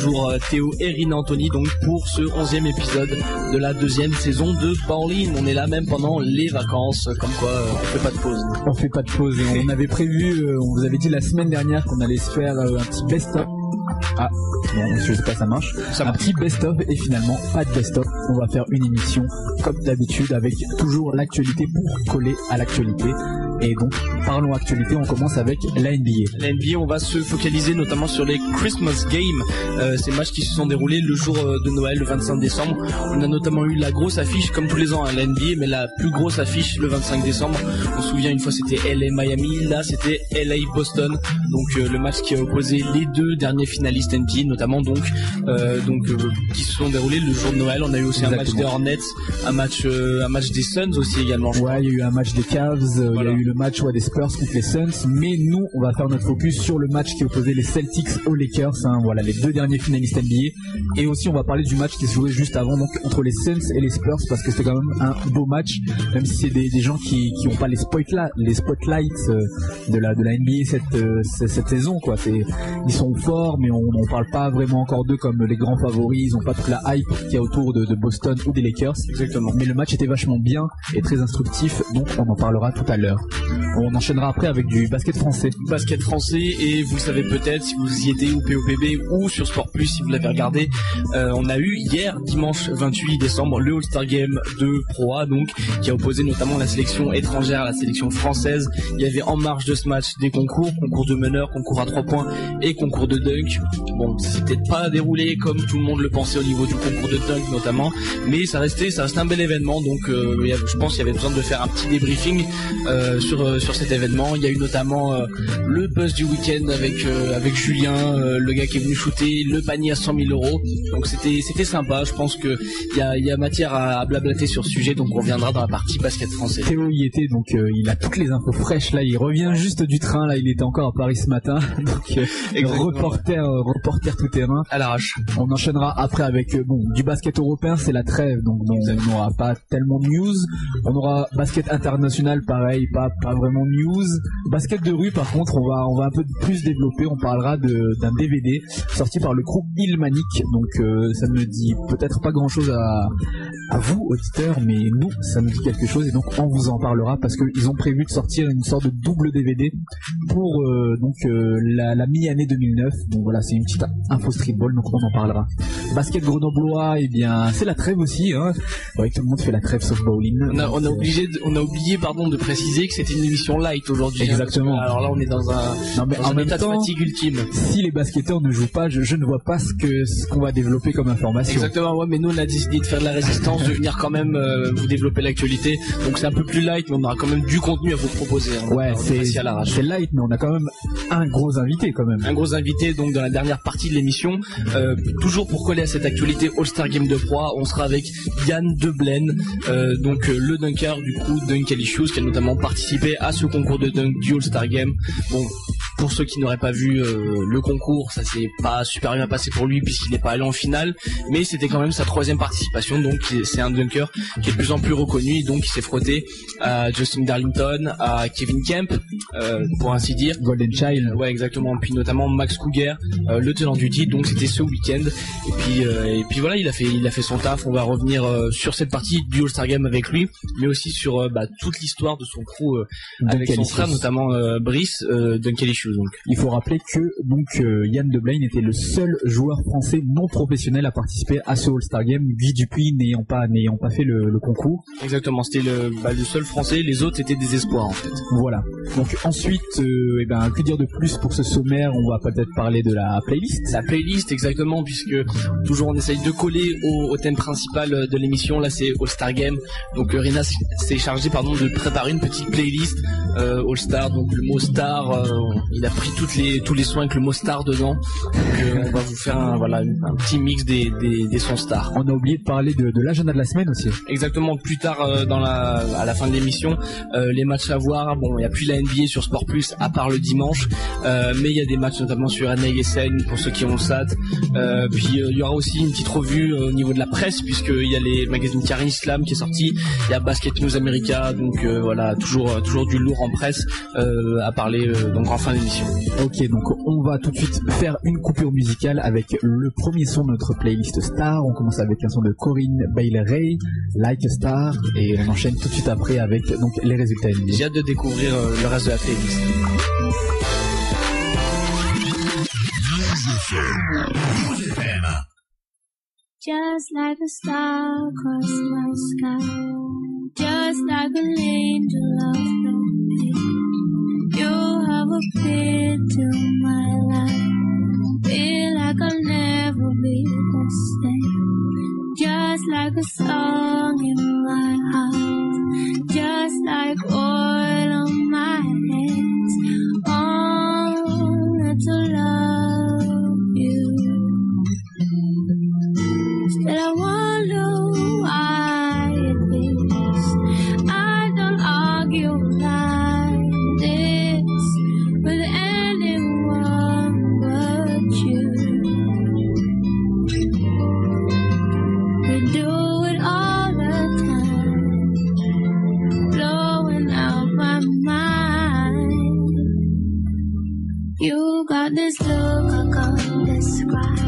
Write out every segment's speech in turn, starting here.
toujours Théo et Rina Anthony donc pour ce onzième épisode de la deuxième saison de Bowling. On est là même pendant les vacances, comme quoi on fait pas de pause. On fait pas de pause. on avait prévu, on vous avait dit la semaine dernière qu'on allait se faire un petit best-of ah, je sais pas, ça marche. un petit best-of et finalement pas de best-of. On va faire une émission comme d'habitude avec toujours l'actualité pour coller à l'actualité. Et donc, parlons actualité, on commence avec la NBA. La NBA, on va se focaliser notamment sur les Christmas Games, euh, ces matchs qui se sont déroulés le jour euh, de Noël, le 25 décembre. On a notamment eu la grosse affiche, comme tous les ans, à hein, la NBA, mais la plus grosse affiche le 25 décembre. On se souvient une fois c'était LA Miami, là c'était LA Boston. Donc euh, le match qui a opposé les deux derniers finalistes NBA, notamment donc, euh, donc qui se sont déroulés le jour de Noël. On a eu aussi un match des Hornets, un match, un match des Suns aussi également. ouais, il y a eu un match des Cavs, il y a eu le match ouais, des Spurs contre les Suns, mais nous on va faire notre focus sur le match qui opposait les Celtics aux Lakers, hein, voilà les deux derniers finalistes NBA, et aussi on va parler du match qui se jouait juste avant donc entre les Suns et les Spurs parce que c'était quand même un beau match, même si c'est des, des, gens qui qui ont pas les spotlights, les spotlights euh, de la de la NBA cette euh, cette saison quoi. Ils sont forts, mais on on parle pas vraiment encore d'eux comme les grands favoris. Ils ont pas toute la hype qu'il y a autour de, de Boston ou des Lakers. Exactement. Mais le match était vachement bien et très instructif, donc on en parlera tout à l'heure. On enchaînera après avec du basket français. Basket français et vous le savez peut-être si vous y étiez ou POPB ou sur Sport Plus si vous l'avez regardé, euh, on a eu hier dimanche 28 décembre le All-Star Game de Pro A donc qui a opposé notamment la sélection étrangère à la sélection française. Il y avait en marge de ce match des concours, concours de meneur, concours à 3 points et concours de dunk. Bon, c'était pas déroulé comme tout le monde le pensait au niveau du concours de dunk notamment, mais ça restait ça un bel événement donc euh, je pense qu'il y avait besoin de faire un petit débriefing euh, sur euh, sur cet événement. Il y a eu notamment euh, le buzz du week-end avec avec Julien, le gars qui est venu shooter le panier à 100 000 euros. Donc c'était c'était sympa. Je pense que il y a y a matière à, blablater sur ce sujet. Donc on reviendra dans la partie basket français. Théo y était donc il a toutes les infos fraîches là. Il revient juste du train là. Il était encore à Paris ce matin. Donc reporter reporter tout terrain. À l'arrache. On enchaînera après avec bon du basket européen. C'est la trêve donc, donc on n'aura pas tellement de news. On aura basket international pareil pas pas vraiment news. Basket de rue, par contre, on va, on va un peu plus développer. On parlera d'un DVD sorti par le groupe Ilmanic. Donc, euh, ça ne dit peut-être pas grand chose à, à vous, auditeurs, mais nous, ça nous dit quelque chose. Et donc, on vous en parlera parce qu'ils ont prévu de sortir une sorte de double DVD pour euh, donc euh, la, la mi-année 2009. Donc voilà, c'est une petite info streetball, donc on en parlera. Basket grenoblois, et eh bien, c'est la trêve aussi. Hein. Ouais, tout le monde fait la trêve sauf bowling. On a, on a obligé, on a oublié, pardon, de préciser que c'était une émission light aujourd'hui. Hein, Exactement. alors là, on est dans un, non, mais en état de fatigue ultime. Si les basketteurs ne jouent pas, je, ne vois pas ce que ce qu'on va développer comme information. Exactement. Ouais, mais nous, on a décidé de faire de la résistance, de venir quand même euh, vous développer l'actualité. Donc c'est un peu plus light, mais on aura quand même du contenu à vous proposer. Hein. ouais, c'est c'est light, mais on a quand même un gros invité quand même. Un gros invité donc dans la dernière partie de l'émission. Euh, toujours pour coller à cette actualité All-Star Game de Proie, on sera avec Yann Deblen, euh, donc euh, le dunker du coup Dunk Shoes, qui a notamment participé à ce concours de dunk du All-Star Game. Bon, pour ceux qui n'auraient pas vu euh, le concours, ça s'est pas super bien passé pour lui puisqu'il n'est pas allé en finale, mais c'était quand même sa troisième participation, donc c'est un dunker qui est de plus en plus reconnu, donc il s'est frotté à Justin Darlington, à Kevin Kemp, euh, pour ainsi dire. Golden Child. Ouais, exactement. Puis notamment Max Cougar, euh, le tenant du titre, donc c'était ce week-end. Et puis et puis voilà, il a fait il a fait son taf. On va revenir sur cette partie du All-Star Game avec lui, mais aussi sur bah, toute l'histoire de son crew avec son frère, notamment Brice, Il faut rappeler que donc euh, Yann Deblaine était le seul joueur français non professionnel à participer à ce All-Star Game, Guy Dupuis n'ayant pas n'ayant pas fait le, concours. Exactement, c'était le, bah, le seul français, les autres étaient des espoirs en fait. Voilà. Donc ensuite, euh, eh ben que dire de plus pour ce sommaire? On va peut-être parler de la playlist. La playlist exactement, puisque toujours on essaye de coller au, thème principal de l'émission. Là, c'est All-Star Game. Donc euh, Rina s'est chargé pardon de préparer une petite playlist All-Star. Donc le mot star, il a pris toutes les, tous les soins avec le mot star dedans. Euh, on va vous faire un, voilà, un petit mix des, des, des sons stars. On a oublié de parler de, de l'agenda de la semaine aussi. Exactement, plus tard euh, dans la, à la fin de l'émission, euh, les matchs à voir. Bon, il n'y a plus la NBA sur Sport Plus à part le dimanche, mais il y a des matchs notamment sur NASN pour ceux qui ont le SAT. puis il y aura aussi une petite revue au niveau de la presse puisqu'il y a les magazines Karim Islam qui est sorti, il y a Basket News America, donc voilà toujours toujours du lourd en presse à parler donc en fin d'émission l'émission. Ok, donc on va tout de suite faire une coupure musicale avec le premier son de notre playlist Star. On commence avec un son de Corinne Bailey Ray, Like a Star, et on enchaîne tout de suite après avec donc les résultats. J'ai hâte de découvrir euh, le reste de la playlist. Just like a star across my sky, just like an angel of the you have appeared to my life. Feel like I'll never be the same. Just like a song in my heart, just like oil on my hands. Oh, to love you. Still I wonder why it is I don't argue like got this look I can't describe.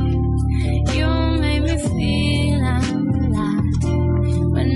You make me feel I'm alive when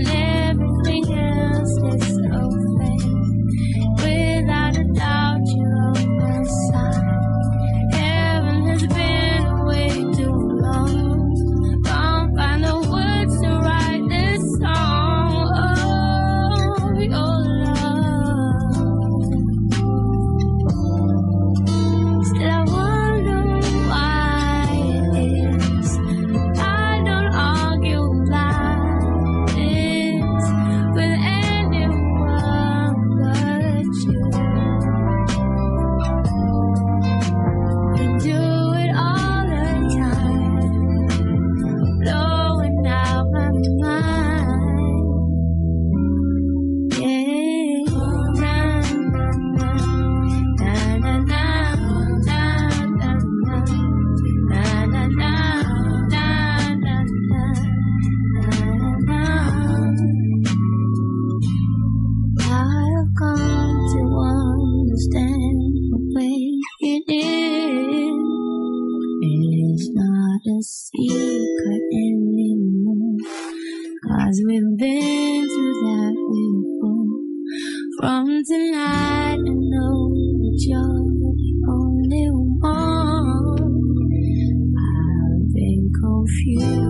I know that you're the only one. I've been confused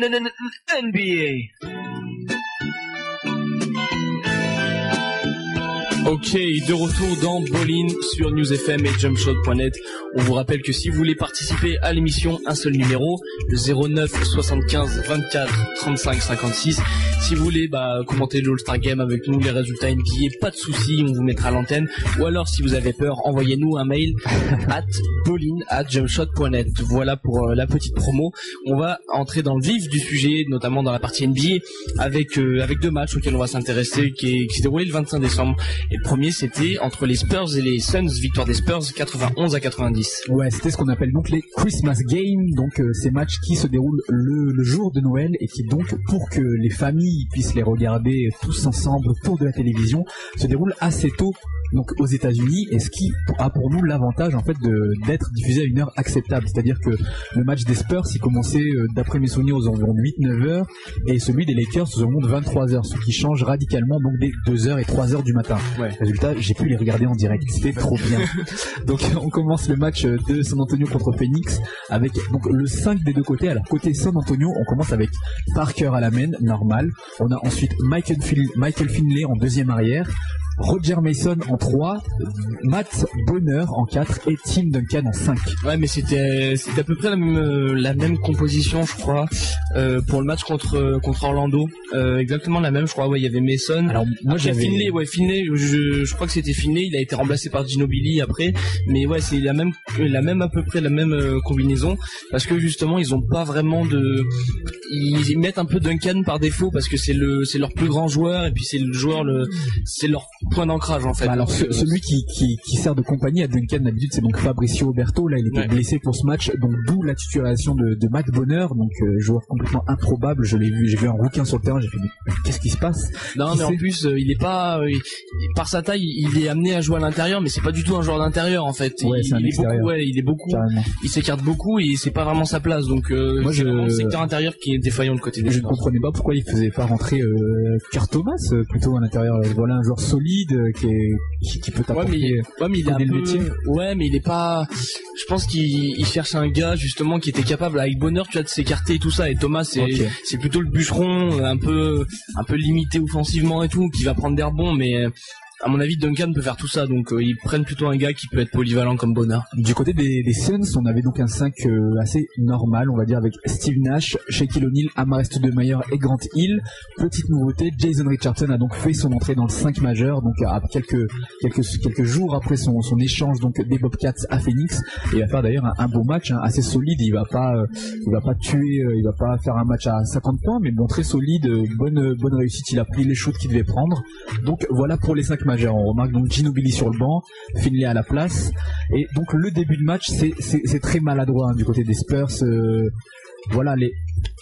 NBA. Ok, de retour dans Bolin sur News FM et jumpshot.net. On vous rappelle que si vous voulez participer à l'émission, un seul numéro, le 09 75 24 35 56. Si vous voulez bah, commenter le All-Star Game avec nous, les résultats NBA, pas de souci, on vous mettra à l'antenne. Ou alors, si vous avez peur, envoyez-nous un mail at bolin at jumpshot.net. Voilà pour euh, la petite promo. On va entrer dans le vif du sujet, notamment dans la partie NBA, avec euh, avec deux matchs auxquels on va s'intéresser, qui, est- qui déroulé le 25 décembre. Et le premier, c'était entre les Spurs et les Suns, victoire des Spurs 91 à 90. Ouais, c'était ce qu'on appelle donc les Christmas Games, donc euh, ces matchs qui se déroulent le, le jour de Noël et qui donc, pour que les familles puissent les regarder tous ensemble autour de la télévision, se déroulent assez tôt donc aux États-Unis et ce qui a pour nous l'avantage en fait d'être diffusé à une heure acceptable, c'est-à-dire que le match des Spurs il commençait euh, d'après mes souvenirs aux environs de 8-9 heures et celui des Lakers aux environs de 23 heures, ce qui change radicalement donc des 2 heures et 3 heures du matin. Ouais. Résultat, j'ai pu les regarder en direct, c'était trop bien. Donc on commence le match de San Antonio contre Phoenix avec donc le 5 des deux côtés. Alors côté San Antonio, on commence avec Parker à la main, normal. On a ensuite Michael, Fin- Michael Finlay en deuxième arrière. Roger Mason en 3, Matt Bonner en 4 et Tim Duncan en 5. Ouais, mais c'était à peu près la même euh, la même composition, je crois, euh, pour le match contre euh, contre Orlando. Euh, exactement la même, je crois. Ouais, il y avait Mason. Alors moi j'avais Finlay, ouais, Finlay, je, je crois que c'était Finlay, il a été remplacé par Ginobili après, mais ouais, c'est la même, la même à peu près la même euh, combinaison, parce que justement, ils ont pas vraiment de, ils, ils mettent un peu Duncan par défaut parce que c'est le, c'est leur plus grand joueur et puis c'est le joueur le, c'est leur point d'ancrage en fait. Bah alors ce- celui qui, qui, qui sert de compagnie à Duncan d'habitude c'est donc Fabricio Oberto là il était Ouais. blessé pour ce match. Donc d'où la titularisation de, de Matt Bonner. Donc euh, joueur complètement improbable. Je l'ai vu j'ai vu un rouquin sur le terrain. J'ai fait mais qu'est-ce qui se passe? Non, Qui mais en plus, euh, il est pas, euh, il- par sa taille, il est amené à jouer à l'intérieur, mais c'est pas du tout un joueur d'intérieur en fait. Ouais, il, c'est un il est beaucoup, ouais, il est beaucoup, carrément. Il s'écarte beaucoup et c'est pas vraiment sa place. Donc, Moi, je- le secteur intérieur qui est défaillant de côté des je ne comprenais pas pourquoi il faisait pas rentrer Thomas euh, plutôt à l'intérieur. Voilà un joueur solide euh, qui, est, qui, qui peut Ouais, t'apporter mais, ouais, mais il est un connaît le peu, métier. ouais, mais il est pas, je pense qu'il il cherche un gars, justement, qui était capable, avec bonheur, tu vois, de s'écarter et tout ça. Et Thomas, c'est, plutôt le bûcheron, un peu, un peu limité offensivement et tout, qui va prendre des rebonds, mais, à mon avis, Duncan peut faire tout ça, donc euh, ils prennent plutôt un gars qui peut être polyvalent comme Bonheur. Du côté des, des Suns, on avait donc un 5 euh, assez normal, on va dire, avec Steve Nash, Shaquille O'Neal, Amarest Demeyer et Grant Hill. Petite nouveauté, Jason Richardson a donc fait son entrée dans le 5 majeur, donc à quelques, quelques, quelques jours après son, son échange donc des Bobcats à Phoenix. Il va faire d'ailleurs un, un match, hein, assez solide. Il va pas, euh, il va pas tuer, il va pas faire un match à 50 points, mais bon, très solide, bonne, bonne réussite. Il a pris les shoots qu'il devait prendre. Donc voilà pour les 5 On remarque donc Ginobili sur le banc, Finlay à la place. Et donc le début de match, c'est très maladroit hein, du côté des Spurs. euh, voilà, les,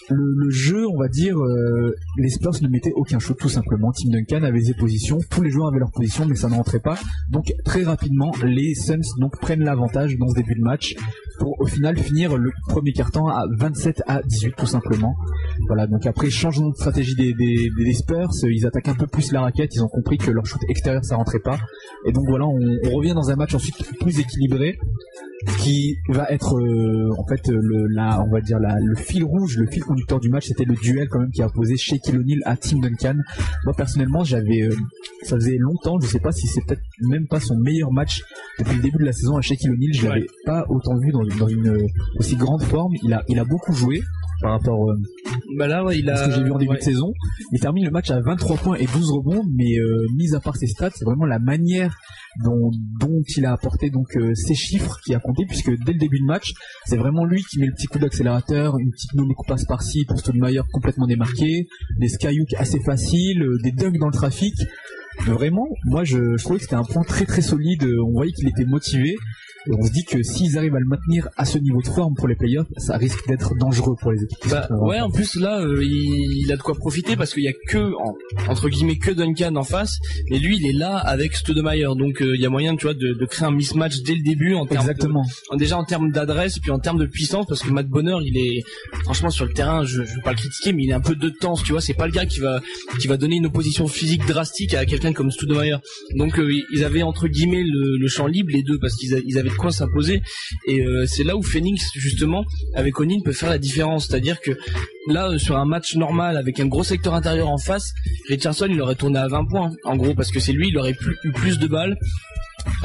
le, jeu, on va dire, euh, les Spurs ne mettaient aucun shoot tout simplement. Tim Duncan avait ses positions, tous les joueurs avaient leur position, mais ça ne rentrait pas. Donc très rapidement, les Suns donc prennent l'avantage dans ce début de match pour au final finir le premier quart-temps à 27 à 18 tout simplement. Voilà, donc après changement de stratégie des, Spurs, ils attaquent un peu plus la raquette, ils ont compris que leur shoot extérieur ça rentrait pas. Et donc voilà, on, on revient dans un match ensuite plus équilibré qui va être euh, en fait euh, le la on va dire la, le fil rouge, le fil conducteur du match, c'était le duel quand même qui a opposé Shaquille O'Neal à Tim Duncan. Moi personnellement, j'avais euh, ça faisait longtemps, je sais pas si c'est peut-être même pas son meilleur match depuis le début de la saison à Shaquille O'Neal, je l'avais Ouais. pas autant vu dans, dans une aussi grande forme. Il a il a beaucoup joué par rapport euh, Bah là, ouais, il a. à ce que j'ai vu en début ouais. de saison. Il termine le match à 23 points et 12 rebonds, mais euh, mis à part ses stats, c'est vraiment la manière dont, dont il a apporté donc euh, ces chiffres qui a compté, puisque dès le début de match, c'est vraiment lui qui met le petit coup d'accélérateur, une petite nommée passe par-ci pour Stoudemire complètement démarqué, des skyhooks assez faciles, euh, des dunks dans le trafic. Vraiment, moi je, je trouvais que c'était un point très très solide. euh, On voyait qu'il était motivé. Et on se dit que s'ils arrivent à le maintenir à ce niveau de forme pour les playoffs, ça risque d'être dangereux pour les équipes. qui Bah, en- ouais, en plus là, euh, il, il a de quoi profiter parce qu'il y a que en- entre guillemets que Duncan en face, mais lui il est là avec Stoudemire, donc euh, il y a moyen, tu vois, de, de créer un mismatch dès le début en de- Exactement. en- déjà en termes d'adresse puis en termes de puissance parce que Matt Bonheur il est franchement sur le terrain je, je veux pas le critiquer mais il est un peu de temps tu vois c'est pas le gars qui va qui va donner une opposition physique drastique à quelqu'un comme Stoudemire. Donc euh, ils avaient entre guillemets le, champ libre les deux parce qu'ils avaient de quoi s'imposer. Et euh, c'est là où Phoenix justement avec Onin peut faire la différence, c'est-à-dire que là euh, sur un match normal avec un gros secteur intérieur en face, Richardson il aurait tourné à 20 points en gros parce que c'est lui il aurait eu plus de balles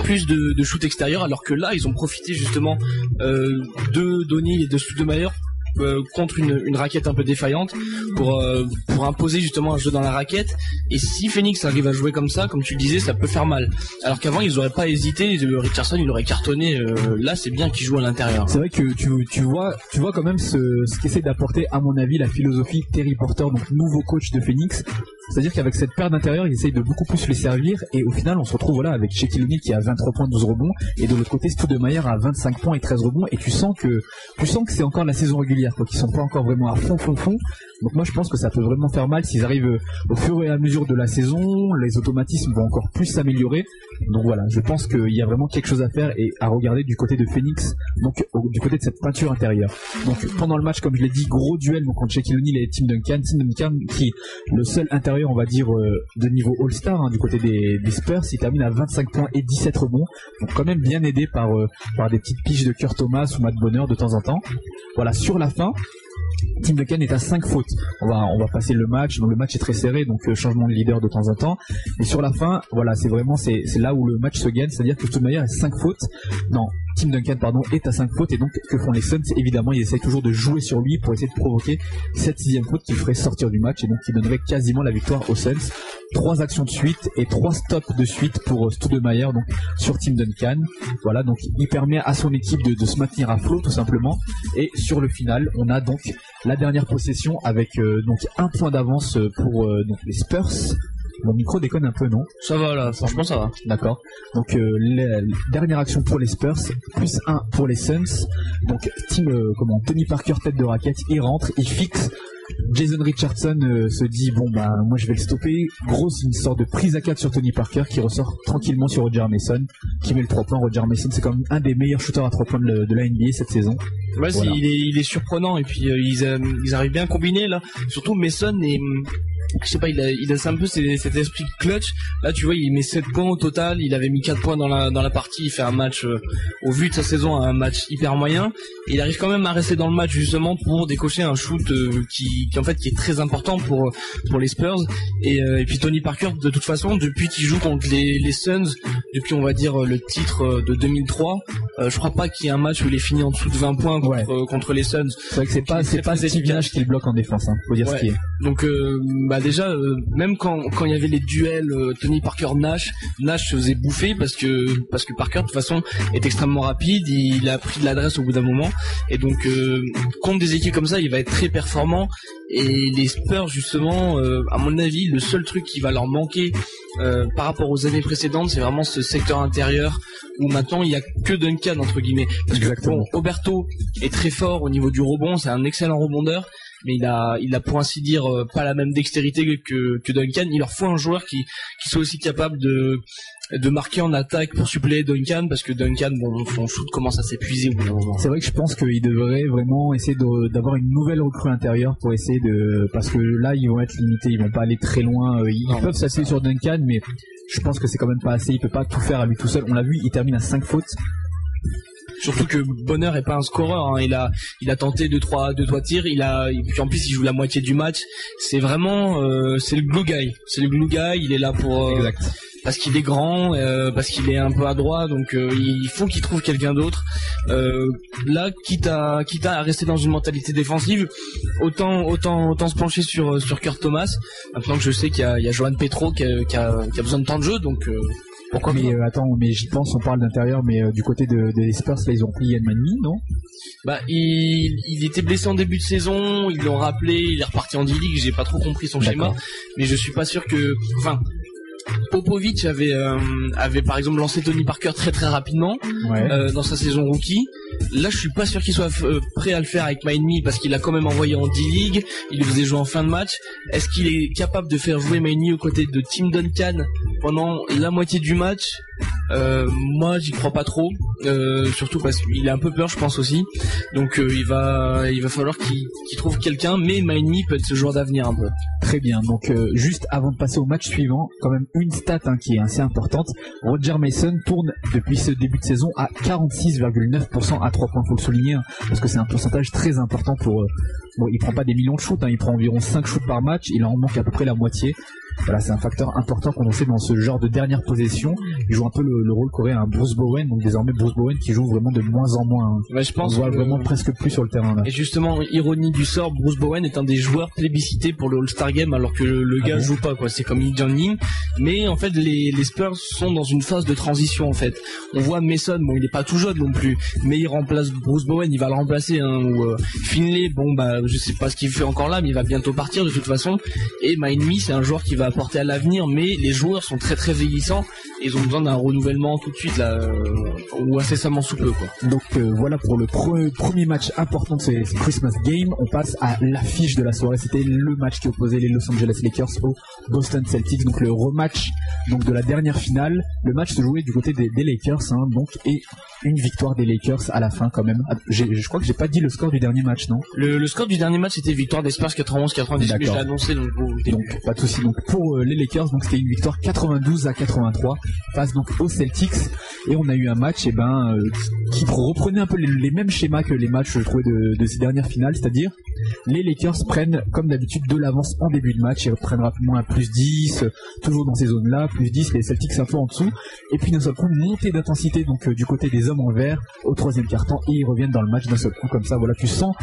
plus de, shoot extérieur alors que là ils ont profité justement de Donny et de Stoudemire euh, contre une, raquette un peu défaillante pour euh, pour imposer justement un jeu dans la raquette. Et si Phoenix arrive à jouer comme ça comme tu le disais ça peut faire mal. Alors qu'avant ils auraient pas hésité euh, Richardson il aurait cartonné là c'est bien qu'il joue à l'intérieur. C'est vrai que tu, vois, tu vois quand même ce qu'essaie d'apporter, à mon avis, la philosophie Terry Porter, donc nouveau coach de Phoenix. C'est-à-dire qu'avec cette paire d'intérieur, il essaye de beaucoup plus les servir et au final, on se retrouve voilà avec Shaquille O'Neal qui a 23 points, 12 rebonds et de l'autre côté, Stoudemire a 25 points et 13 rebonds et tu sens que tu sens que c'est encore la saison régulière, quoi, qu'ils sont pas encore vraiment à fond, fond, fond. Donc moi, je pense que ça peut vraiment faire mal s'ils arrivent euh, au fur et à mesure de la saison, les automatismes vont encore plus s'améliorer. Donc voilà, je pense qu'il y a vraiment quelque chose à faire et à regarder du côté de Phoenix, donc du côté de cette peinture intérieure. Donc pendant le match, comme je l'ai dit, gros duel donc, entre Shaquille O'Neal et Tim Duncan. Tim Duncan qui le seul intérieur, on va dire, euh, de niveau All-Star hein, du côté des, Spurs, il termine à 25 points et 17 rebonds. Donc quand même bien aidé par, euh, par des petites piges de Kurt Thomas ou Matt Bonner de temps en temps. Voilà, sur la fin, Tim Duncan est à 5 fautes. On va, on va passer le match. Donc le match est très serré, donc euh, changement de leader de temps en temps. Et sur la fin, voilà, c'est vraiment c'est là où le match se gagne, c'est-à-dire que Stoudemire a 5 fautes. Non, Tim Duncan pardon est à 5 fautes et donc que font les Suns? Évidemment, ils essayent toujours de jouer sur lui pour essayer de provoquer cette sixième faute qui ferait sortir du match et donc qui donnerait quasiment la victoire aux Suns. Trois actions de suite et trois stops de suite pour euh, Stoudemire donc sur Tim Duncan. Voilà, donc il permet à son équipe de, se maintenir à flot tout simplement. Et sur le final, on a donc la dernière possession avec euh, donc un point d'avance euh, pour les Spurs. Mon micro déconne un peu, non ça va là franchement ça va D'accord. Donc euh, la, la dernière action pour les Spurs, plus 1 pour les Suns. Donc team, euh, comment Tony Parker tête de raquette, il rentre, il fixe. Jason Richardson euh, se dit bon bah moi je vais le stopper. Grosse une sorte de prise à 4 sur Tony Parker qui ressort tranquillement sur Roger Mason, qui met le 3 points. Roger Mason c'est comme un des meilleurs shooters à 3 points de, la- de la NBA cette saison. Ouais, il, est, il est surprenant et puis euh, ils, euh, ils arrivent bien à combiner là. Surtout Mason et hum, je sais pas, il a, il a un peu ces- cet esprit clutch. Là, tu vois, il met 7 points au total. Il avait mis 4 points dans la dans la partie. Il fait un match euh, au vu de sa saison, un match hyper moyen. Et il arrive quand même à rester dans le match justement pour décocher un shoot euh, qui, qui en fait qui est très important pour pour les Spurs. Et, euh, et puis Tony Parker, de toute façon, depuis qu'il joue contre les, les Suns, depuis on va dire le titre euh, de 2003, euh, je crois pas qu'il y ait un match où il est fini en dessous de 20 points contre, Ouais. contre les Suns. C'est vrai que c'est pas c'est pas Steve. Nash qui le bloque en défense, hein, faut dire Ouais. ce qui est. Donc euh, bah déjà euh, même quand quand il y avait les duels euh, Tony Parker Nash, Nash se faisait bouffer parce que parce que Parker de toute façon est extrêmement rapide, il a pris de l'adresse au bout d'un moment et donc euh, contre des équipes comme ça, il va être très performant et les Spurs justement euh, à mon avis, le seul truc qui va leur manquer euh, par rapport aux années précédentes, c'est vraiment ce secteur intérieur où maintenant il y a que Duncan entre guillemets. Parce que bon, Oberto est très fort au niveau du rebond, c'est un excellent rebondeur mais il a, il a pour ainsi dire euh, pas la même dextérité que, que Duncan. Il leur faut un joueur qui, qui soit aussi capable de, de marquer en attaque pour suppléer Duncan, parce que Duncan, bon, son shoot commence à s'épuiser. C'est vrai que je pense qu'ils devraient vraiment essayer d'avoir une nouvelle recrue intérieure pour essayer de parce que là ils vont être limités, ils vont pas aller très loin. euh, Ils Non, peuvent s'appuyer sur Duncan, mais je pense que c'est quand même pas assez. Il peut pas tout faire à lui tout seul. On l'a vu, il termine à 5 fautes. Surtout que Bonner est pas un scoreur, hein. il a, il a tenté deux trois, deux trois tirs, il a, et puis en plus il joue la moitié du match. C'est vraiment, euh, c'est le glue guy, c'est le glue guy. Il est là pour, euh, parce qu'il est grand, euh, parce qu'il est un peu adroit, donc il faut qu'il trouve quelqu'un d'autre. Là, quitte à quitte à rester dans une mentalité défensive, autant autant autant se pencher sur sur Kurt Thomas. Maintenant que je sais qu'il y a, il y a Johan Petro qui a, qui, a, qui a besoin de temps de jeu, donc pourquoi Mais euh, attends, mais j'y pense, on parle d'intérieur, mais euh, du côté de, des Spurs, là ils ont pris Yann Manny, non? Bah, il, il était blessé en début de saison, ils l'ont rappelé, il est reparti en D-League, j'ai pas trop compris son schéma, mais je suis pas sûr que, enfin, Popovic avait, euh, avait par exemple lancé Tony Parker très très rapidement Ouais. euh, dans sa saison rookie. Là, je suis pas sûr qu'il soit euh, prêt à le faire avec Maini parce qu'il a quand même envoyé en D-League, il le faisait jouer en fin de match. Est-ce qu'il est capable de faire jouer Maini aux côtés de Tim Duncan pendant la moitié du match? Euh, moi, j'y crois pas trop, euh, surtout parce qu'il a un peu peur, je pense aussi. Donc, il va, il va falloir qu'il trouve quelqu'un. Mais Miami peut être ce joueur d'avenir un peu. Très bien. Donc juste avant de passer au match suivant, quand même une stat hein, qui est assez importante. Roger Mason tourne depuis ce début de saison à 46,9% à 3 points. Faut le souligner hein, parce que c'est un pourcentage très important pour. euh, bon, il prend pas des millions de shoots, hein, il prend environ 5 shoots par match. Il en manque à peu près la moitié. Voilà, c'est un facteur important qu'on sait dans ce genre de dernière possession. Il joue un peu le, le rôle qu'aurait un Bruce Bowen, donc désormais Bruce Bowen qui joue vraiment de moins en moins. hein. Bah, je On pense. voit que- vraiment presque plus sur le terrain là. Et justement, ironie du sort, Bruce Bowen est un des joueurs plébiscités pour le All-Star Game alors que le, le Ah gars bon joue pas quoi. C'est comme Lee Jong-in. Mais en fait, les, les Spurs sont dans une phase de transition en fait. On voit Mason, bon, il est pas tout jeune non plus, mais il remplace Bruce Bowen, il va le remplacer. Hein, ou euh, Finlay, bon bah, je sais pas ce qu'il fait encore là, mais il va bientôt partir de toute façon. Et Miami, c'est un joueur qui va apporter à l'avenir, mais les joueurs sont très très vieillissants. Et ils ont besoin d'un renouvellement tout de suite là, euh, ou incessamment sous peu quoi. Donc euh, voilà pour le pre- premier match important de ces ces Christmas Game. On passe à l'affiche de la soirée. C'était le match qui opposait les Los Angeles Lakers aux Boston Celtics. Donc le rematch donc de la dernière finale. Le match se jouait du côté des, des Lakers. hein, donc et une victoire des Lakers à la fin quand même. Ah, Je crois que j'ai pas dit le score du dernier match, non? Le, le score du dernier match c'était victoire des Spurs 91-90, mais je D'accord. l'ai annoncé donc. Donc pas de souci. Donc pour euh, les Lakers, donc c'était une victoire 92 à 83 face donc aux Celtics. Et on a eu un match et ben euh, qui reprenait un peu les, mêmes schémas que les matchs je trouvais de, ces dernières finales, c'est-à-dire les Lakers prennent comme d'habitude de l'avance en début de match, ils reprennent rapidement un plus 10, euh, toujours dans ces zones-là, plus 10, les Celtics un peu en dessous, et puis d'un seul coup montée d'intensité donc du côté des hommes en vert au troisième quart-temps et ils reviennent dans le match d'un seul coup comme ça, voilà tu sens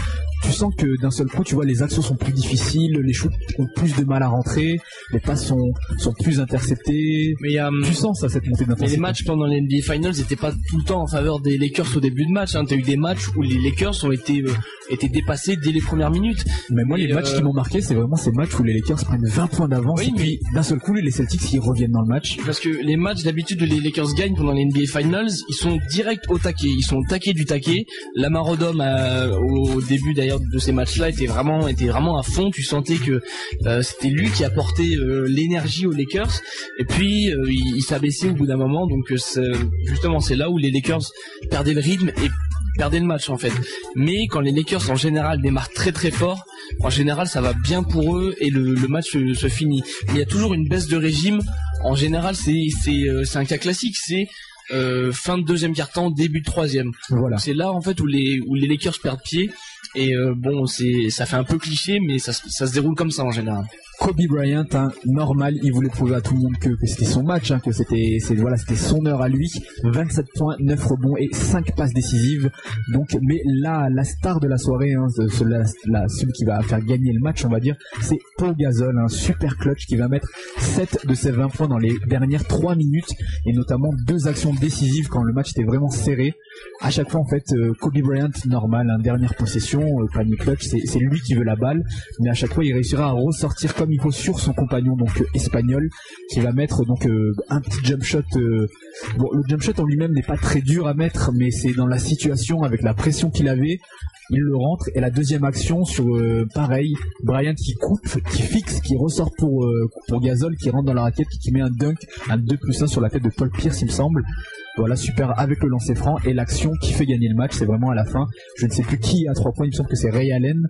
tu sens que d'un seul coup tu vois les actions sont plus difficiles, les shoots ont plus de mal à rentrer, passes sont, sont plus interceptées, Mais il y a, hum, tu sens ça cette montée mais d'intensité. les matchs pendant les NBA Finals n'étaient pas tout le temps en faveur des Lakers au début de match. Hein. T'as eu des matchs où les Lakers ont été euh, dépassés dès les premières minutes. Mais moi, Et, les matchs euh, qui m'ont marqué, c'est vraiment ces matchs où les Lakers prennent 20 points d'avance Oui, et puis d'un seul coup, les Celtics, ils reviennent dans le match. Parce que les matchs d'habitude les Lakers gagnent pendant les NBA Finals, ils sont direct au taquet, ils sont au taquet du taquet. Lamar Odom euh, au début d'ailleurs de ces matchs-là était vraiment était vraiment à fond. Tu sentais que c'était lui qui apportait l'énergie aux Lakers. Et puis euh, il, il s'abaissait au bout d'un moment. Donc euh, c'est- justement c'est là où les Lakers perdaient le rythme et perdaient le match en fait. Mais quand les Lakers en général démarrent très très fort, en général ça va bien pour eux et le, le match se, se finit. Mais il y a toujours une baisse de régime. En général c'est euh, un cas classique. C'est euh, fin de deuxième quart-temps, début de troisième. Voilà. C'est là en fait où les où les Lakers perdent pied. Et euh, bon, c'est ça fait un peu cliché, mais ça, se- déroule comme ça en général. Kobe Bryant, hein, normal, il voulait prouver à tout le monde que, c'était son match, hein, que c'était, voilà, c'était son heure à lui. 27 points, 9 rebonds et 5 passes décisives. Mais là, la star de la soirée, hein, la- celui qui va faire gagner le match, on va dire, c'est Paul Gasol, un super clutch qui va mettre 7 de ses 20 points dans les dernières 3 minutes et notamment deux actions décisives quand le match était vraiment serré. À chaque fois, en fait, euh, Kobe Bryant, normal, dernière possession, euh, c'est lui qui veut la balle, mais à chaque fois, il réussira à ressortir comme il faut sur son compagnon, donc euh, espagnol, qui va mettre donc euh, un petit jump shot. Bon, le jump shot en lui-même n'est pas très dur à mettre, mais c'est dans la situation avec la pression qu'il avait. Il le rentre et la deuxième action sur euh, pareil, Bryant qui coupe, qui fixe, qui ressort pour euh, pour Gasol, qui rentre dans la raquette, qui, qui met un dunk, un 2 plus 1 sur la tête de Paul Pierce, il me semble. Voilà, super avec le lancer franc et l'action qui fait gagner le match, c'est vraiment à la fin. Je ne sais plus qui a trois points, il me semble que c'est Ray Allen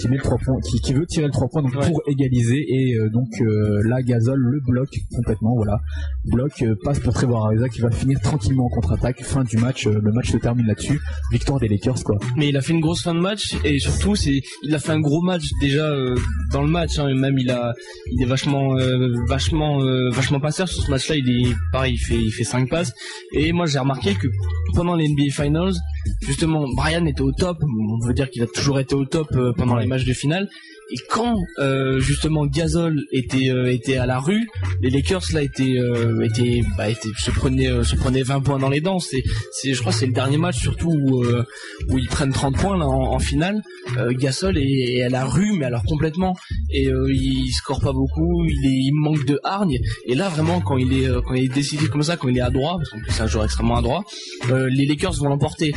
qui met le 3 points, qui, qui veut tirer le 3 points donc Ouais. pour égaliser et euh, donc euh, là Gasol le bloque complètement, voilà. Bloc euh, passe pour Trevor Ariza qui va finir tranquillement en contre-attaque. Fin du match, euh, le match se termine là-dessus. Victoire des Lakers quoi. Mais il a fait une grosse fin de match et surtout c'est il a fait un gros match déjà euh, dans le match. Hein, même il a il est vachement euh, vachement euh, vachement passeur sur ce match-là. Il est pareil, il fait il fait cinq passes. Et moi j'ai remarqué que pendant les NBA Finals, justement Brian était au top. On veut dire qu'il a toujours été au top pendant Ouais. les matchs de finale. Et quand euh, justement Gasol était euh, était à la rue, les Lakers là étaient euh, étaient bah, étaient se prenaient euh, se prenaient 20 points dans les dents. C'est c'est je crois c'est le dernier match surtout où euh, où ils prennent 30 points là en, en finale. Euh, Gasol est, est à la rue mais alors complètement et euh, il score pas beaucoup, il est il manque de hargne et là vraiment quand il est quand il est décisif comme ça, quand il est à droit parce qu'en plus c'est un joueur extrêmement à droit, les Lakers vont l'emporter.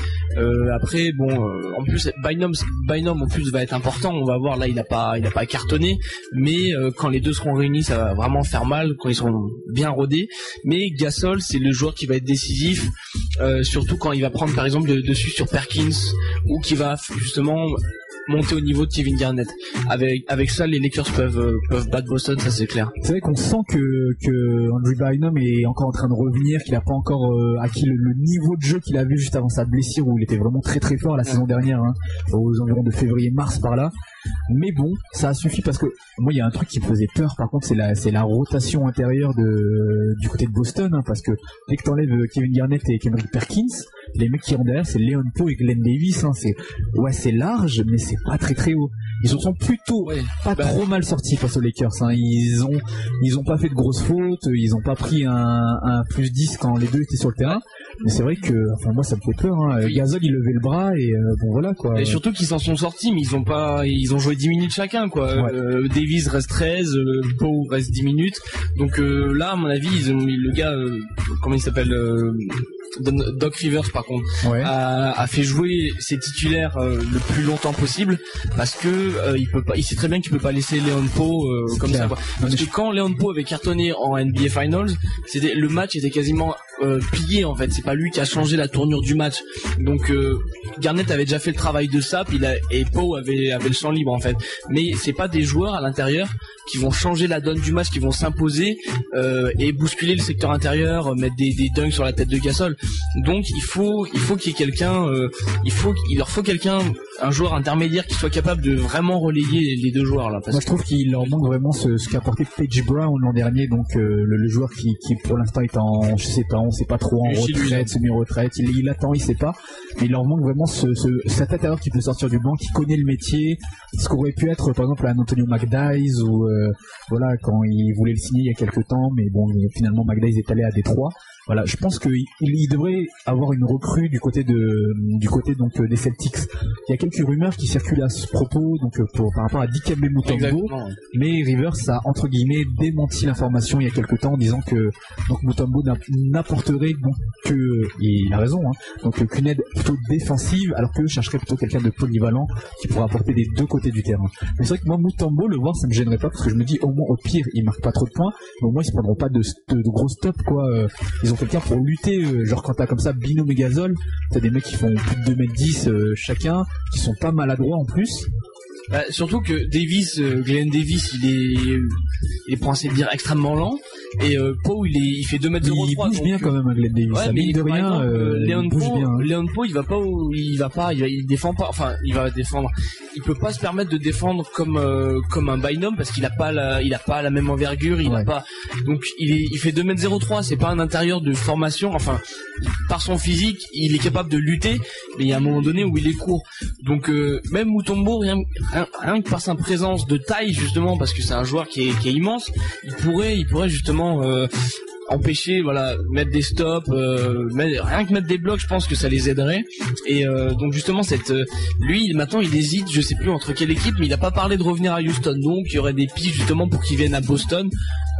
Après bon en plus Bynum Bynum en plus va être important, on va voir là il a pas il a pas cartonné, mais euh, quand les deux seront réunis, ça va vraiment faire mal quand ils seront bien rodés. Mais Gasol, c'est le joueur qui va être décisif, euh, surtout quand il va prendre par exemple le dessus sur Perkins ou qui va justement monter au niveau de Kevin Garnett. Avec ça, les Lakers peuvent euh, peuvent battre Boston, ça c'est clair. C'est vrai qu'on sent que, que Andrew Bynum est encore en train de revenir, qu'il n'a pas encore acquis le, le niveau de jeu qu'il avait juste avant sa blessure où il était vraiment très très fort la saison dernière, hein, aux environs de février-mars par là. Mais bon, ça a suffi parce que moi il y a un truc qui me faisait peur par contre c'est la c'est la rotation intérieure de du côté de Boston hein, parce que dès que t'enlèves euh, Kevin Garnett et Kendrick Perkins, les mecs qui rentrent derrière c'est Leon Poe et Glenn Davis hein, c'est ouais c'est large mais c'est pas très très haut. Ils se sont plutôt pas Bah, trop mal sortis face aux Lakers. Hein. Ils ont ils ont pas fait de grosses fautes, ils ont pas pris un, un plus 10 quand les deux étaient sur le terrain. Mais c'est vrai que enfin moi ça me fait peur. Hein. Il levait le bras et euh, bon voilà quoi. Et surtout qu'ils s'en sont sortis, mais ils ont pas, ils ont joué 10 minutes chacun, quoi. Ouais. Euh, Davis reste 13, euh, reste 10 minutes. Donc euh, là, à mon avis, ils ont mis le gars, euh, comment il s'appelle, euh, Doc Rivers, par contre, Ouais. a, a fait jouer ses titulaires euh, le plus longtemps possible parce que euh, il peut pas, il sait très bien qu'il peut pas laisser Leon Poe euh, comme clair. ça. Quoi. Parce que quand Leon Poe avait cartonné en NBA Finals, c'était le match était quasiment euh, plié en fait. C'est pas lui qui a changé la tournure du match. Donc euh, Garnett avait déjà fait le travail de sap, il a, et Poe avait avait le champ libre en fait. Mais c'est pas des joueurs à l'intérieur qui vont changer la donne du match, qui vont s'imposer euh, et bousculer le secteur intérieur, mettre des, des dunks sur la tête de Gasol. Donc il faut il faut qu'il y ait quelqu'un, euh, il faut il leur faut quelqu'un, un joueur intermédiaire qui soit capable de vraiment relayer les deux joueurs là. Parce Moi je trouve qu'il leur manque vraiment ce, ce qu'a apporté Page Brown l'an dernier, donc euh, le, le joueur qui, qui pour l'instant est en, je sais pas, on sait pas trop en retraite, semi-retraite, il, il attend, il sait pas, mais il leur manque vraiment ce, ce, cet intérieur qui peut sortir du banc, qui connaît le métier, ce qu'aurait pu être par exemple un Antonio McDyess ou euh, voilà quand il voulait le signer il y a quelques temps, mais bon finalement McDyess est allé à Détroit. Voilà, je pense qu'il il devrait avoir une recrue du côté de du côté donc euh, des Celtics. Il y a quelques rumeurs qui circulent à ce propos donc euh, pour, par rapport à Dikembe Mutombo. Mais Rivers a entre guillemets démenti l'information il y a quelque temps en disant que donc Mutombo n'a- n'apporterait donc que et il a raison hein, donc qu'une aide plutôt défensive alors que chercherait plutôt quelqu'un de polyvalent qui pourrait apporter des deux côtés du terrain. Mais c'est vrai que moi Mutombo le voir ça me gênerait pas parce que je me dis au moins au pire il marque pas trop de points mais au moins ils se prendront pas de, de, de gros stops quoi. Euh, Ils ont quelqu'un pour lutter euh, genre quand t'as comme ça Binôme et t'as des mecs qui font plus de 2m10 euh, chacun qui sont pas maladroits en plus. Bah, surtout que Davis, euh, Glenn Davis, il est, il est pour ainsi dire extrêmement lent. Et euh, Poe, il est, il fait 2 m Mais 03 il bouge bien quand même hein, Glenn Davis. Ouais, Ça, mais mine de rien, exemple, euh, Léon il bouge bien. hein. Léon Poe, il va pas, où- il va pas, il, va, il défend pas. Enfin, il va défendre. Il peut pas se permettre de défendre comme euh, comme un Bynum parce qu'il a pas la, il a pas la même envergure. Il a pas. Donc il est, il fait 2 m 03 C'est pas un intérieur de formation. Enfin, par son physique, il est capable de lutter, mais il y a un moment donné où il est court. Donc euh, même Mutombo, rien, rien, rien que par sa présence de taille justement, parce que c'est un joueur qui est, qui est immense, il pourrait, il pourrait justement euh, empêcher, voilà, mettre des stops, euh, rien que mettre des blocs, je pense que ça les aiderait. Et euh, donc justement, cette, euh, lui, maintenant, il hésite, je sais plus entre quelle équipe, mais il a pas parlé de revenir à Houston. Donc il y aurait des pistes justement pour qu'il vienne à Boston.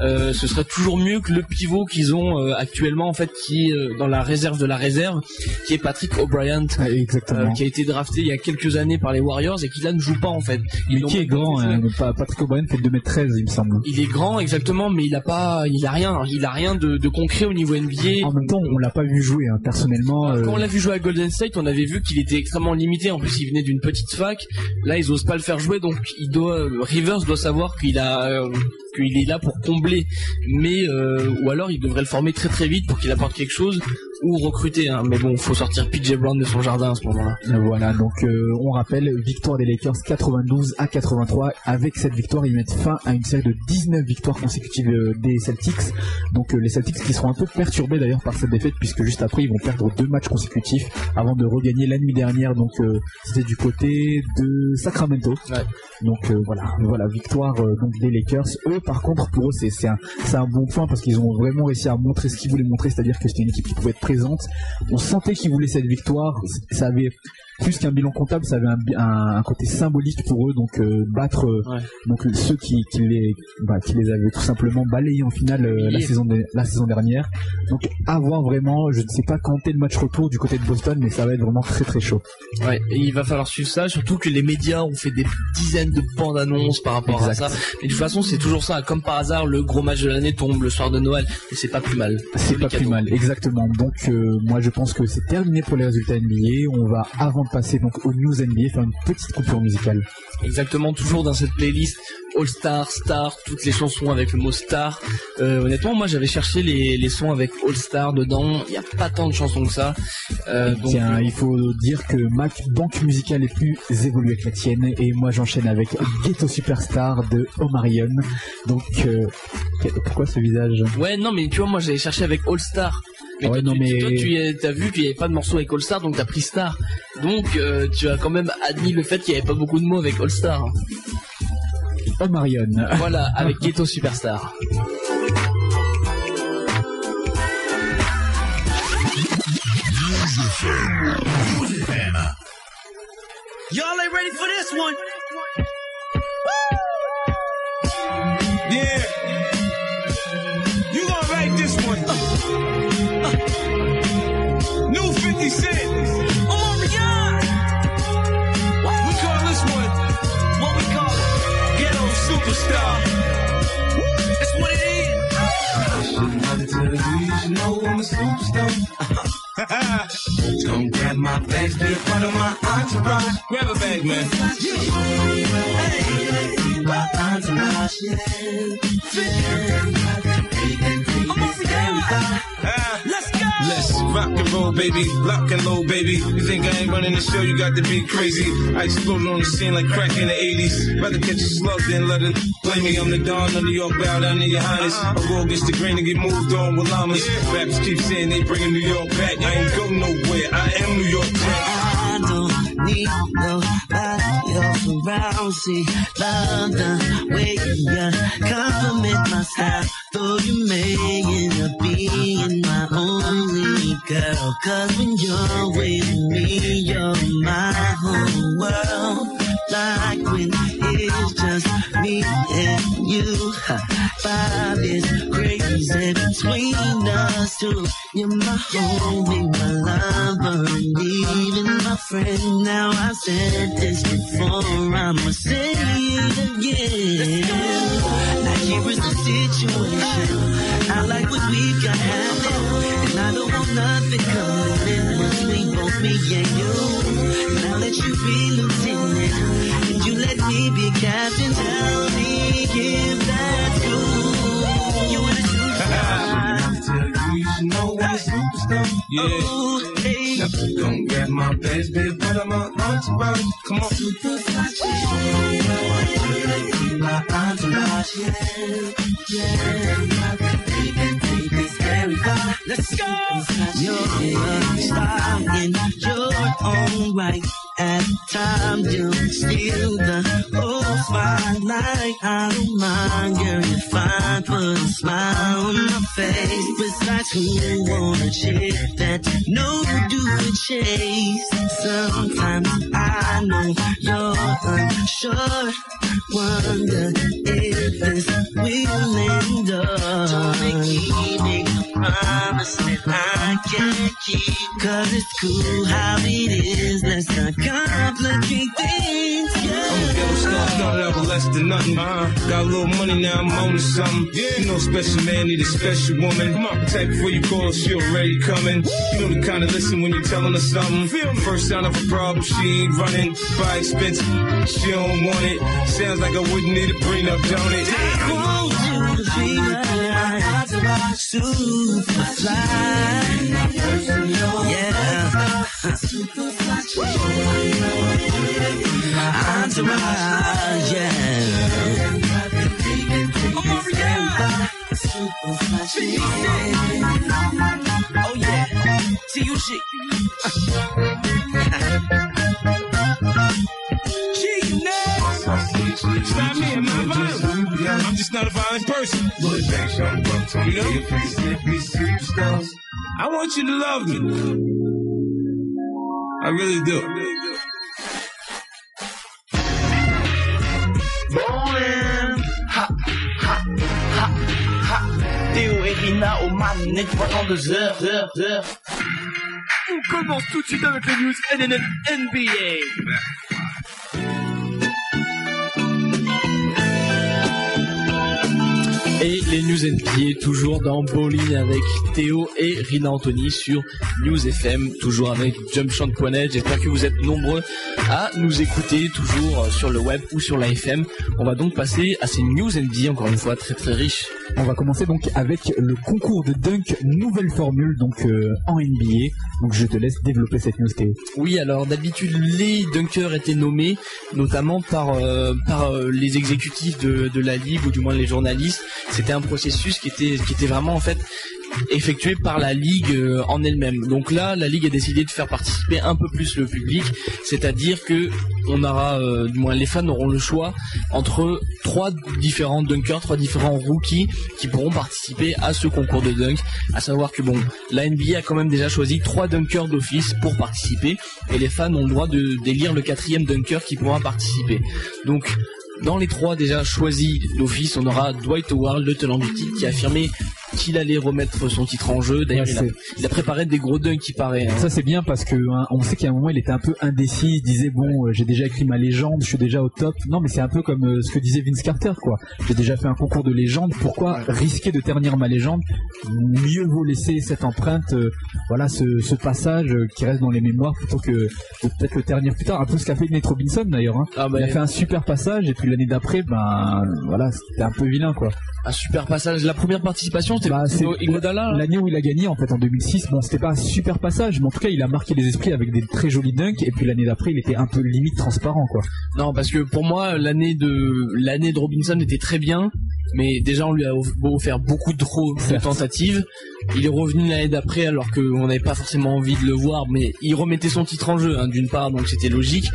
Ce serait toujours mieux que le pivot qu'ils ont actuellement, en fait, qui est dans la réserve de la réserve, qui est Patrick O'Brien. Ouais, exactement. qui a été drafté il y a quelques années par les Warriors et qui là ne joue pas en fait. Ils Mais qui est grand, hein, Patrick O'Brien fait 2m13 il me semble. Il est grand exactement, mais il a pas, il a rien, il a rien de, de concret au niveau NBA. En même temps, on l'a pas vu jouer hein, personnellement. euh, Quand on l'a vu jouer à Golden State, on avait vu qu'il était extrêmement limité. En plus, il venait d'une petite fac. Là, ils osent pas le faire jouer, donc il doit, Rivers doit savoir qu'il a, euh, qu'il est là pour combler. Mais euh, ou alors, il devrait le former très très vite pour qu'il apporte quelque chose ou recruter. Hein. Mais bon, faut sortir PJ Brown de son jardin à ce moment-là. Voilà, donc euh, on rappelle, victoire des Lakers 92 à 83. Avec cette victoire, ils mettent fin à une série de 19 victoires consécutives euh, des Celtics. Donc euh, les Celtics qui seront un peu perturbés d'ailleurs par cette défaite, puisque juste après, ils vont perdre deux matchs consécutifs avant de regagner la nuit dernière. Donc c'était du côté de Sacramento. Ouais. Donc voilà, voilà victoire donc des Lakers. Eux, par contre, pour eux, c'est un, c'est un bon point parce qu'ils ont vraiment réussi à montrer ce qu'ils voulaient montrer, c'est-à-dire que c'était une équipe qui pouvait être On sentait qu'ils voulaient cette victoire. Ça avait plus qu'un bilan comptable, ça avait un, bi- un- un côté symbolique pour eux, donc euh, battre euh, Ouais. donc ceux qui, qui les bah, qui les avaient tout simplement balayés en finale euh, la saison de- la saison dernière. Donc à voir vraiment, je ne sais pas quand est le match retour du côté de Boston, mais ça va être vraiment très très chaud. Ouais, et il va falloir suivre ça, surtout que les médias ont fait des dizaines de bandes annonces par rapport Exact. à ça. Mais de toute façon, c'est toujours ça. Comme par hasard, le gros match de l'année tombe le soir de Noël, et c'est pas plus mal. C'est pas plus mal, exactement. Donc euh, moi je pense que c'est terminé pour les résultats NBA. On va avant passer donc aux news NBA faire une petite coupure musicale. Exactement, toujours dans cette playlist All Star, Star, toutes les chansons avec le mot Star. Euh, honnêtement, moi j'avais cherché les, les sons avec All Star dedans. Il n'y a pas tant de chansons que ça. Euh, donc, Tiens, il faut dire que ma banque musicale est plus évoluée que la tienne et moi j'enchaîne avec Ghetto Superstar de Omarion. Donc euh, pourquoi ce visage? Ouais, non, mais tu vois, moi j'avais cherché avec All Star. Mais Ouais, toi, non, tu, mais- toi, tu t'as vu qu'il n'y avait pas de morceau avec All Star, donc t'as pris Star. Donc tu as quand même admis le fait qu'il n'y avait pas beaucoup de mots avec All Star. Omarion. Voilà, avec Ghetto Superstar. Y'all ain't ready for this one. Yeah. You gonna like this one. New 50 Cent. Is. You know I'm a superstar. Don't grab my bags, be a part of my entourage. Grab a bag, man. My entourage, Ah, Let's go. Let's rock and roll, baby. Lock and low, baby. You think I ain't running the show? You got to be crazy. I exploded on the scene like crack in the 80s. Rather catch a slug than let it blame me. I'm the dawn of New York, bow down to your highness. I go against the grain and get moved on with llamas. Rappers keep saying they bringing New York back. I ain't go nowhere. I am New York Jack. I don't need else around. See, love the way you compliment my style. Though you may end up being my only girl. Cause when you're with me, you're my whole world. Like when it's just me and you. Five is crazy between us two. You're my homie, my lover, and even my friend. Now I said this before, I'ma say it again. Now here is the situation. I like what we've got happening, and I don't want nothing coming in between both me and you. Now that you be and you let me be captain, tell me if that's true. You wanna shoot Tell you, you should know I'm a superstar. Yeah. Oh, hey. Don't grab my bags, be a part of my entourage. Come on. My entourage, yeah, yeah. We can take this very far. Let's go. You're a star in your own right. At times you steal the whole spotlight. I don't mind, girl, if I put a smile on my face. Besides, who want a chick that no do a chase? Sometimes I know you're unsure. Wonder if this will end up. Don't make me make a promise that I can't keep. Cause it's cool how it is. Let's not complicate things. I'm a Yeah. ghetto star, started out with less than nothing. Uh-huh. Got a little money now, I'm on to something. Yeah. You know, special man need a special woman. Come on, type before you call her, she already coming. You know the kind of listen when you're telling her something. Feel me? First sign of a problem, she ain't running. Buy expensive, she don't want it. Sounds like I wouldn't need a prenup, don't it? want you to be my superfly. Yeah. Entourage, yeah. Oh yeah, T-U-G. It's not me, I'm not violent. I'm just not a violent person. You know? I want you to love me. I really do. Ballin', ha, ha, ha, ha. Do it Rina, Oman, net pendant deux heures, heures, heures. On commence tout de suite avec les news NNN NBA. Et les news NBA toujours dans Bowling avec Théo et Rina Anthony sur News FM, toujours avec jumpshot.net. J'espère que vous êtes nombreux à nous écouter toujours sur le web ou sur la FM. On va donc passer à ces news NBA encore une fois très très riches. On va commencer donc avec le concours de dunk nouvelle formule donc euh, en NBA. Donc je te laisse développer cette news Théo. Oui, alors d'habitude les dunkers étaient nommés notamment par euh, par euh, les exécutifs de, de la ligue ou du moins les journalistes. C'était un processus qui était qui était vraiment en fait effectué par la ligue euh, en elle-même. Donc là, la ligue a décidé de faire participer un peu plus le public, c'est-à-dire que on aura, euh, du moins les fans auront le choix entre trois différents dunkers, trois différents rookies qui pourront participer à ce concours de dunk. À savoir que bon, la NBA a quand même déjà choisi trois dunkers d'office pour participer et les fans ont le droit de d'élire le quatrième dunker qui pourra participer. Donc dans les trois déjà choisis d'office, on aura Dwight Howard, le tenant du titre, qui a affirmé qu'il allait remettre son titre en jeu. D'ailleurs, Ouais, il, a, c'est- il a préparé des gros dunks qui paraît. hein. Ça c'est bien parce que hein, on sait qu'à un moment il était un peu indécis, il disait bon euh, j'ai déjà écrit ma légende, je suis déjà au top. Non mais c'est un peu comme euh, ce que disait Vince Carter quoi. J'ai déjà fait un concours de légende, pourquoi risquer de ternir ma légende? Mieux vaut laisser cette empreinte, euh, voilà ce, ce passage qui reste dans les mémoires plutôt que de peut-être le ternir plus tard. Un peu ce qu'a fait Nate Robinson d'ailleurs. Hein. Ah bah, Il a fait un super passage et puis l'année d'après ben voilà c'était un peu vilain quoi. un super passage. La première participation, Bah, c'est Iguodala. là l'année où il a gagné en fait en 2006. Bon, c'était pas un super passage, mais en tout cas, il a marqué les esprits avec des très jolis dunks. Et puis l'année d'après, il était un peu limite transparent, quoi. Non, parce que pour moi, l'année de l'année de Robinson était très bien, mais déjà on lui a off- offert beaucoup trop de tentatives. Il est revenu l'année d'après alors qu'on n'avait pas forcément envie de le voir, mais il remettait son titre en jeu, hein, d'une part, donc c'était logique.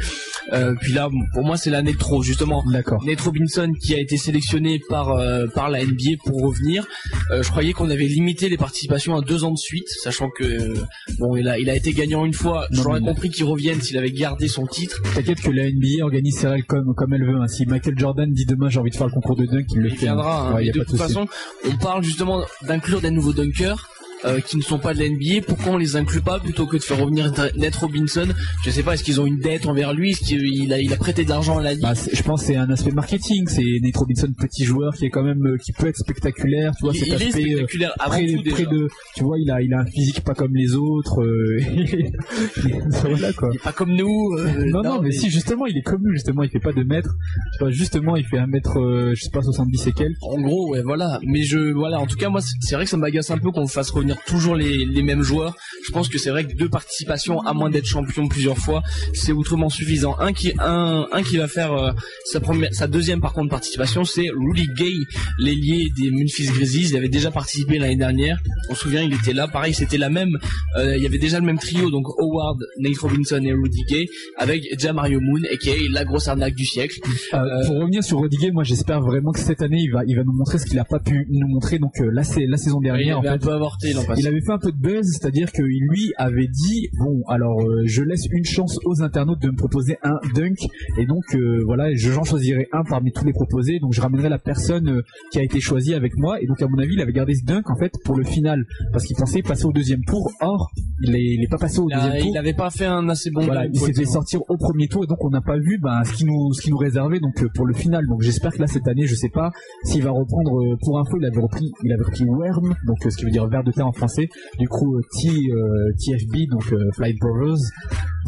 Euh, puis là, pour moi, c'est l'année de trop, justement. D'accord. Nate Robinson qui a été sélectionné par euh, par la NBA pour revenir. Euh, je croyais qu'on avait limité les participations à deux ans de suite, sachant que bon, il a il a été gagnant une fois. J'aurais compris qu'il revienne s'il avait gardé son titre. T'inquiète que la NBA organise ses règles comme comme elle veut. hein. Si Michael Jordan dit demain j'ai envie de faire le concours de dunk, il le Il fait. hein. viendra. hein. Ouais, Mais y a de pas toute façon, on parle justement d'inclure des nouveaux dunkers. Euh, qui ne sont pas de la NBA, pourquoi on les inclut pas plutôt que de faire revenir Nate Robinson? Je sais pas, est-ce qu'ils ont une dette envers lui? Est-ce qu'il a, il a prêté de l'argent à la ligue? Bah, je pense que c'est un aspect marketing. C'est Nate Robinson, petit joueur qui est quand même euh, qui peut être spectaculaire. Tu vois Il, cet il aspect. euh, spectaculaire avant près, tout près de, tu vois, il a, il a un physique pas comme les autres. voilà quoi. Il est pas comme nous. non, non, mais, si, justement, il est comme nous, justement, il fait pas de mètres. Tu vois, justement, il fait un mètre, je sais pas, 70 et quelques. En gros, ouais, voilà. Mais je, voilà, en tout cas, moi, c'est vrai que ça m'agace un peu qu'on fasse revenir toujours les, les mêmes joueurs. Je pense que c'est vrai que deux participations, à moins d'être champion plusieurs fois, c'est outrement suffisant. Un qui, un, un qui va faire euh, sa première, sa deuxième par contre participation, c'est Rudy Gay, l'ailier des Memphis Grizzlies. Il avait déjà participé l'année dernière. On se souvient, il était là. Pareil, c'était la même. euh, il y avait déjà le même trio, donc Howard, Nate Robinson et Rudy Gay, avec Jamario Moon, aka la grosse arnaque du siècle. Euh, pour revenir sur Rodriguez, moi, j'espère vraiment que cette année, il va, il va nous montrer ce qu'il a pas pu nous montrer. Donc, euh, c'est la saison il dernière, en avait un fait. peu avorté l'an passé. Il avait fait un peu de buzz, c'est-à-dire que lui avait dit bon alors euh, je laisse une chance aux internautes de me proposer un dunk et donc euh, voilà je- j'en choisirai un parmi tous les proposés donc je ramènerai la personne euh, qui a été choisie avec moi et donc à mon avis il avait gardé ce dunk en fait pour le final parce qu'il pensait passer au deuxième tour or il est, il est pas passé au Il a- deuxième tour il n'avait pas fait un assez bon. voilà, il s'est fait sortir au premier tour et donc on n'a pas vu ben, ce qui nous ce qui nous réservait donc pour le final. Donc j'espère que là cette année, je sais pas s'il va reprendre pour info, il avait repris il avait repris Worm, donc ce qui veut dire ver de terre en français. Du coup euh, T euh, TFB donc euh, Flight Brothers.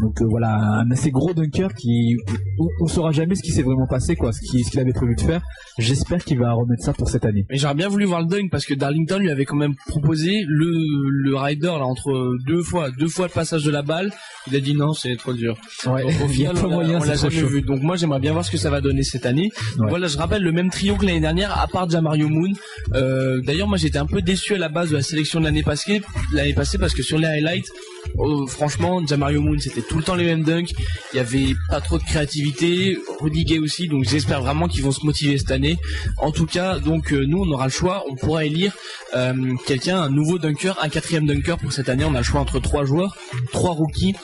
Donc voilà, un assez gros dunker qui on, on saura jamais ce qui s'est vraiment passé quoi, ce qui ce qu'il avait prévu de faire. J'espère qu'il va remettre ça pour cette année. Mais j'aurais bien voulu voir le dunk parce que Darlington lui avait quand même proposé le le rider là entre deux fois deux fois le passage de la balle. Il a dit non, c'est trop dur. Ouais, Donc, au final, on l'a- jamais chaud. vu. Donc moi j'aimerais bien voir ce que ça va donner cette année. Ouais. Voilà, je rappelle le même trio que l'année dernière, à part Jamario Moon. Euh, D'ailleurs, moi j'étais un peu déçu à la base de la sélection de l'année passée, parce que sur les highlights, oh, franchement, Jamario Moon c'était tout le temps les mêmes dunks. Il y avait pas trop de créativité. Rudy Gay aussi, donc j'espère vraiment qu'ils vont se motiver cette année. En tout cas, donc euh, nous on aura le choix, on pourra élire euh, quelqu'un, un nouveau dunker, un quatrième dunker pour cette année. On a le choix entre trois joueurs, trois rookies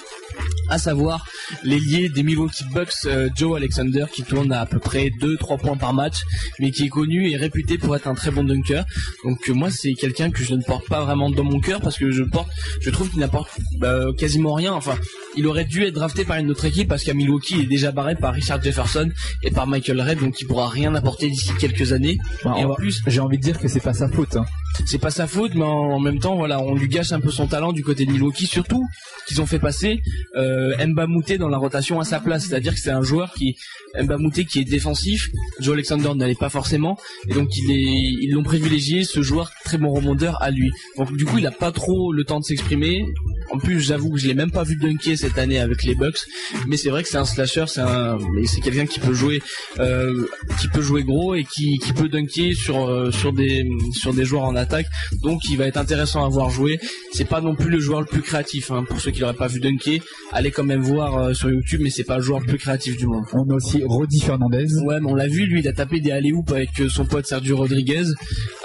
à savoir l'ailier des Milwaukee Bucks, euh, Joe Alexander, qui tourne à, à peu près 2-3 points par match, mais qui est connu et réputé pour être un très bon dunker. Donc euh, moi, c'est quelqu'un que je ne porte pas vraiment dans mon cœur parce que je porte, je trouve qu'il n'apporte bah, quasiment rien. Enfin, il aurait dû être drafté par une autre équipe parce qu'à Milwaukee, il est déjà barré par Richard Jefferson et par Michael Red, donc il pourra rien apporter d'ici quelques années. Bah, et en plus, j'ai envie de dire que c'est pas sa faute. hein. c'est pas sa faute, mais en, en même temps, voilà, on lui gâche un peu son talent du côté de Milwaukee, surtout qu'ils ont fait passer euh, Mba Mouté dans la rotation à sa place, c'est-à-dire que c'est un joueur qui Mba Mouté qui est défensif, Joe Alexander n'allait pas forcément, et donc il ils l'ont privilégié, ce joueur très bon rebondeur à lui. Donc du coup, il a pas trop le temps de s'exprimer. En plus, j'avoue que je l'ai même pas vu dunker cette année avec les Bucks, mais c'est vrai que c'est un slasher, c'est un, c'est quelqu'un qui peut jouer, euh, qui peut jouer gros et qui, qui peut dunker sur euh, sur des sur des joueurs en attaque. Donc, il va être intéressant à voir jouer. C'est pas non plus le joueur le plus créatif, hein, pour ceux qui l'auraient pas vu dunker. Allez quand même voir euh, sur YouTube, mais c'est pas le joueur le plus créatif du monde. On a aussi Roddy Fernandez. Ouais, mais on l'a vu, lui, il a tapé des alley avec euh, son pote Sergio Rodriguez.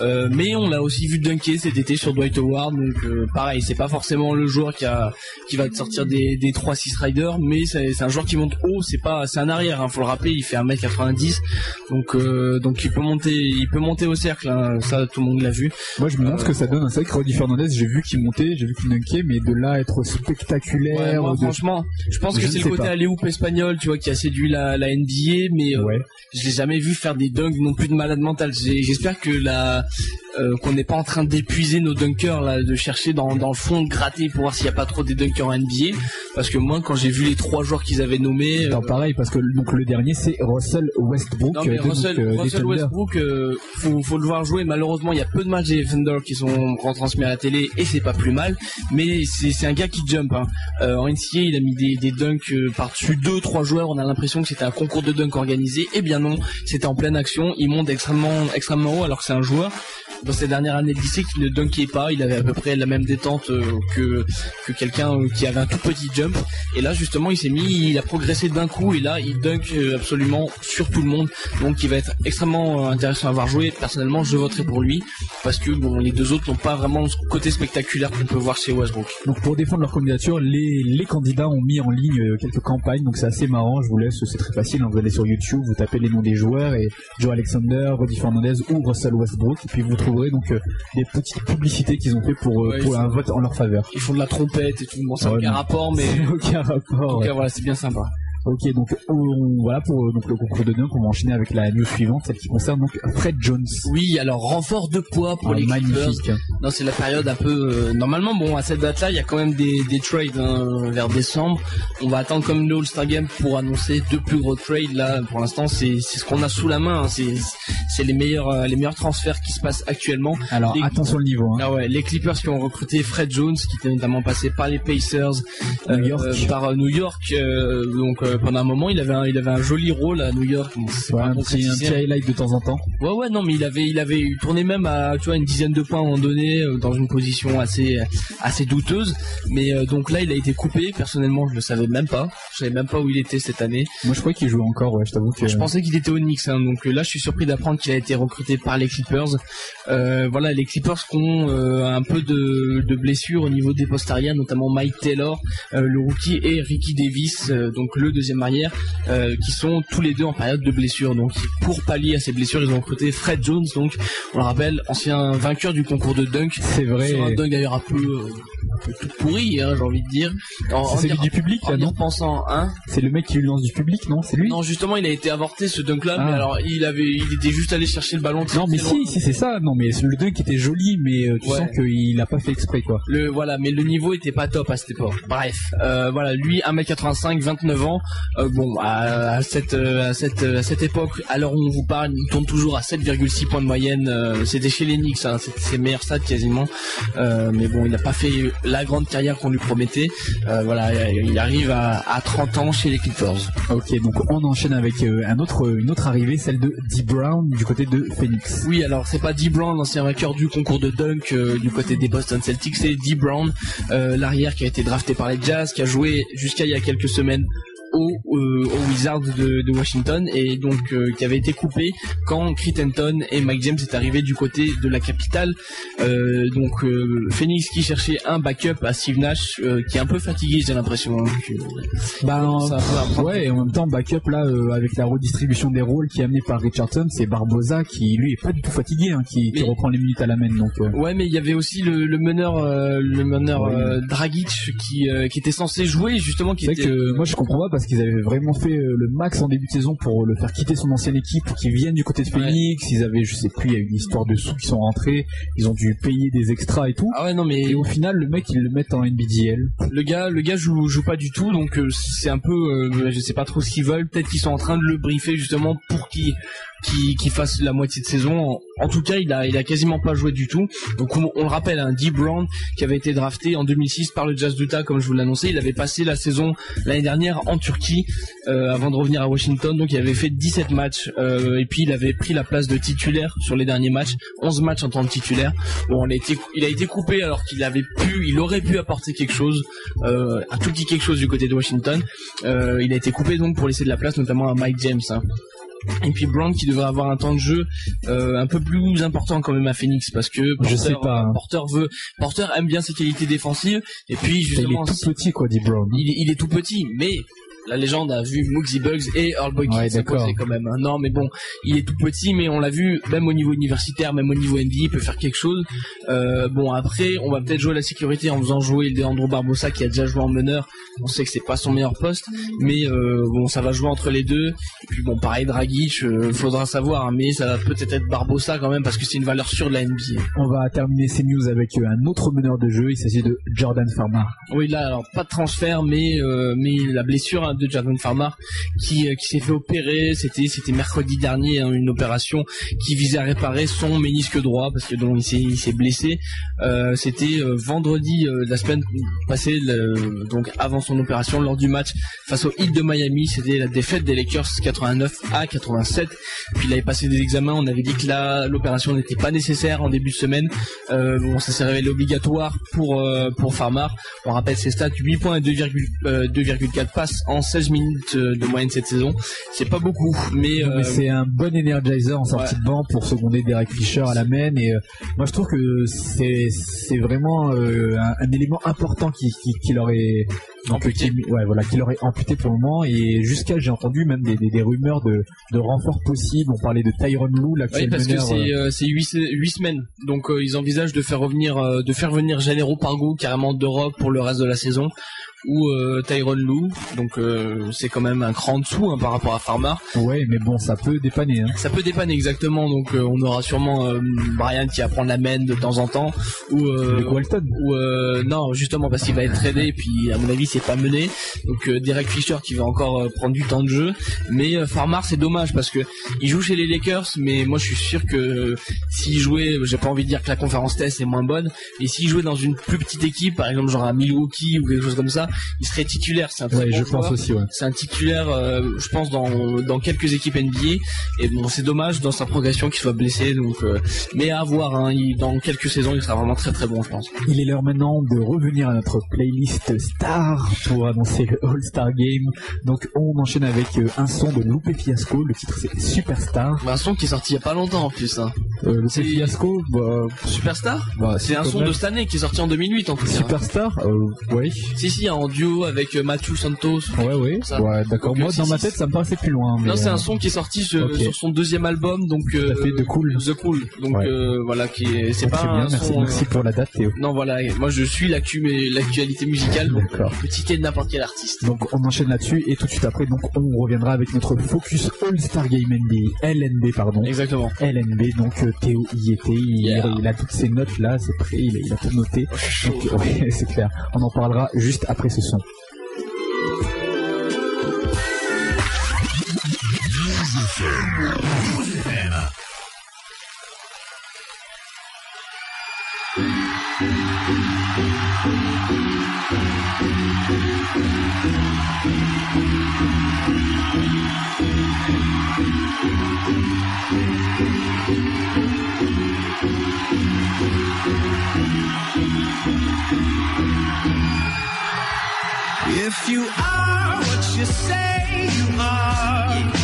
Euh, mais on l'a aussi vu dunker cet été sur Dwight Howard. Donc euh, pareil, c'est pas forcément le joueur qui a qui va te sortir des des 3 6 riders, mais c'est un joueur qui monte haut, c'est pas c'est un arrière, hein, faut le rappeler, il fait 1m90. Donc euh, donc il peut monter il peut monter au cercle, hein, ça tout le monde l'a vu. Moi, je me demande ce que ça donne. C'est vrai que Roddy Fernandez, j'ai vu qu'il montait, j'ai vu qu'il dunkait, mais de là à être Ouais, spectaculaire. moi, de- franchement, je pense que c'est le côté pas. alley-oop espagnol, tu vois, qui a séduit la, la NBA, mais euh, Ouais. je l'ai jamais vu faire des dunks non plus de malade mental. J'espère que la euh, qu'on n'est pas en train d'épuiser nos dunkers là, de chercher dans, dans le fond, de gratter pour voir s'il n'y a pas trop des dunkers en NBA. Parce que moi, quand j'ai vu les trois joueurs qu'ils avaient nommés, euh, Non, pareil, parce que donc le dernier c'est Russell Westbrook. non mais de- Russell, donc. Westbrook, faut, faut le voir jouer. Malheureusement, il y a peu de matchs des Thunder qui sont retransmis à la télé et c'est pas plus mal. Mais c'est un gars qui jump. Hein. En NCAA, il a mis des, dunks euh, par-dessus deux, trois joueurs. On a l'impression que c'était un concours de dunk organisé. Eh bien non, c'était en pleine action. Il monte extrêmement, extrêmement haut alors que c'est un joueur dans ses dernières années de lycée qui ne dunkait pas. Il avait à peu près la même détente euh, que que quelqu'un euh, qui avait un tout petit jump. Et là, justement, il s'est mis, il a progressé d'un coup et là, il dunk absolument sur tout le monde. Donc, il va être extrêmement intéressant à voir jouer. Personnellement, je voterai pour lui parce que les deux autres n'ont pas vraiment ce côté spectaculaire qu'on peut voir chez Westbrook. Donc pour défendre leur candidature, les candidats ont mis en ligne euh, quelques campagnes, donc c'est assez marrant. Je vous laisse, c'est très facile. hein, Vous allez sur YouTube, vous tapez les noms des joueurs et Joe Alexander, Roddy Fernandez ou Russell Westbrook, et puis vous trouverez donc euh, des petites publicités qu'ils ont fait pour, euh, Ouais, pour ils un vote en leur faveur. Ils font de la trompette et tout. Bon, ça n'a Ouais, aucun rapport, mais aucun rapport. en tout ouais. cas, voilà, c'est bien sympa. Ok, donc on- voilà pour euh, donc le concours de dunk. On va enchaîner avec la news suivante, celle qui concerne donc Fred Jones. Oui, alors renfort de poids pour Ah, les Clippers. magnifique. Non, c'est la période un peu. euh, normalement, bon, à cette date-là, il y a quand même des, des trades hein, vers décembre. On va attendre comme le All-Star Game pour annoncer deux plus gros trades. Là, pour l'instant, c'est ce qu'on a sous la main. hein. C'est les meilleurs euh, les meilleurs transferts qui se passent actuellement. Alors Les- attention le niveau. Hein. Ah ouais, les Clippers qui ont recruté Fred Jones, qui était notamment passé par les Pacers, New York. par euh, New York. euh, donc euh, pendant un moment, il avait un, il avait un joli rôle à New York. Bon, c'est Ouais, un, petit, un concrétisé, petit highlight de temps en temps. Ouais ouais non mais il avait il avait tourné même à tu vois une dizaine de points à un moment donné euh, dans une position assez assez douteuse mais euh, donc là il a été coupé personnellement je le savais même pas je savais même pas où il était cette année Moi je croyais qu'il jouait encore. Ouais, je t'avoue que. je pensais qu'il était au Knicks hein, donc euh, là je suis surpris d'apprendre qu'il a été recruté par les Clippers euh, voilà les Clippers qui ont euh, un peu de, de blessures au niveau des arrière notamment Mike Taylor euh, le rookie et Ricky Davis euh, donc le deuxième arrière euh, qui sont tous les deux en période de blessure donc pour pallier à ces blessures ils ont recruté Fred Jones donc on le rappelle ancien vainqueur du concours de dunk C'est vrai. sur un dunk d'ailleurs un peu, euh, un peu tout pourri hein, j'ai envie de dire C'est celui du public en là, y non repensant hein C'est le mec qui lui lance du public, non C'est lui non, justement, il a été avorté ce dunk-là, Ah. mais alors il avait, il était juste allé chercher le ballon. Non, mais loin. si, si c'est ça. Non, mais le dunk était joli, mais euh, tu Ouais. sens qu'il a pas fait exprès, quoi. Le voilà, mais le niveau était pas top à cette époque. Bref, euh, voilà, lui 1m85, 29 ans. Euh, bon, à, à cette euh, à cette à cette époque, à l'heure où on vous parle, il tourne toujours à 7,6 points de moyenne. Euh, C'était chez les Knicks, hein, c'était ses meilleurs stats quasiment. Euh, mais bon, il n'a pas fait la grande carrière qu'on lui promettait. Euh, voilà, il arrive à, à 30 ans chez les Clippers. Ok, donc on enchaîne avec euh, un autre, une autre arrivée, celle de D. Brown du côté de Phoenix. Oui, alors c'est pas Dee Brown, l'ancien vainqueur du concours de dunk euh, du côté des Boston Celtics, c'est Dee Brown, euh, l'arrière qui a été drafté par les Jazz, qui a joué jusqu'à il y a quelques semaines aux, euh, aux Wizards de, de Washington et donc euh, qui avait été coupé quand Crittenton et Mike James est arrivé du côté de la capitale. Euh, donc euh, Phoenix qui cherchait un backup à Steve Nash qui est un peu fatigué, j'ai l'impression. hein, que- Bah, Ça ouais, et en même temps, backup là, avec la redistribution des rôles qui est amenée par Richardson, c'est Barbosa qui lui est pas du tout fatigué, hein, qui, reprend les minutes à la main. Donc, Ouais, mais il y avait aussi le, le meneur, le meneur Ouais. euh, Dragic qui, qui était censé jouer justement, qui était. que moi je comprends pas parce qu'ils avaient vraiment fait euh, le max en début de saison pour le faire quitter son ancienne équipe pour qu'il vienne du côté de Phoenix. Ils avaient, je sais plus, il y a eu une histoire de sous qui sont rentrés. Ils ont dû payer des extras et tout. Ah ouais, non mais Et au final, le mec, ils le mettent en NBDL. le gars, le gars joue, joue pas du tout, donc euh, c'est un peu, euh, je sais pas trop ce qu'ils veulent. Peut-être qu'ils sont en train de le briefer justement pour qu'il qu'il qu'il fasse la moitié de saison. En, tout cas, il a, il a quasiment pas joué du tout. Donc on, le rappelle, un Dee Brown qui avait été drafté en 2006 par le Jazz d'Utah, comme je vous l'annonçais. Il avait passé la saison l'année dernière en Turquie euh, avant de revenir à Washington. Donc il avait fait 17 matchs euh, et puis il avait pris la place de titulaire sur les derniers matchs, 11 matchs en tant que titulaire. Bon, on a été, il a été coupé alors qu'il avait pu, il aurait pu apporter quelque chose, euh, un tout petit quelque chose du côté de Washington. Euh, il a été coupé donc pour laisser de la place notamment à Mike James. hein. Et puis Brown qui devrait avoir un temps de jeu euh, un peu plus important quand même à Phoenix parce que Porter, Je sais pas, hein. Porter veut, Porter aime bien ses qualités défensives et puis Il justement est tout petit, quoi, dit Brown. il, il est tout petit, mais la légende a vu Muggsy Bugs et Earl Boy Ouais, s'imposer quand même. hein. Non, mais bon, il est tout petit, mais on l'a vu, même au niveau universitaire, même au niveau NBA, il peut faire quelque chose. Euh, bon, après, on va peut-être jouer la sécurité en faisant jouer Leandro Barbosa qui a déjà joué en meneur. On sait que c'est pas son meilleur poste, mais euh, bon, ça va jouer entre les deux. Et puis bon, pareil, Dragic, euh, faudra savoir, hein, mais ça va peut-être être Barbosa quand même parce que c'est une valeur sûre de la NBA. On va terminer ces news avec un autre meneur de jeu. Il s'agit de Jordan Farmer. Oui, là, alors pas de transfert, mais mais la blessure hein, de Jordan Farmer qui euh, qui s'est fait opérer, c'était c'était mercredi dernier, hein, une opération qui visait à réparer son ménisque droit parce que donc il s'est il s'est blessé. Euh, c'était euh, vendredi la semaine passée, donc avant son opération, lors du match face au Heat de Miami, c'était la défaite des Lakers 89 à 87. Puis il avait passé des examens, on avait dit que l'opération n'était pas nécessaire en début de semaine. Bon, ça s'est révélé obligatoire pour euh, pour Farmer. On rappelle ses stats 8 points et 2,4 euh, 2,4 passes en 16 minutes euh, de moyenne cette saison. C'est pas beaucoup, mais, euh, mais c'est un bon energizer en sortie ouais. de banc pour seconder Derek Fisher à la main et euh, moi je trouve que c'est vraiment un, un élément important qui qui, qui leur est donc, Amputé. qui- ouais voilà qui leur est amputé pour le moment et jusqu'à j'ai entendu même des, des, des rumeurs de de renforts possibles on parlait de Tyron Lue Oui, parce que c'est euh, euh, c'est huit se- huit semaines. Donc euh, ils envisagent de faire revenir euh, de faire venir Janero Pargo carrément d'Europe pour le reste de la saison ou Tyron Lou. Donc euh, c'est quand même un cran en dessous hein, par rapport à Farmer. ouais mais bon ça peut dépanner hein. Ça peut dépanner exactement. Donc euh, on aura sûrement euh, Brian qui va prendre la main de temps en temps ou euh, Walton ou euh, non justement parce qu'il va être tradé et puis à mon avis c'est pas mené donc Derek Fisher qui va encore prendre du temps de jeu mais Farmar c'est dommage parce que il joue chez les Lakers mais moi je suis sûr que s'il jouait j'ai pas envie de dire que la conférence test est moins bonne mais s'il jouait dans une plus petite équipe par exemple genre à Milwaukee ou quelque chose comme ça il serait titulaire c'est un très ouais bon je joueur. pense aussi ouais C'est un titulaire, euh, je pense, dans, dans quelques équipes NBA. Et bon, c'est dommage dans sa progression qu'il soit blessé. Donc, euh, mais à voir. Hein, il- dans quelques saisons, il sera vraiment très très bon, je pense. Il est l'heure maintenant de revenir à notre playlist star pour annoncer le All-Star Game. Donc on enchaîne avec euh, un son de Lupe Fiasco, le titre c'est Superstar. Un son qui est sorti il y a pas longtemps en plus. Hein. Euh, C'est- Fiasco, bah, Superstar? bah, C'est un son même- de cette année qui est sorti en 2008 en tout cas. Superstar euh, Ouais, Si si, en duo avec Matthew Santos. ouais, ouais. Ça. ouais D'accord, moi euh, dans ma tête ça me paraissait plus loin. mais, Non, c'est euh, un son qui est sorti sur, son deuxième album, donc euh, fait, The Cool. The Cool. Donc Ouais. euh, voilà, qui est, c'est pas c'est bien, un merci, son. merci euh, pour la date Théo. Non voilà, moi je suis l'actu- l'actualité musicale, donc D'accord. je peux citer n'importe quel artiste. Donc on enchaîne là-dessus et tout de suite après donc on reviendra avec notre focus All-Star Game NBA, LNB pardon. Exactement. LNB, donc euh, Théo y était, il, Yeah. il a toutes ses notes là, c'est prêt, il a, il a tout noté. Donc, ouais, c'est clair. On en parlera juste après ce son. If you are what you say you are.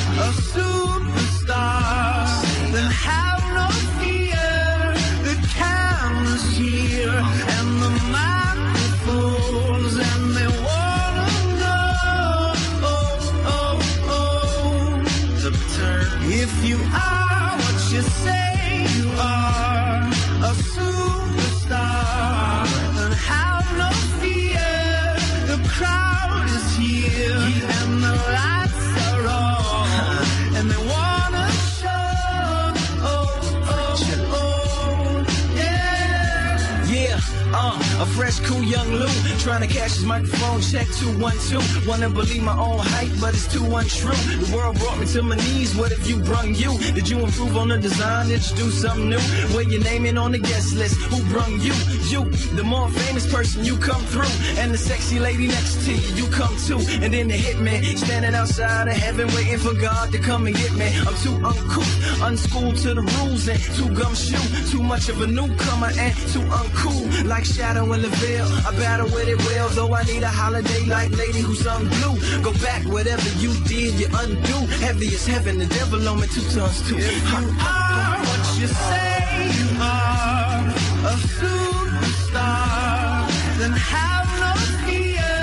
Fresh, cool young Lou trying to cash his microphone check 212. Wanna believe my own hype, but it's too untrue. The world brought me to my knees. What if you brung you? Did you improve on the design? Did you do something new? Where your name in on the guest list? Who brung you? You, the more famous person, you come through. And the sexy lady next to you, you come too. And then the hitman standing outside of heaven waiting for God to come and get me. I'm too uncouth, unschooled to the rules, and too gumshoe. Too much of a newcomer and too uncool. Like shadow in the veil, I battle with it well. Though I need a holiday like lady who's sung blue. Go back, whatever you did, you undo. Heavy as heaven, the devil on me two tons too. If you are what you say you are, a superstar, then have no fear.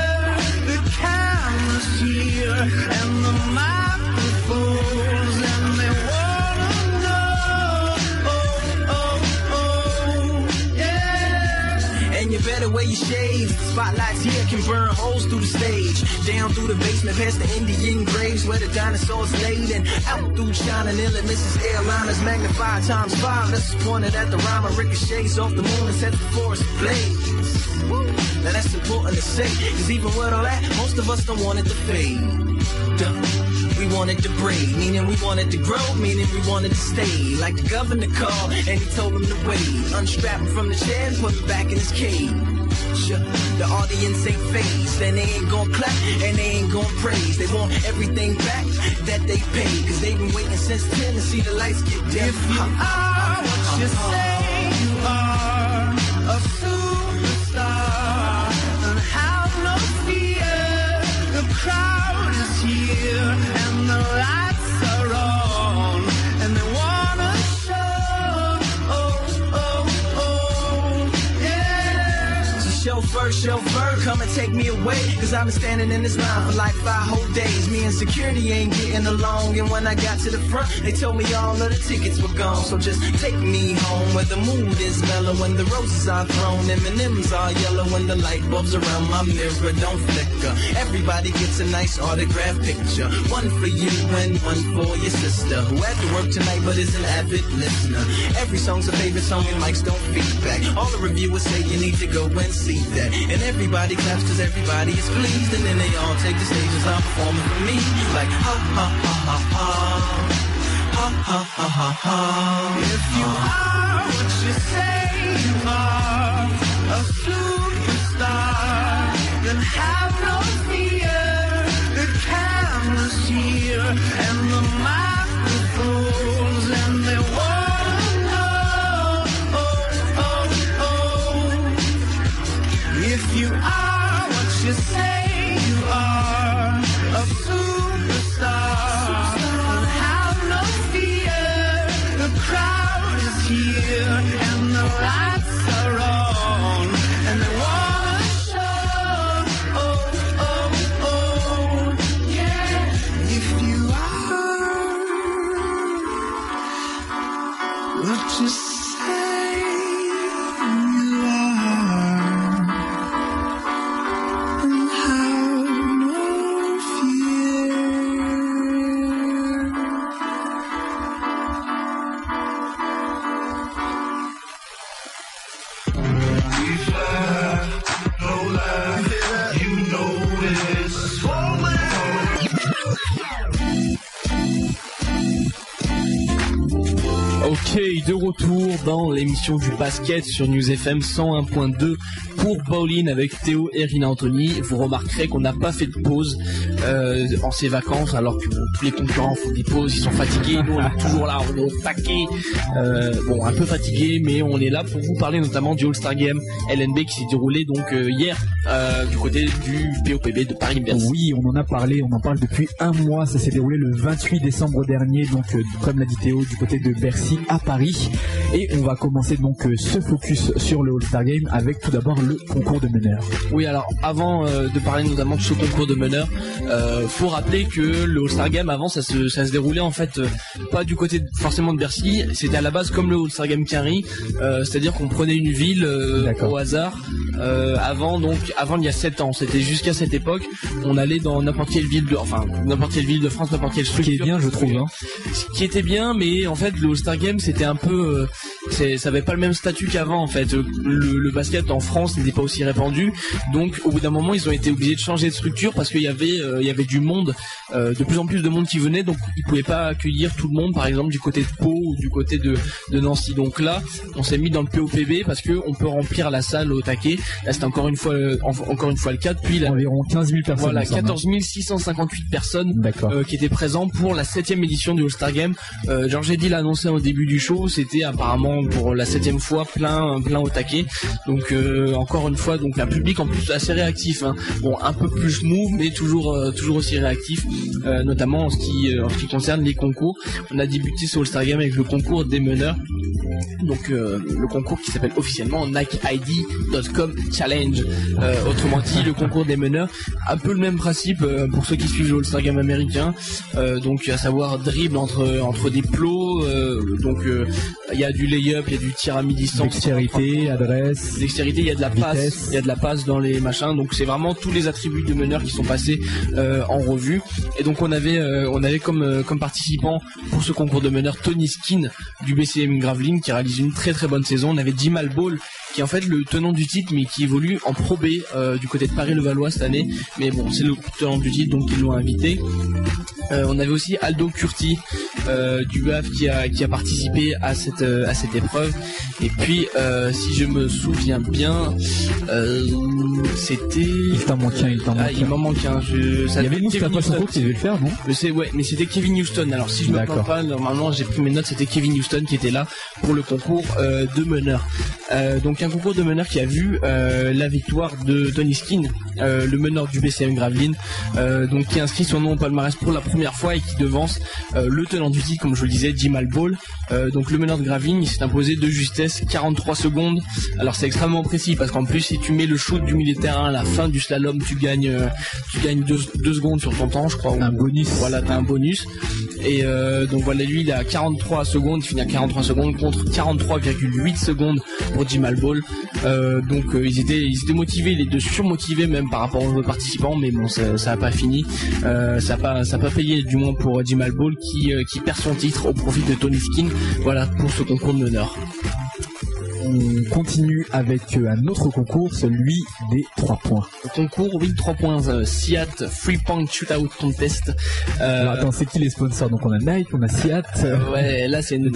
The camera's here And you shades. Spotlights here can burn holes through the stage. Down through the basement, past the Indian graves where the dinosaurs laid. And out through China, ill and Mrs. Airliners magnified times five. This is pointed at the rhyme. Ricochets off the moon and set the forest ablaze. Now that's important to say. Cause even with all that, most of us don't want it to fade. Duh. We wanted to breed, meaning we wanted to grow, meaning we wanted to stay. Like the governor called, and he told him to wait. Unstrap him from the chair and put him back in his cage. The audience ain't phased, and they ain't gonna clap, and they ain't gonna praise. They want everything back that they paid, cause they've been waiting since 10 to see the lights get dim. If you are what you say you are, chauffeur, come and take me away. Cause I've been standing in this line for like five whole days. Me and security ain't getting along. And when I got to the front, they told me all of the tickets were gone. So just take me home where the mood is mellow. When the roses are thrown, M&M's are yellow. When the light bulbs around my mirror don't flicker. Everybody gets a nice autograph picture. One for you and one for your sister. Who had to work tonight but is an avid listener. Every song's a favorite song and mics don't feedback. All the reviewers say you need to go and see that. And everybody claps cause everybody is pleased. And then they all take the stage as I'm performing for me. Like ha ha ha ha ha. Ha ha ha ha. If you are what you say you are, a superstar, then have no Ok, de retour dans l'émission du basket sur News FM 101.2 pour Pauline avec Théo et Rina Anthony. Vous remarquerez qu'on n'a pas fait de pause euh, en ces vacances, alors que tous les concurrents font des pauses, ils sont fatigués. Nous, on est toujours là, on est au taquet. Euh, bon, un peu fatigué, mais on est là pour vous parler notamment du All-Star Game LNB qui s'est déroulé donc euh, hier euh, du côté du POPB de Paris-Bercy. Oui, on en a parlé, on en parle depuis un mois. Ça s'est déroulé le 28 décembre dernier, donc comme l'a dit Théo, du côté de Bercy à Paris. Et on va commencer donc ce focus sur le All-Star Game avec tout d'abord le concours de meneurs. Oui, alors avant euh, de parler notamment de ce concours de meneurs, euh, faut rappeler que le All-Star Game avant ça se, ça se déroulait en fait euh, pas du côté de- forcément de Bercy, c'était à la base comme le All-Star Game Quinry, c'est-à-dire qu'on prenait une ville au hasard. avant donc avant il y a 7 ans, c'était jusqu'à cette époque, on allait dans n'importe quelle ville de enfin n'importe quelle ville de France, n'importe quelle Ce structure. qui est bien, je trouve. hein. Ce qui était bien, mais en fait le All-Star Game c'était un peu, c'est- ça avait pas le même statut qu'avant en fait. Le, le basket en France n'était pas aussi répandu, donc au bout d'un moment ils ont été obligés de changer de structure parce qu'il y avait, euh, il y avait du monde, euh, de plus en plus de monde qui venait, donc ils pouvaient pas accueillir tout le monde, par exemple du côté de Pau ou du côté de, de Nancy. Donc là, on s'est mis dans le POPB parce que on peut remplir la salle au taquet. Là c'était encore une fois, en- encore une fois le cas depuis Environ 15 000 personnes. voilà il me semble. 14 658 personnes euh, qui étaient présents pour la septième édition du All-Star Game. Euh, Georges Eddy l'a annoncé au début du show, c'était apparemment pour la septième fois plein, plein au taquet. Donc euh, encore une fois, donc un public en plus assez réactif. hein. Bon, un peu plus smooth, mais toujours, euh, toujours aussi réactif, euh, notamment en ce qui, en ce qui concerne les concours. On a débuté ce All-Star Game avec le concours des meneurs. Donc le concours qui s'appelle officiellement NikeID.com Challenge. Autrement dit, le concours des meneurs, un peu le même principe pour ceux qui suivent le All-Star Game américain. Donc à savoir dribble entre entre des plots. donc il y a du il y a du tir à mi-distance. Dextérité, adresse. Dextérité, il y a de la passe, il y a de la passe dans les machins, donc c'est vraiment tous les attributs de meneur qui sont passés euh, en revue. Et donc on avait, euh, on avait comme euh, comme participant pour ce concours de meneur Tony Skin du BCM Gravelines qui réalise une très très bonne saison. On avait Jimal Ball qui est en fait le tenant du titre mais qui évolue en Pro B euh, du côté de Paris-le-Valois cette année. Mais bon, c'est le tenant du titre donc ils l'ont invité. Euh, on avait aussi Aldo Curti euh, du BAF qui a qui a participé à cette à cette épreuve. Et puis si je me souviens bien, c'était Il t'en manque un, il t'en ah, manque il un. m'en manque un. Je, ça Il y avait Kevin Houston. qui devait le faire, non Je sais, ouais, mais c'était Kevin Houston. Alors si je me trompe pas, normalement j'ai pris mes notes, c'était Kevin Houston qui était là pour le concours de meneur. Euh, un concours de meneur qui a vu euh, la victoire de Tony Skin, euh, le meneur du BCM Gravelines, euh, donc qui inscrit son nom au palmarès pour la première fois et qui devance le tenant du titre, comme je vous le disais, Jimal Ball. Euh, donc le meneur de Gravelines, il s'est imposé de justesse 43 secondes. Alors c'est extrêmement précis parce qu'en plus si tu mets le shoot du milieu de terrain à la fin du slalom, tu gagnes, tu gagnes deux, deux secondes sur ton temps, je crois. Un bonus. Voilà, t'as un bonus. Et donc voilà, lui, il à 43 secondes, il finit à 43 secondes contre 43,8 secondes pour Jimal Euh, donc euh, ils étaient, ils étaient motivés, les deux surmotivés même par rapport aux participants, mais bon, ça, ça a pas fini, euh, ça a pas, ça a pas payé du moins pour Jimal Ball qui, qui perd son titre au profit de Tony Skin. Voilà pour ce concours de meneur. On continue avec euh, un autre concours, celui des 3 points. Le concours, oui, 3 points, euh, Siat Free Point Shootout Contest. Euh, Alors attends, c'est qui les sponsors? Donc on a Nike, on a Siat. euh, Ouais, là c'est une,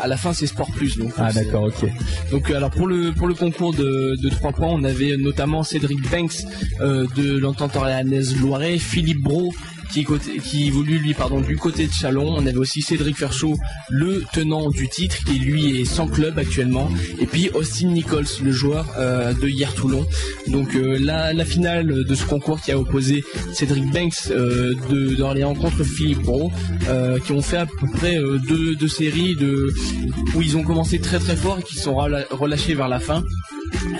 à la fin c'est Sport Plus donc. Ah d'accord, ok. Donc euh, alors pour le pour le concours de de trois points, on avait notamment Cédric Banks euh, de l'entente orléanaise Loiret, Philippe Bro qui, côté, évolue lui pardon du côté de Chalon. On avait aussi Cédric Ferchaud, le tenant du titre, qui lui est sans club actuellement. Et puis Austin Nichols, le joueur euh, de hier Toulon. Donc euh, la, finale de ce concours qui a opposé Cédric Banks euh, d'Orléans contre Philippe Bro, euh, qui ont fait à peu près deux, séries de où ils ont commencé très très fort et qui sont relâchés vers la fin.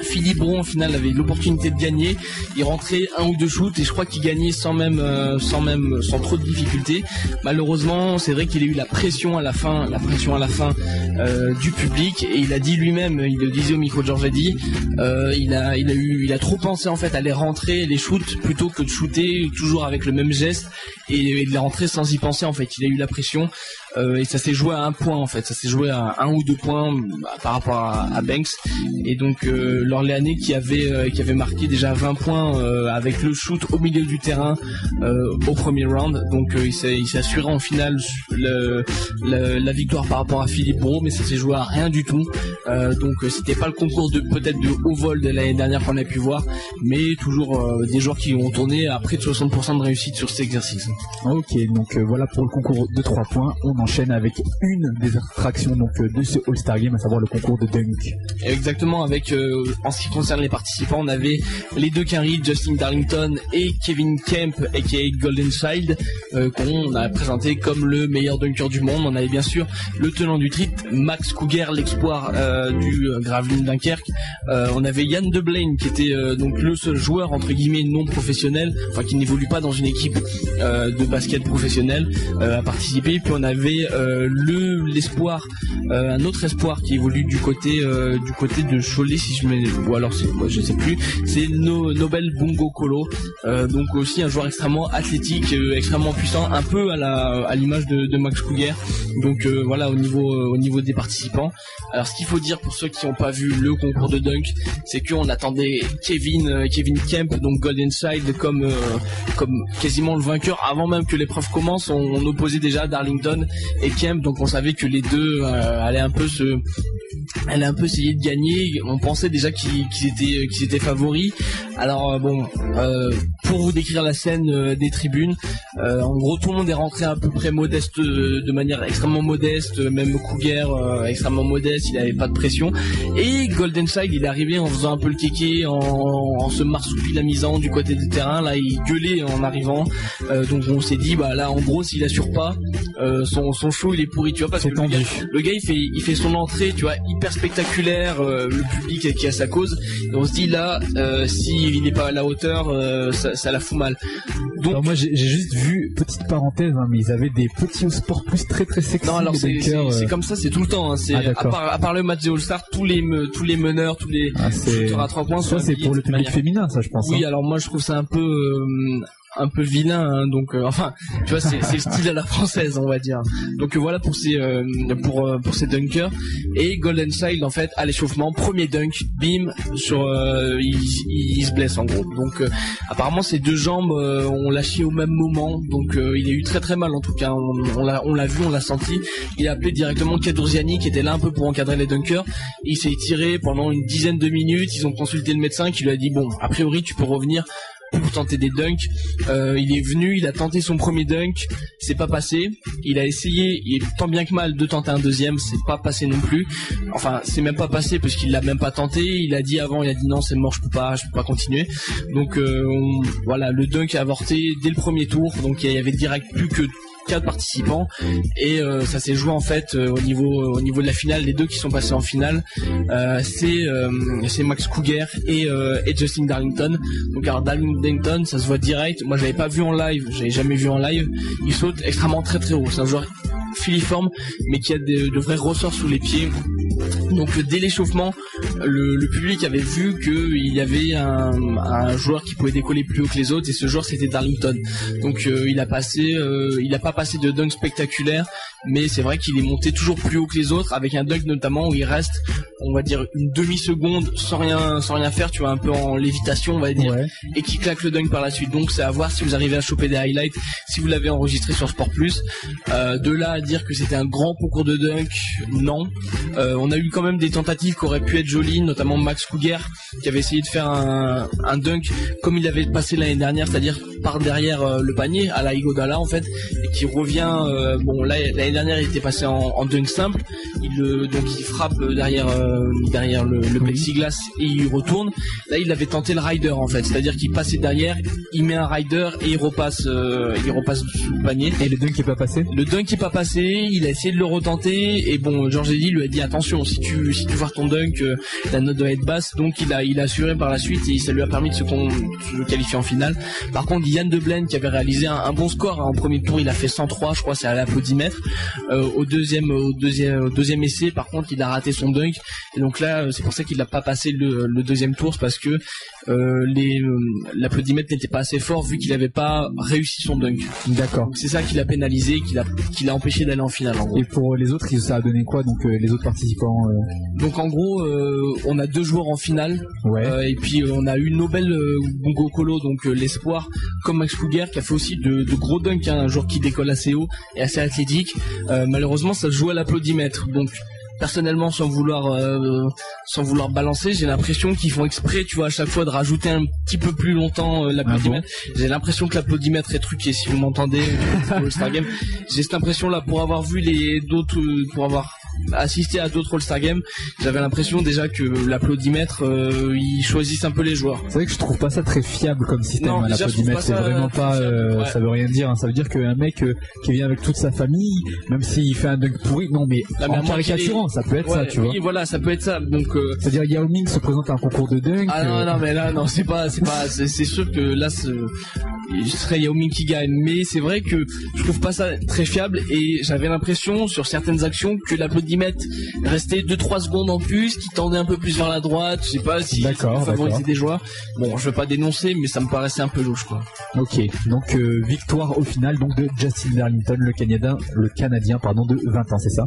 Philippe Bron, en final, avait l'opportunité de gagner. Il rentrait un ou deux shoots et je crois qu'il gagnait sans même, euh, sans même, sans trop de difficultés. Malheureusement, c'est vrai qu'il a eu la pression à la fin, la pression à la fin euh, du public et il a dit lui-même, il le disait au micro de il a, trop pensé en fait à les rentrer les shoots plutôt que de shooter toujours avec le même geste et il est rentré sans y penser en fait. Il a eu la pression. Euh, et ça s'est joué à un point en fait, ça s'est joué à un ou deux points bah, par rapport à, Banks et donc euh, l'Orléanais qui avait euh, qui avait marqué déjà 20 points euh, avec le shoot au milieu du terrain au premier round, donc il s'est assuré en finale le, le- la victoire par rapport à Philippe Bro, mais ça s'est joué à rien du tout, donc c'était pas le concours de peut-être de haut vol de l'année dernière qu'on a pu voir, mais toujours des joueurs qui ont tourné à près de 60% de réussite sur cet exercice. Ok, donc voilà pour le concours de 3 points. Enchaîne avec une des attractions donc euh, de ce All-Star Game, à savoir le concours de dunk. Exactement, avec euh, en ce qui concerne les participants, on avait les deux Carey, Justin Darlington et Kevin Kemp, aka Golden Child, euh, qu'on a présenté comme le meilleur dunker du monde. On avait bien sûr le tenant du titre, Max Cougar, l'exploit du Gravelines Dunkerque. On avait Yann Deblaine, qui était donc le seul joueur entre guillemets non professionnel, enfin qui n'évolue pas dans une équipe de basket professionnelle, euh, à participer. Puis on avait euh, le l'espoir, euh, un autre espoir qui évolue du côté euh, du côté de Cholet, si je mets, ou alors moi je sais plus, c'est no, Nobel Bongo Colo, donc aussi un joueur extrêmement athlétique, extrêmement puissant, un peu à la à l'image de, Max Cougar. Donc voilà au niveau au niveau des participants. Alors ce qu'il faut dire pour ceux qui n'ont pas vu le concours de dunk, c'est qu'on attendait Kevin Kevin Kemp, donc Golden Side, comme comme quasiment le vainqueur avant même que l'épreuve commence. On opposait déjà Darlington et Kemp, donc on savait que les deux euh, allaient un peu se elle a un peu essayé de gagner. On pensait déjà qu'ils étaient qu'ils étaient favoris. Alors euh, bon, euh, pour vous décrire la scène euh, des tribunes, euh, en gros tout le monde est rentré à peu près modeste, euh, de manière extrêmement modeste. Même Cougar euh, extrêmement modeste, il avait pas de pression. Et Golden Side, il est arrivé en faisant un peu le kéké, en, en se marsupilamisant du côté du terrain. Là, il gueulait en arrivant. Euh, donc on s'est dit, bah là en gros, s'il assure pas, euh, son son show il est pourri, tu vois, parce que le tendu. gars, le gars il fait il fait son entrée tu vois hyper spectaculaire euh, le public qui a sa cause et on se dit là euh, s'il n'est pas à la hauteur euh, ça, ça la fout mal donc Alors moi j'ai juste vu, petite parenthèse, hein, mais ils avaient des petits au sport plus très très sexy. non alors c'est comme ça c'est tout le temps hein, c'est Ah, à part à part le match des All Star tous les me- tous les meneurs tous les ah, shooters à trois points ça c'est pour le public manière. féminin, ça je pense. Oui, hein. alors moi je trouve ça un peu un peu vilain, hein, donc euh, enfin, tu vois, c'est le style à la française, on va dire. Donc euh, voilà pour ces euh, pour euh, pour ces dunkers et Golden Child en fait à l'échauffement, premier dunk, bim, sur euh, il, il- il se blesse en gros. Donc apparemment ses deux jambes ont lâché au même moment, donc il a eu très très mal en tout cas. On, l'a on l'a vu, on l'a senti. Il a appelé directement Kadurziani qui était là un peu pour encadrer les dunkers. Il s'est tiré pendant une dizaine de minutes. Ils ont consulté le médecin qui lui a dit bon, a priori tu peux revenir pour tenter des dunks. Euh, il est venu, il a tenté son premier dunk, c'est pas passé. Il a essayé, tant bien que mal, de tenter un deuxième, c'est pas passé non plus. Enfin, c'est même pas passé parce qu'il l'a même pas tenté. Il a dit avant, il a dit non, c'est mort, je peux pas, je peux pas continuer. Donc euh, voilà, le dunk a avorté dès le premier tour. Donc il y avait direct plus que quatre participants. Et euh, ça s'est joué en fait euh, au niveau au niveau de la finale les deux qui sont passés en finale. Euh, c'est euh, c'est Max Cougar et, euh, et Justin Darlington. Donc alors Darlington ça se voit direct. Moi je l'avais pas vu en live. J'avais jamais vu en live. Il saute extrêmement très très haut. C'est un joueur filiforme mais qui a de vrais ressorts sous les pieds donc euh, dès l'échauffement le, le public avait vu qu'il y avait un, un joueur qui pouvait décoller plus haut que les autres et ce joueur c'était Darlington donc euh, il a passé euh, il a pas passé de dunk spectaculaire mais c'est vrai qu'il est monté toujours plus haut que les autres avec un dunk notamment où il reste on va dire une demi seconde sans rien sans rien faire tu vois un peu en lévitation on va dire Ouais. et qui claque le dunk par la suite. Donc c'est à voir si vous arrivez à choper des highlights, si vous l'avez enregistré sur Sport Plus. Euh, de là à dire que c'était un grand concours de dunk, non. Euh, on a eu quand même des tentatives qui auraient pu être jolies, notamment Max Cougar qui avait essayé de faire un, un dunk comme il avait passé l'année dernière, c'est-à-dire par derrière euh, le panier à la Igodala en fait, et qui revient. euh, bon là l'année dernière il était passé en, en dunk simple, il euh, donc il frappe derrière euh, derrière le, le plexiglas et il retourne. Là, il avait tenté le rider en fait, c'est-à-dire qu'il passait derrière, il met un rider et il repasse, euh, il repasse sous le panier. Et le dunk est pas passé? Le dunk est pas passé, il a essayé de le retenter et bon, Georges Eddy lui a dit attention, si tu si tu vois ton dunk, euh, la note doit être basse. Donc il a il a assuré par la suite et ça lui a permis de se, con- de se qualifier en finale. Par contre, Yann Deblen qui avait réalisé un, un bon score hein, en premier tour, il a fait 103, je crois, c'est à l'applaudimètre. Euh, au deuxième au deuxième au deuxième essai, par contre, il a raté son dunk. Et donc là, euh, c'est pour ça qu'il n'a pas passé le, le deuxième tour, c'est parce que euh, les euh, l'applaudimètre n'était pas assez fort vu qu'il n'avait pas réussi son dunk. D'accord. Donc c'est ça qui l'a pénalisé, qui l'a qui l'a empêché d'aller en finale en. Et pour les autres, ça a donné quoi donc euh, les autres participants euh, Donc en gros, euh, on a deux joueurs en finale Ouais. euh, et puis euh, on a eu Nobel euh, Bongo Colo, donc euh, l'espoir, comme Max Kruger qui a fait aussi de, de gros dunks, hein, un joueur qui décolle assez haut et assez athlétique. Euh, malheureusement, ça se joue à l'applaudimètre. Donc personnellement, sans vouloir euh, sans vouloir balancer, j'ai l'impression qu'ils font exprès, tu vois, à chaque fois de rajouter un petit peu plus longtemps euh, l'applaudimètre. J'ai l'impression que l'applaudimètre est truqué. Si vous m'entendez, euh, Star Game, j'ai cette impression là pour avoir vu les d'autres, euh, pour avoir assisté à d'autres All-Star Games, j'avais l'impression déjà que l'applaudimètre, euh, ils choisissent un peu les joueurs. C'est vrai que je trouve pas ça très fiable comme système. Hein, l'applaudimètre, c'est vraiment pas. fiable, ouais. Ça veut rien dire. hein. Ça veut dire qu'un mec qui vient avec toute sa famille, même s'il fait un dunk pourri, non mais à en caricaturant, ça peut être Ouais, ça, tu vois. oui, voilà, ça peut être ça. Donc euh, C'est-à-dire Yao Ming se présente à un concours de dunk. Ah non, euh, non, mais là, non, c'est pas, c'est pas, c'est sûr que là, ce serait Yao Ming qui gagne. Mais c'est vrai que je trouve pas ça très fiable et j'avais l'impression sur certaines actions que l'applaudimètre restait 2-3 secondes en plus, qui tendait un peu plus vers la droite. Je sais pas si D'accord, favoriser des joueurs. Bon, je veux pas dénoncer, mais ça me paraissait un peu louche, quoi. Ok, donc euh, victoire au final donc de Justin Darlington, le Canadien, le Canadien pardon de 20 ans, c'est ça?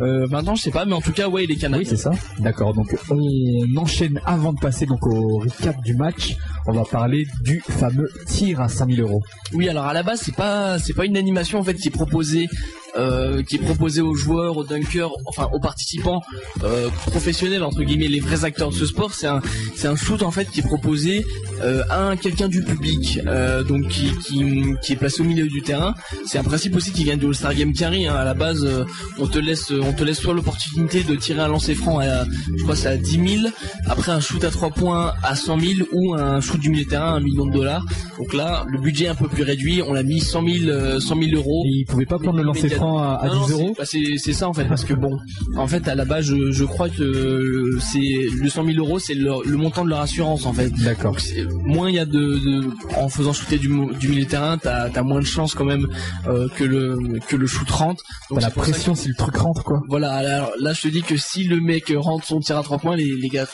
Euh, maintenant, je sais pas, mais en tout cas, ouais, il est Oui, canadien. c'est ça. D'accord. Donc on enchaîne avant de passer donc au recap du match. On va parler du fameux tir à 5000 euros. Oui, alors à la base, c'est pas c'est pas une animation en fait qui est proposée euh, qui est proposée aux joueurs, aux dunkers, enfin aux participants euh, professionnels entre guillemets, les vrais acteurs de ce sport. C'est un c'est un shoot en fait qui est proposé euh, à un quelqu'un du public, euh, donc qui, qui qui est placé au milieu du terrain. C'est un principe aussi qui vient du All-Star Game Carry. Hein. À la base, euh, on te laisse on te laisse soit l'opportunité de tirer un lancer franc à je crois c'est à 10 000, après un shoot à 3 points à 100 000 ou un shoot du milieu de terrain à 1 million de dollars. Donc là, le budget est un peu plus réduit. On l'a mis 100 000, euh, 100 000 euros. Et il pouvait pas prendre le lancer franc à, à Non, non, 10 euros. c'est- bah, ça en fait, parce que bon, en fait à la base, je, je crois que c'est le 100 000 euros, c'est le, le montant de leur assurance en fait. D'accord. Moins il y a de, de- en faisant shooter du, du milieu de terrain, t'as as moins de chances quand même euh, que le que le shoot rentre. T'as la pression si le truc rentre quoi. voilà, alors là je te dis que si le mec rentre son tir à 3 points, les, les gars,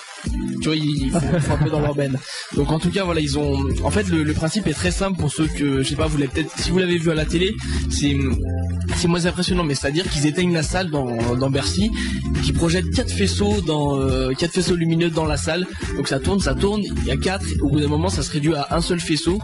tu vois, ils font frapper dans leur benne. Donc en tout cas, voilà, ils ont. En fait, le, le principe est très simple pour ceux que, je sais pas, vous l'avez peut-être, si vous l'avez vu à la télé, c'est c'est moins impressionnant, mais c'est-à-dire qu'ils éteignent la salle dans, dans Bercy, qui projettent quatre faisceaux dans euh, quatre faisceaux lumineux dans la salle. Donc ça tourne, ça tourne, il y a quatre. Au bout d'un moment, ça se réduit à un seul faisceau,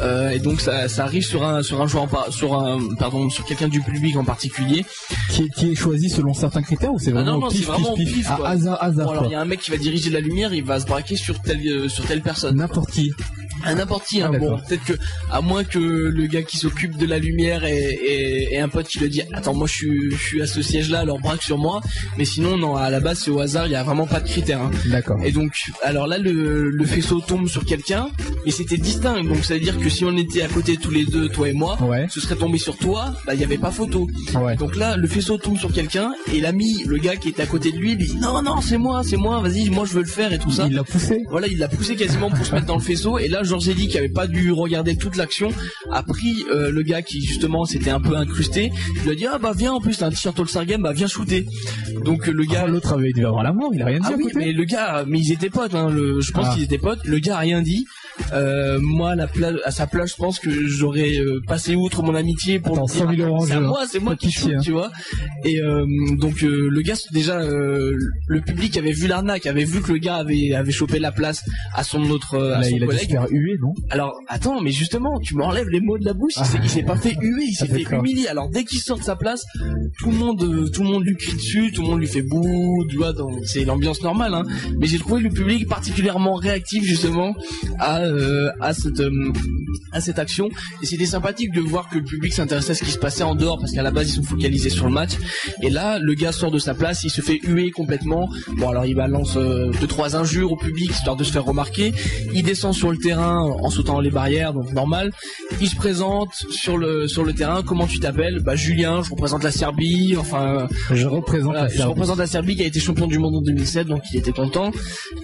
euh, et donc ça, ça arrive sur un sur un joueur, sur un pardon, sur quelqu'un du public en particulier. Qui, est- qui est choisi selon certains critères ou c'est Ah vraiment non, au non, pif, c'est vraiment au pif, pif, pif, à quoi. hasard, hasard Bon, alors il y a un mec qui va diriger la lumière, il va se braquer sur telle euh, sur telle personne. N'importe qui. À n'importe qui. hein. Ah, bon, peut-être que à moins que le gars qui s'occupe de la lumière et, et, et un pote qui le dit, attends, moi je suis je suis à ce siège-là, alors braque sur moi. Mais sinon, non, à la base c'est au hasard, il y a vraiment pas de critères. hein. D'accord. Et donc, alors là, le, le faisceau tombe sur quelqu'un, et c'était distinct. Donc, ça veut dire que si on était à côté tous les deux, toi et moi, Ouais. ce serait tombé sur toi, bah, il n'y avait pas photo. Ouais. Donc là, le faisceau tombe sur quelqu'un, et l'ami, le gars qui était à côté de lui, lui dit, non, non, c'est moi, c'est moi, vas-y, moi je veux le faire et tout ça. Il l'a poussé. Voilà, il l'a poussé quasiment pour se mettre dans le faisceau. Et là, Georges Eddy, qui avait pas dû regarder toute l'action, a pris euh, le gars qui justement s'était un peu incrusté. Il lui a dit ah bah viens en plus t'as un t-shirt All-Star Game, bah viens shooter. Donc le gars. Ah, L'autre avait dû avoir l'amour, il a rien dit Ah oui, mais le gars, mais ils étaient potes. Hein, le, je pense Ah. qu'ils étaient potes. Le gars a rien dit. Euh, moi, à, la à sa place, je pense que j'aurais euh, passé outre mon amitié pour Attends, dire, 100 000 euros en c'est moi, hein. c'est moi qui shoot, hein. tu vois. Et euh, donc le gars, déjà, le public avait vu l'arnaque, avait vu que le gars avait avait chopé la place à son autre, à Là, son il a dû se collègue. Non? Alors attends, mais justement, tu m'enlèves les mots de la bouche. Il s'est- pas fait huer, il s'est Ah, fait humilier. Alors dès qu'il sort de sa place, tout le monde, euh, tout le monde lui crie dessus, tout le monde lui fait bouh, tu vois. C'est l'ambiance normale, hein. Mais j'ai trouvé le public particulièrement réactif justement à euh, à cette euh, à cette action et c'était sympathique de voir que le public s'intéressait à ce qui se passait en dehors parce qu'à la base ils sont focalisés sur le match et là le gars sort de sa place il se fait huer complètement bon alors il balance euh, deux trois injures au public histoire de se faire remarquer il descend sur le terrain en sautant les barrières donc normal il se présente sur le sur le terrain comment tu t'appelles? Bah Julien je représente la Serbie enfin Je représente voilà, la je Serbie. représente la Serbie qui a été champion du monde en 2007, donc il était content.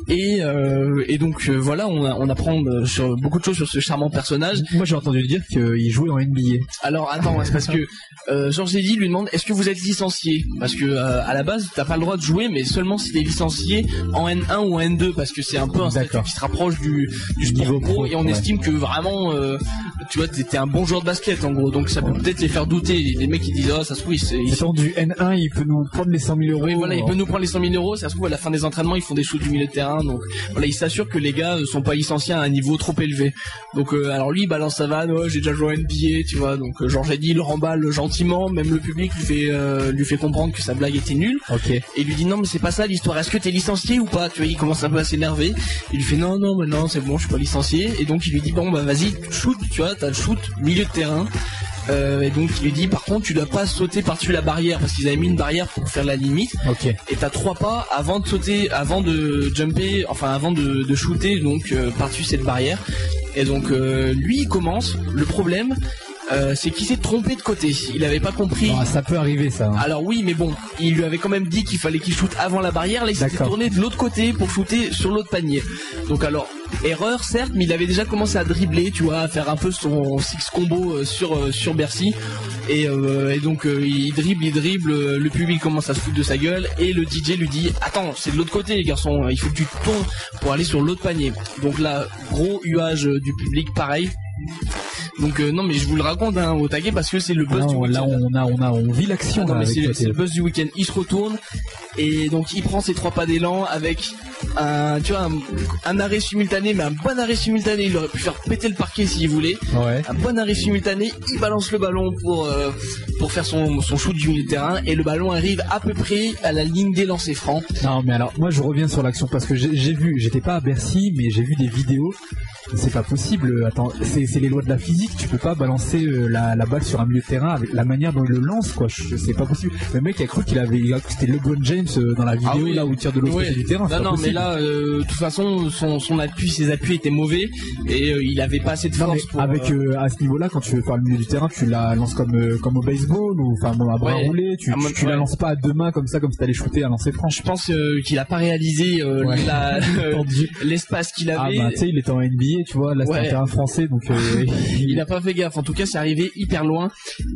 Et, euh, et donc euh, voilà, on, a- on apprend euh, sur beaucoup de choses sur ce charmant personnage. Moi j'ai entendu dire qu'il jouait en NBA. Alors attends, c'est parce que euh, Georges Eddy lui demande est-ce que vous êtes licencié? Parce que euh, à la base t'as pas le droit de jouer, mais seulement si t'es licencié en N1 ou en N2, parce que c'est un peu un statut qui se rapproche du, du sport Niveau et on ouais. estime que vraiment, euh, tu vois, t'es un bon joueur de basket en gros, donc ça peut peut-être les faire douter. Les mecs qui disent oh ça se trouve ils, ils Étant du N1, il peut nous prendre les 100 000 euros. oui, voilà, il peut nous prendre les 100 000 euros. Ça se trouve, à la fin des entraînements, ils font des shoots du milieu de terrain. Donc, voilà, il s'assure que les gars euh, sont pas licenciés à un niveau trop élevé. Donc, euh, alors lui, il balance sa vanne. Ouais, j'ai déjà joué à NBA, tu vois. Donc, euh, Georges Eddy le remballe gentiment. Même le public lui fait, euh, lui fait comprendre que sa blague était nulle. Ok. Et il lui dit non, mais c'est pas ça l'histoire. Est-ce que t'es licencié ou pas? Tu vois, il commence un peu à s'énerver. Il lui fait non, non, mais non, c'est bon, je suis pas licencié. Et donc, il lui dit bon, bah vas-y, shoot, tu vois, t'as le shoot milieu de terrain. Euh, et donc il lui dit par contre tu dois pas sauter par-dessus la barrière parce qu'ils avaient mis une barrière pour faire la limite et t'as trois pas avant de sauter, avant de jumper, enfin avant de, de shooter donc euh, par-dessus cette barrière. Et donc euh, lui il commence. Le problème euh, c'est qu'il s'est trompé de côté. Il avait pas compris. Ah, ça peut arriver ça. hein. Alors oui, mais bon, il lui avait quand même dit qu'il fallait qu'il shoote avant la barrière. Là, il s'était tourné de l'autre côté pour shooter sur l'autre panier. Donc alors, erreur certes, mais il avait déjà commencé à dribbler, tu vois, à faire un peu son six combo euh, sur euh, sur Bercy. Et, euh, et donc euh, il dribble, il dribble, le public commence à se foutre de sa gueule et le DJ lui dit attends c'est de l'autre côté les garçons, il faut que tu tournes pour aller sur l'autre panier. Donc là gros huage du public pareil. Donc euh, non mais je vous le raconte hein, au taquet parce que c'est le Ah buzz du non, là week-end. on a on a on vit l'action Ah c'est le buzz du week-end. Il se retourne et donc il prend ses trois pas d'élan avec un, tu vois, un, un arrêt simultané, mais un bon arrêt simultané. Il aurait pu faire péter le parquet s'il voulait. Ouais. Un bon arrêt simultané. Il balance le ballon pour euh, pour faire son son shoot du milieu de terrain et le ballon arrive à peu près à la ligne des lancers francs. Non mais alors moi je reviens sur l'action parce que j'ai vu, j'étais pas à Bercy mais j'ai vu des vidéos. C'est pas possible. Attends, c'est c'est les lois de la physique. Tu peux pas balancer euh, la, la balle sur un milieu de terrain avec la manière dont il le lance quoi. Je- C'est pas possible. Le mec a cru qu'il avait, il a cru c'était LeBron James euh, dans la vidéo Ah oui. là où il tire de l'autre Ouais. côté du terrain. Non, mais là, euh, de toute façon, son, son appui, ses appuis étaient mauvais et il avait pas assez de force pour. avec à ce niveau-là, quand tu veux faire le milieu du terrain, tu la lances comme comme au baseball ou enfin bon, à bras Ouais. roulés. Tu, tu, la lances pas à deux mains comme ça, comme si t'allais shooter à lancer franc. je pense qu'il a pas réalisé Ouais. l'espace qu'il Ah avait. bah tu sais, il était en NBA, tu vois, là c'est Ouais. un terrain français, donc euh, il a pas fait gaffe. En tout cas, c'est arrivé hyper loin.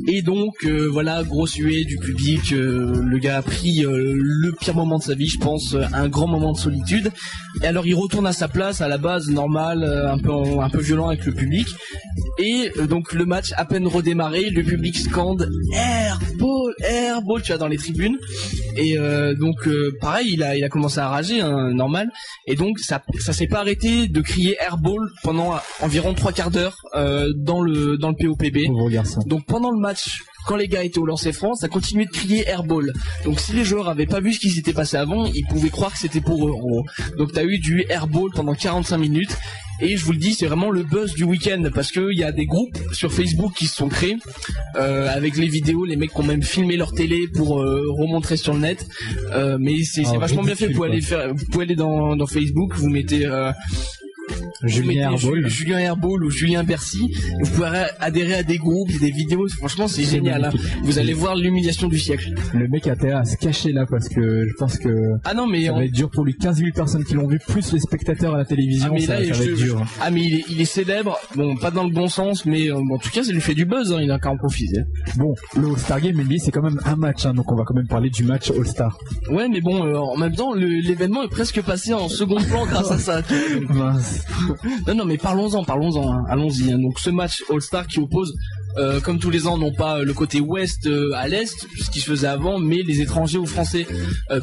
Et donc, euh, voilà, grosse huée du public. euh, le gars a pris euh, le pire moment de sa vie, je pense, un grand moment de solitude. Et alors, il retourne à sa place, à la base normale, un peu un peu violent avec le public. Et donc, le match à peine redémarré, le public scande airball, airball, tu vois, dans les tribunes. Et donc, pareil, il a il a commencé à rager, hein, normal. Et donc, ça ça s'est pas arrêté de crier airball pendant environ trois quarts d'heure dans le dans le POPB. Donc pendant le match, quand les gars étaient au lancer franc, ça continuait de crier airball. Donc si les joueurs avaient pas vu ce qui s'était passé avant, ils pouvaient croire que c'était pour eux en gros. Donc t'as eu du airball pendant 45 minutes. Et je vous le dis, c'est vraiment le buzz du week-end parce que il y a des groupes sur Facebook qui se sont créés euh, avec les vidéos, les mecs qui ont même filmé leur télé pour euh, remontrer sur le net. Euh, mais c'est Ah, vachement bien fait. Vous pouvez aller faire, vous pouvez aller dans, dans Facebook, vous mettez Julien Herbol. Ju- Julien Herbol ou Julien Bercy. Vous pouvez a- adhérer à des groupes, des vidéos. Franchement, c'est génial. hein. Vous allez voir l'humiliation du siècle. Le mec a intérêt à se cacher là parce que je pense que Ah non, mais ça on- va être dur pour lui. 15 000 personnes qui l'ont vu, plus les spectateurs à la télévision, Ah, mais ça, là, ça je- va être dur. ah mais il est, il est célèbre. Bon, pas dans le bon sens, mais euh, en tout cas, ça lui fait du buzz. Hein. Il a qu'à en profiter. Bon, le All-Star Game NBA, c'est quand même un match, hein, donc on va quand même parler du match All-Star. Ouais, mais bon, euh, en même temps, l'événement est presque passé en second plan grâce à ça. Mince. Non, non, mais parlons-en, parlons-en, hein. allons-y. hein. Donc ce match All-Star qui oppose, euh, comme tous les ans, non pas euh, le côté ouest euh, à l'est, ce qui se faisait avant, mais les étrangers aux Français,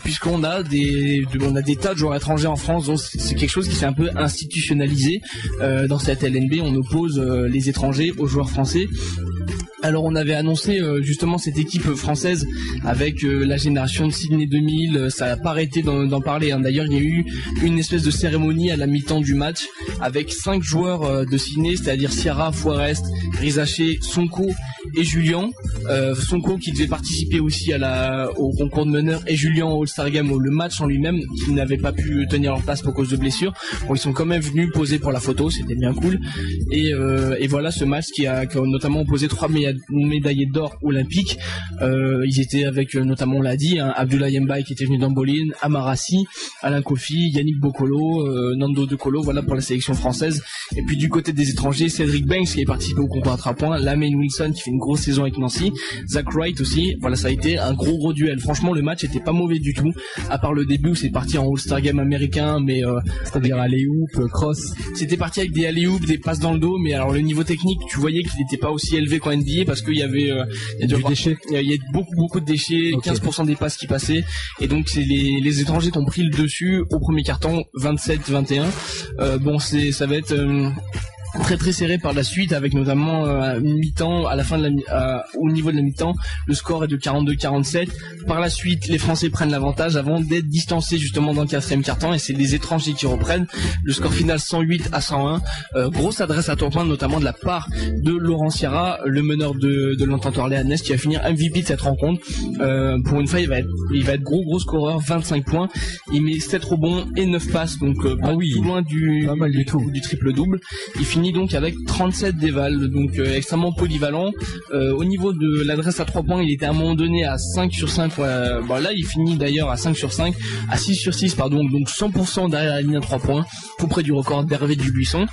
puisqu'on a des, on a des tas de joueurs étrangers en France, donc c'est quelque chose qui s'est un peu institutionnalisé dans cette LNB. On oppose les étrangers aux joueurs français. Alors on avait annoncé justement cette équipe française avec la génération de Sydney 2000, euh, ça n'a pas arrêté d'en parler. hein. D'ailleurs il y a eu une espèce de cérémonie à la mi-temps du match avec cinq joueurs de Sydney, c'est-à-dire Sierra, Forest, Rizaché, Sonko et Julien. Euh, Sonko qui devait participer aussi au concours de meneur et Julien au All-Star Game, le match en lui-même, qui n'avait pas pu tenir leur place pour cause de blessure. Ils sont quand même venus poser pour la photo, c'était bien cool. Et, euh, voilà ce match qui a, notamment opposé trois méda- médaillés d'or olympiques. Euh, ils étaient avec euh, notamment, on l'a dit, hein, Abdoulaye qui était venu d'Amboline, Amarassi, Alain Kofi, Yannick Bocolo, euh, Nando De Colo, voilà pour la sélection française. Et puis du côté des étrangers, Cédric Banks qui est participé au concours à 3 points, Wilson qui fait une grosse saison avec Nancy, Zach Wright aussi. Voilà, ça a été un gros gros duel. Franchement, le match était pas mauvais du tout, à part le début où c'est parti en All-Star Game américain, mais euh, C'est-à-dire aller hoop, cross. c'était parti avec des alley des passes dans le dos, mais alors le niveau technique, tu voyais qu'il n'était pas aussi élevé qu'en NBA parce qu'il y avait euh, il y a dû Du avoir- déchet. il y a- il y a beaucoup beaucoup de déchets, Ok. 15% des passes qui passaient, et donc c'est les, les étrangers qui ont pris le dessus au premier carton, 27-21. Euh, bon, c'est ça va être euh, très très serré par la suite avec notamment euh, une mi-temps à la fin de la euh, au niveau de la mi-temps le score est de 42-47 par la suite les Français prennent l'avantage avant d'être distancés justement dans le quatrième carton et c'est les étrangers qui reprennent. Le score final 108 à 101 Euh, grosse adresse à trois points notamment de la part de Laurent Sierra le meneur de, de l'entente orléanaise qui va finir MVP de cette rencontre. Pour une fois il va être il va être gros gros scoreur 25 points. Il met 7 rebonds et 9 passes donc pas Ah oui. tout loin du Pas mal du triple double il finit donc avec 37 dévals, donc euh, extrêmement polyvalent. Euh, au niveau de l'adresse à 3 points, il était à un moment donné à 5 sur 5. ouais, bon, là, il finit d'ailleurs à 5 sur 5, à 6 sur 6, pardon, donc 100% derrière la ligne à 3 points, tout près du record d'Hervé Dubuisson.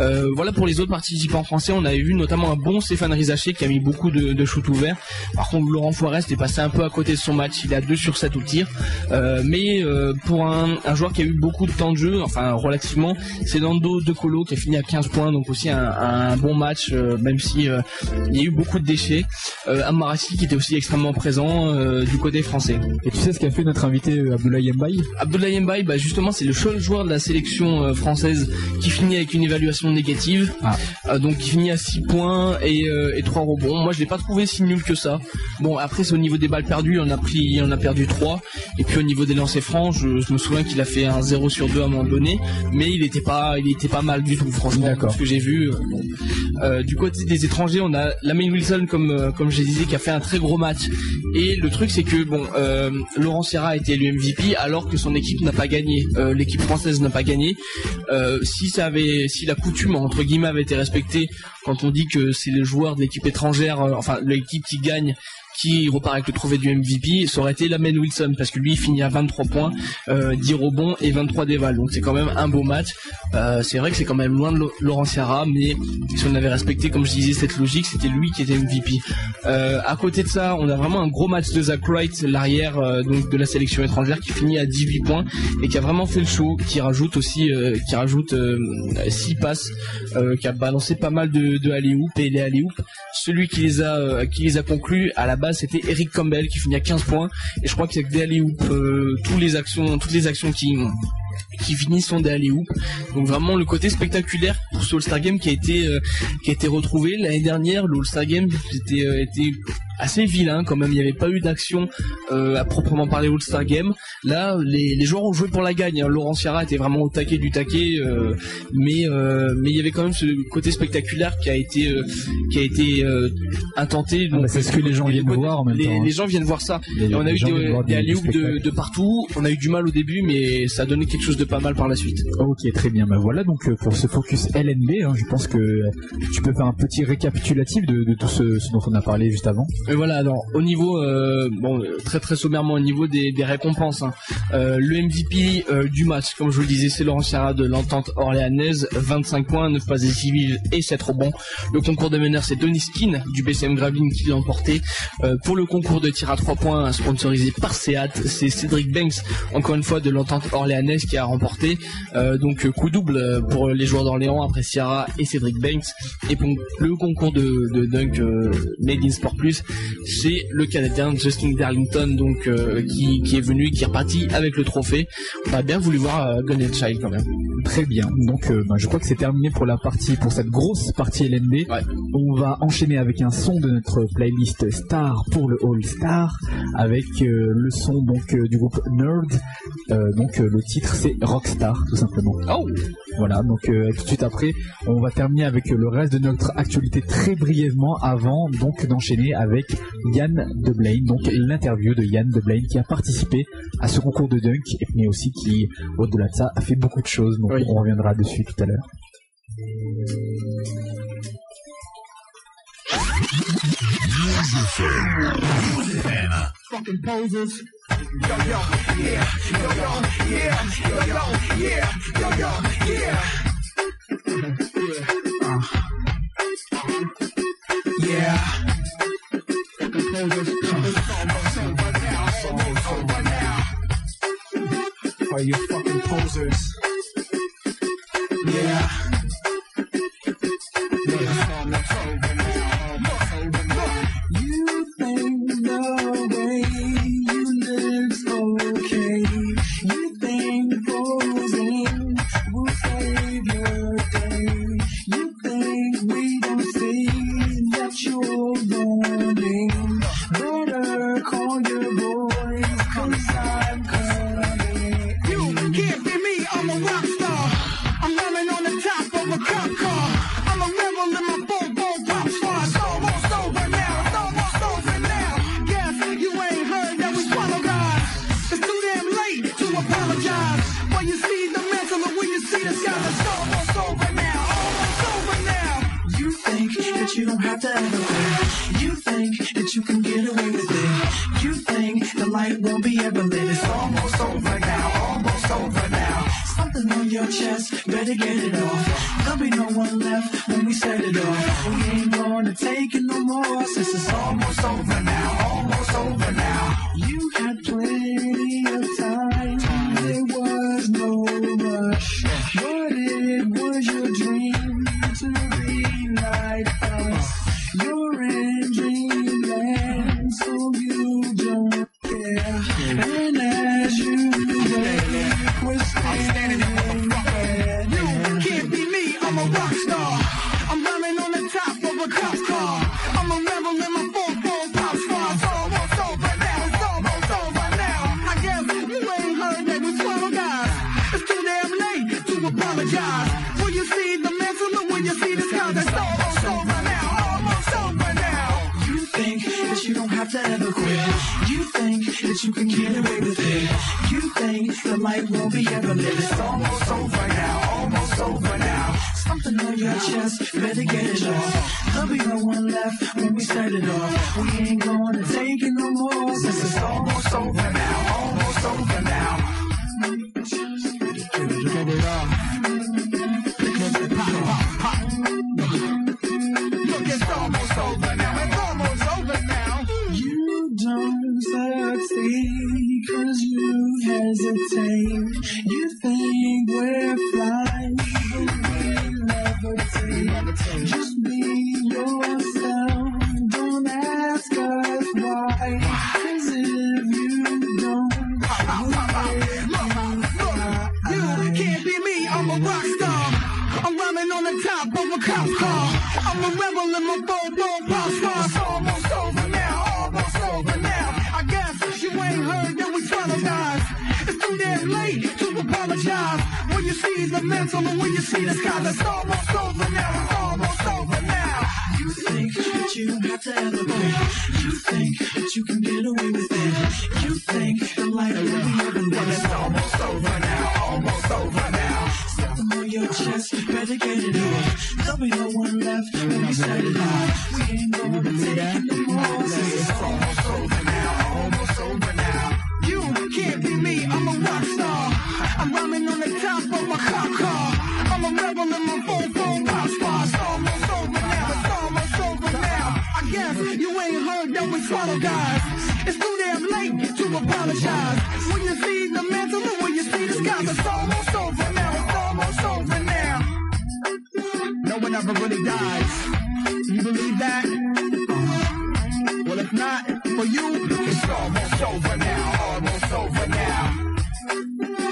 Euh, voilà pour les autres participants français, on avait vu notamment un bon Stéphane Rizaché qui a mis beaucoup de, de shoots ouverts. Par contre, Laurent Forest est passé un peu à côté de son match, il à 2 sur 7 au tir. Euh, mais pour un, un joueur qui a eu beaucoup de temps de jeu, enfin relativement, c'est Nando De Colo qui a fini à 15 points, donc aussi un, un bon match, euh, même si euh, il y a eu beaucoup de déchets. Euh, Amarassi qui était aussi extrêmement présent du côté français. Et tu sais ce qu'a fait notre invité Abdoulaye Mbaye? Abdoulaye Mbaye, bah justement, c'est le seul joueur de la sélection française qui finit avec une évaluation négative. Ah. Donc il finit à 6 points et, et 3 rebonds. Moi, je l'ai pas trouvé si nul que ça. Bon, après, c'est au niveau des balles perdues, on a pris, on a perdu 3. Et puis au niveau des lancers francs, je, je me souviens qu'il a fait un 0 sur 2 à un moment donné, mais il était pas, il était pas mal du tout, franchement. D'accord. Que j'ai vu. euh. Euh, du côté des étrangers, on a Lamine Wilson comme euh, comme je disais qui a fait un très gros match. Et le truc c'est que bon, euh, Laurent Sierra a été élu MVP alors que son équipe n'a pas gagné. L'équipe française n'a pas gagné. Si ça avait, si la coutume entre guillemets avait été respectée, quand on dit que c'est le joueur de l'équipe étrangère, enfin l'équipe qui gagne qui repart avec le trophée du MVP, ça aurait été Lamine Wilson parce que lui il finit à 23 points, euh, 10 rebonds et 23 dévals. Donc c'est quand même un beau match. Euh, c'est vrai que c'est quand même loin de Laurent Sierra, mais si on avait respecté, comme je disais, cette logique, c'était lui qui était MVP. Euh, à côté de ça, on a vraiment un gros match de Zach Wright, l'arrière euh, donc de la sélection étrangère, qui finit à 18 points et qui a vraiment fait le show, qui rajoute aussi, euh, qui rajoute 6 passes, euh, qui a balancé pas mal de, de alley-oop et les alley-oop. Celui qui les a, euh, qui les a conclus à la base, c'était Eric Campbell qui finit à 15 points et je crois que c'est que des alley-oop, euh, tous les actions, toutes les actions qui qui finissent sont des alley-oop. Donc vraiment le côté spectaculaire pour ce All-Star Game qui a été euh, qui a été retrouvé l'année dernière. Le All-Star Game était euh, était assez vilain quand même. Il n'y avait pas eu d'action euh, à proprement parler All-Star Game. Là, les, les joueurs ont joué pour la gagne. hein. Laurent Sierra était vraiment au taquet du taquet, euh, mais euh, mais il y avait quand même ce côté spectaculaire qui a été qui a été intenté. Ah bah, c'est ce que les gens viennent voir en même les, temps, hein. les gens viennent voir ça. Et on a eu des, alley-oops de, de partout. On a eu du mal au début, mais ça a donné quelque chose de pas mal par la suite. Ok, très bien. Bah voilà donc pour ce focus LNB, hein, je pense que tu peux faire un petit récapitulatif de, de tout ce, ce dont on a parlé juste avant. Et voilà, alors au niveau, euh, bon, très très sommairement au niveau des, récompenses, hein. Euh, le MVP euh, du match, comme je vous le disais, c'est Laurent Sierra de l'entente orléanaise, 25 points, 9 passes décisives et 7 rebonds. Le concours de meneur, c'est Denis Skin du BCM Gravine qui l'a emporté. Pour le concours de tir à 3 points, sponsorisé par Seat, c'est Cédric Banks, encore une fois de l'entente orléanaise qui a remporté. Donc coup double pour les joueurs d'Orléans après Sierra et Cédric Banks. Et pour le concours de, de dunk Made in Sport Plus, c'est le Canadien Justin Darlington, donc euh, qui, qui est venu, qui est reparti avec le trophée. On a bien voulu voir euh, Child quand même. Très bien. Donc, euh, bah, je crois que c'est terminé pour la partie, pour cette grosse partie LNB. Ouais. On va enchaîner avec un son de notre playlist Star pour le All Star, avec euh, le son donc du groupe Nerd. Donc, le titre c'est Rockstar, tout simplement. Oh Voilà. Donc, tout de suite après, on va terminer avec le reste de notre actualité très brièvement, avant donc d'enchaîner avec Yann Deblaine, donc l'interview de Yann Deblaine qui a participé à ce concours de dunk, mais aussi qui, au-delà de ça, a fait beaucoup de choses. Donc, Oui. on reviendra dessus tout à l'heure. yeah, Are you fucking posers? Yeah. Late to apologize. When you see the mental and when you see the sky, it's almost over now. It's almost over now. You think that you don't have to ever quit. You think that you can get away with it. You think the light will be ever lit. It's almost over now, almost over now. Something on your chest, better get it off. There'll be no one left when we set it off. We ain't gonna take it no more. It's almost over now, almost over now. You can't be me, I'm a rock star. I'm rhyming on the top of my cop car. I'm a rebel in my full phone pop star. It's almost over now, it's almost over now. I guess you ain't heard that we swallow guys. It's too damn late to apologize. When you see the mantle and when you see the skies, it's almost over now, it's almost over now. No one ever really dies. You believe that? Well, if not, for you, it's almost over now, almost over now.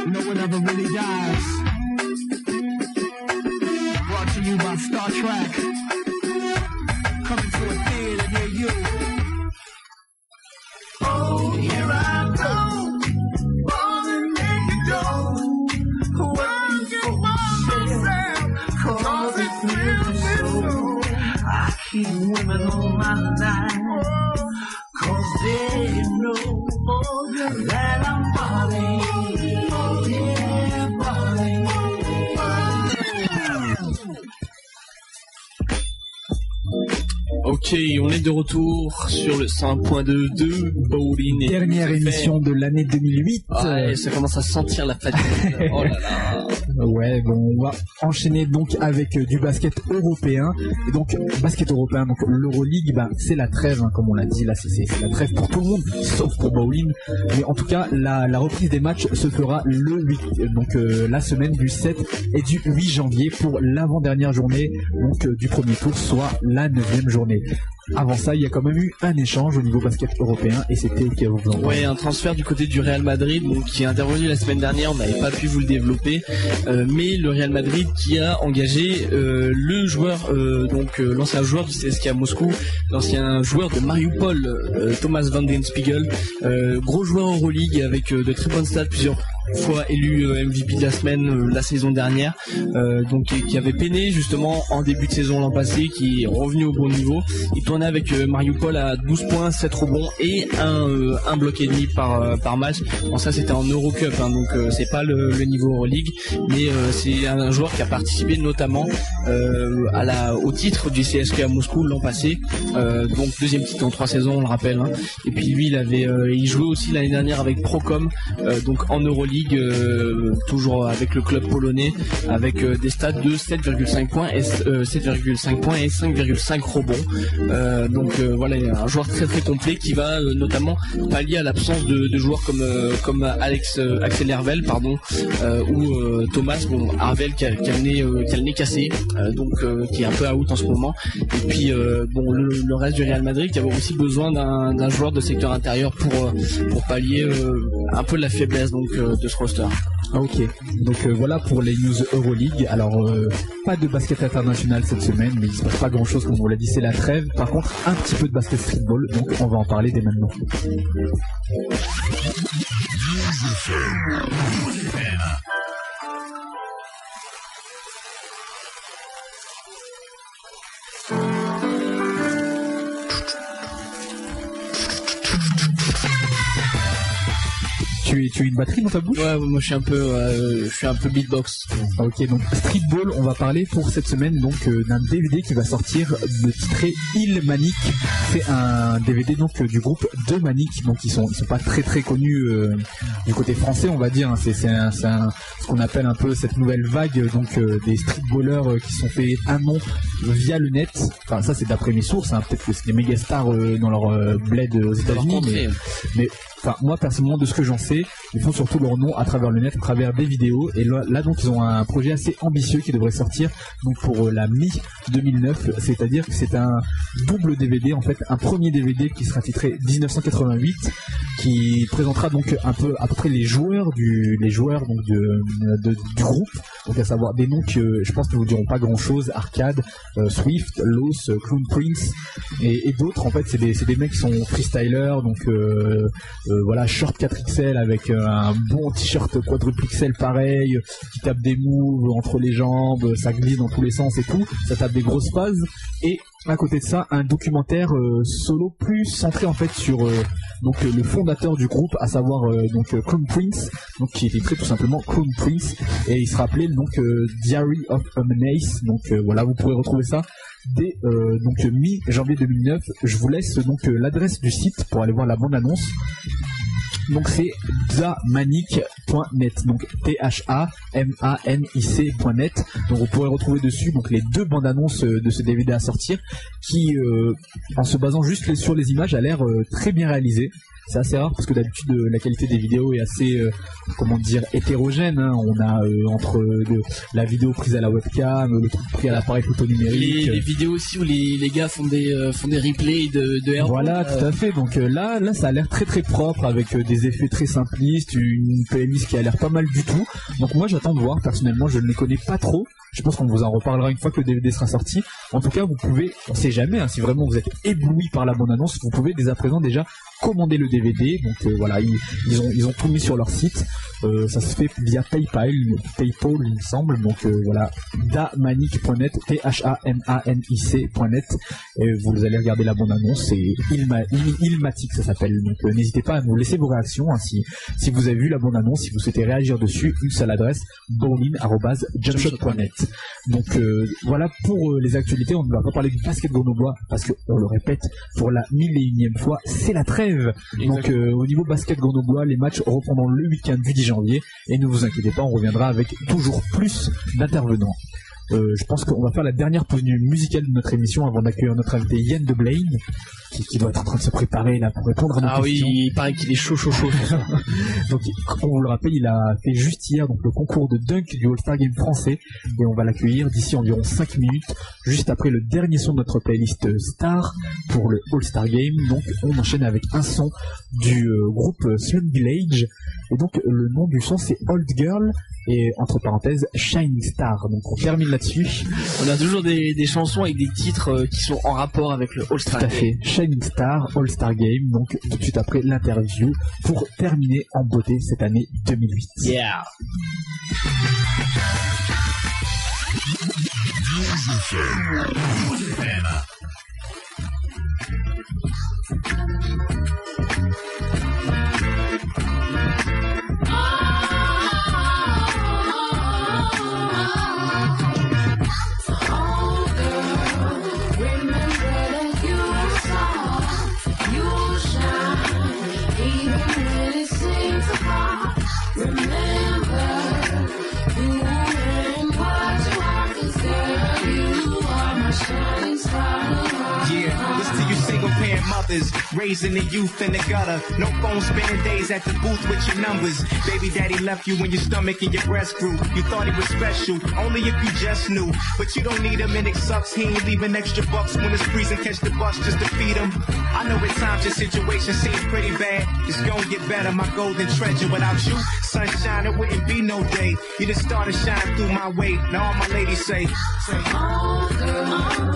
No one ever really dies. Brought to you by Star Trek. Coming to a theater near you. Oh, here I go. Falling naked go. Working for myself. Cause it feels so. I keep women on my line. Ok, on est de retour sur le 100.2 de Bowling. Dernière émission de l'année 2008. Ouais, ça commence à sentir la fatigue. oh là là. Ouais, bon, on va enchaîner donc avec euh, du basket européen. Et donc, basket européen, donc l'Euroleague, bah, c'est la trêve, hein, comme on l'a dit, là, c'est- la trêve pour tout le monde, sauf pour Bowling. Mais en tout cas, la, reprise des matchs se fera le 8, euh, donc euh, la semaine du 7 et du 8 janvier pour l'avant-dernière journée du premier tour, soit la neuvième journée. Avant ça, il y a quand même eu un échange au niveau basket européen et c'était en Ouais, un transfert du côté du Real Madrid, donc qui est intervenu la semaine dernière. On n'avait pas pu vous le développer, euh, mais le Real Madrid qui a engagé euh, le joueur, euh, donc euh, l'ancien joueur du CSKA Moscou, l'ancien joueur de Mariupol, euh, Thomas Van Den Spiegel, euh, gros joueur Euroleague avec de très bonnes stats, plusieurs fois élu euh, MVP de la semaine euh, la saison dernière, euh, donc qui, avait peiné justement en début de saison l'an passé, qui est revenu au bon niveau. Il tournait avec euh, Mariupol à 12 points, 7 rebonds et un, un bloc et demi par, par match. Bon ça c'était en Eurocup, hein, donc c'est pas le, le niveau Euroleague, mais c'est un joueur qui a participé notamment à la, au titre du CSK à Moscou l'an passé, donc deuxième titre en trois saisons on le rappelle. hein. Et puis lui il avait, il jouait aussi l'année dernière avec Procom, donc en Euroleague, euh, toujours avec le club polonais, avec euh, des stats de 7,5 points et euh, 7,5 points et 5,5 rebonds. Euh, donc euh, voilà, un joueur très très complet qui va euh, notamment pallier à l'absence de, de joueurs comme euh, comme Alex euh, Axel Hervel, pardon, euh, ou euh, Thomas, bon qui a, le nez euh, cassé, euh, donc euh, qui est un peu out en ce moment. Et puis euh, bon le, reste du Real Madrid qui avait aussi besoin d'un joueur de secteur intérieur pour euh, pour pallier euh, un peu la faiblesse donc euh, de ce roster. Ah, ok, donc euh, voilà pour les news Euroleague. Alors euh, pas de basket international cette semaine, mais il se passe pas grand chose comme on l'a dit, c'est la trêve. Par contre, un petit peu de basket streetball, donc on va en parler dès maintenant. Tu as une batterie dans ta bouche Ouais, moi je suis un peu, euh, je suis un peu beatbox. Ah, Ok, donc Streetball, on va parler pour cette semaine donc euh, d'un DVD qui va sortir de titré Il Manic. C'est un DVD donc euh, du groupe De Manic, donc ils sont ils sont pas très très connus euh, du côté français, on va dire. hein. C'est ce qu'on appelle un peu cette nouvelle vague donc des streetballers qui sont fait un nom via le net. Enfin ça c'est d'après mes sources. hein. Peut-être que c'est des méga stars dans leur bled aux États-Unis, mais mais enfin moi personnellement de ce que j'en sais ils font surtout leur nom à travers le net à travers des vidéos. Et là, donc ils ont un projet assez ambitieux qui devrait sortir donc pour euh, la mi 2009 c'est-à-dire que c'est un double DVD en fait un premier DVD qui sera titré 1988 qui présentera donc un peu à peu près les joueurs du les joueurs donc de, du groupe. Donc à savoir des noms que je pense que vous diront pas grand chose Arcade euh, Swift Los Clown Prince. Et, d'autres en fait c'est des, des mecs qui sont freestylers donc euh, euh, voilà short 4XL avec euh, un bon t-shirt quadruple XL pareil qui tape des moves entre les jambes ça glisse dans tous les sens et tout. Ça tape des grosses phases. Et à côté de ça un documentaire euh, solo plus centré en fait sur euh, donc euh, le fondateur du groupe à savoir donc Prince donc qui était très tout simplement Clone Prince. Et il sera appelé donc Diary of a donc voilà vous pourrez retrouver ça dès donc mi janvier 2009 je vous laisse donc l'adresse du site pour aller voir la bande annonce donc c'est zamanic.net donc T H A M A N I C.net donc vous pourrez retrouver dessus les deux bandes annonces euh, de ce DVD à sortir qui euh, en se basant juste sur les images a l'air euh, très bien réalisé c'est assez rare parce que d'habitude euh, la qualité des vidéos est assez, euh, comment dire, hétérogène. hein. On a euh, entre la vidéo prise à la webcam, le truc pris à l'appareil photo Les, numérique. les vidéos aussi où les, les gars font des euh, font des replays de, de Airborne, Voilà, tout à fait. Donc là, là, ça a l'air très très propre avec des effets très simplistes, une playlist qui a l'air pas mal du tout. Donc moi, j'attends de voir. Personnellement, je ne les connais pas trop. Je pense qu'on vous en reparlera une fois que le DVD sera sorti. En tout cas, vous pouvez, on sait jamais, hein, si vraiment vous êtes ébloui par la bonne annonce, vous pouvez dès à présent déjà commander le DVD. Donc euh, voilà, ils, ont tout mis sur leur site. Euh, ça se fait via PayPal, PayPal il me semble. Donc euh, voilà, damanic.net, t h a m a n i c.net. Et vous allez regarder la bonne annonce, c'est Ilma, Il- Ilmatic ça s'appelle. Donc n'hésitez pas à nous laisser vos réactions hein, si vous avez vu la bonne annonce, si vous souhaitez réagir dessus, une seule adresse bowling@jumpshot.net. Donc euh, voilà pour euh, les actualités, on ne va pas parler du basket grenoblois parce que on le répète pour la mille et unième fois, c'est la trêve. Donc euh, au niveau basket grenoblois, les matchs reprendront le week-end du 10 janvier et ne vous inquiétez pas, on reviendra avec toujours plus d'intervenants. Euh, je pense qu'on va faire la dernière pause musicale de notre émission avant d'accueillir notre invité Yann de Blaine, qui, qui doit être en train de se préparer là pour répondre à nos Ah oui, questions. il paraît qu'il est chaud chaud chaud. Donc, on vous le rappelle, il a fait juste hier donc le concours de dunk du All-Star Game français et on va l'accueillir d'ici environ 5 minutes, juste après le dernier son de notre playlist Star pour le All-Star Game. Donc, on enchaîne avec un son du euh, groupe euh, Slum Village et donc le nom du son c'est Old Girl et entre parenthèses Shining Star. Donc, on termine là-dessus. On a toujours des, des chansons avec des titres euh, qui sont en rapport avec le All Tout Star. à fait. Shining Star, All-Star Game, donc tout de suite après l'interview pour terminer en beauté cette année 2008. Yeah. Yeah, raising the youth in the gutter. No phone spending days at the booth with your numbers. Baby daddy left you when your stomach and your breast grew. You thought he was special, only if you just knew. But you don't need him and it sucks. He ain't leaving extra bucks when it's freezing. Catch the bus just to feed him. I know at times your situation seems pretty bad. It's gonna get better, my golden treasure. Without you, sunshine, it wouldn't be no day. You just started shining through my way. Now all my ladies say, say, oh, Yeah,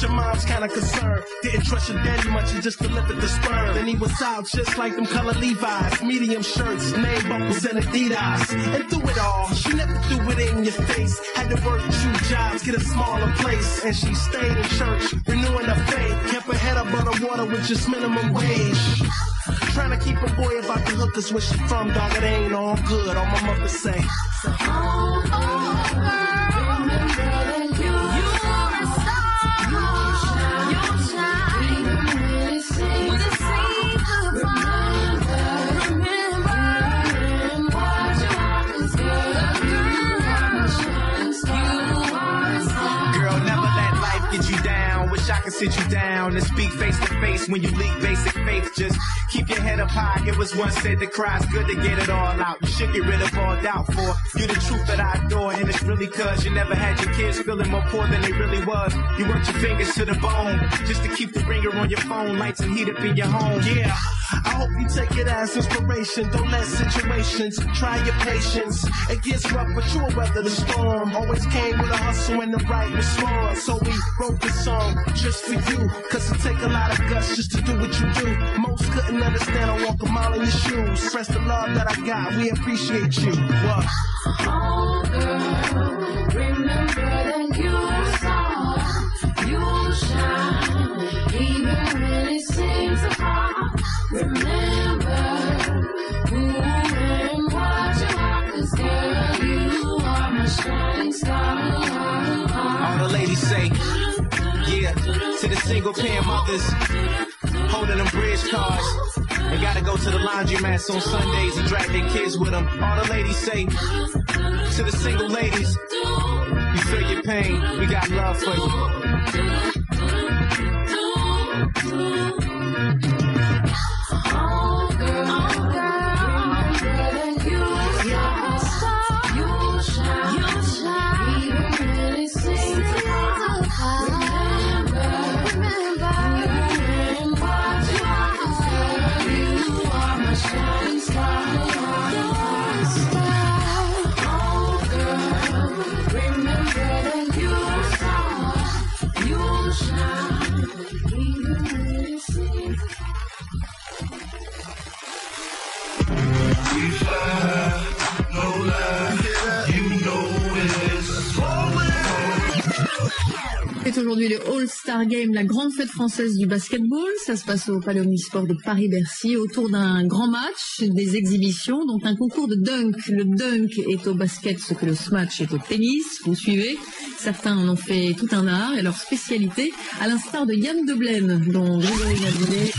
Your mom's kinda concerned. Didn't trust your daddy much, he just delivered the sperm. Then he was out just like them color Levi's, medium shirts, name bumpers and Adidas. And through it all, she never threw it in your face. Had to work two jobs, get a smaller place, and she stayed in church, renewing her faith. Kept her head above the water with just minimum wage. Trying to keep a boy about the hookers where she from, dog. It ain't all good. All my mother say. Girl, sit you down and speak face to face when you leak basic faith. Just keep your head up high. It was once said the cry. It's good to get it all out. You should get rid of all doubt for you the truth that I adore. And it's really cause you never had your kids feeling more poor than they really was. You worked your fingers to the bone just to keep the ringer on your phone. Lights and heat up in your home. Yeah. I hope you take it as inspiration. Don't let situations try your patience. It gets rough, but you'll weather the storm. Always came with a hustle and the right response. So we wrote this song just for you. Cause it take a lot of guts just to do what you do. Most couldn't understand. I walk a mile in your shoes. Press the love that I got. We appreciate you. What? Oh, girl, remember that you are soft. You shine, even when it seems apart. Remember who and what you are, girl, you are my shining star. To the single parent mothers holding them bridge cars. They gotta go to the laundromats on Sundays and drag their kids with them. All the ladies say to the single ladies, you feel your pain, we got love for you. Aujourd'hui le All-Star Game, la grande fête française du basketball. Ça se passe au Palais Omnisport de Paris-Bercy autour d'un grand match, des exhibitions, donc un concours de dunk. Le dunk est au basket ce que le smash est au tennis. Vous suivez Certains en ont fait tout un art et leur spécialité, à l'instar de Yann Deblaine, dont Grégory Nabinet.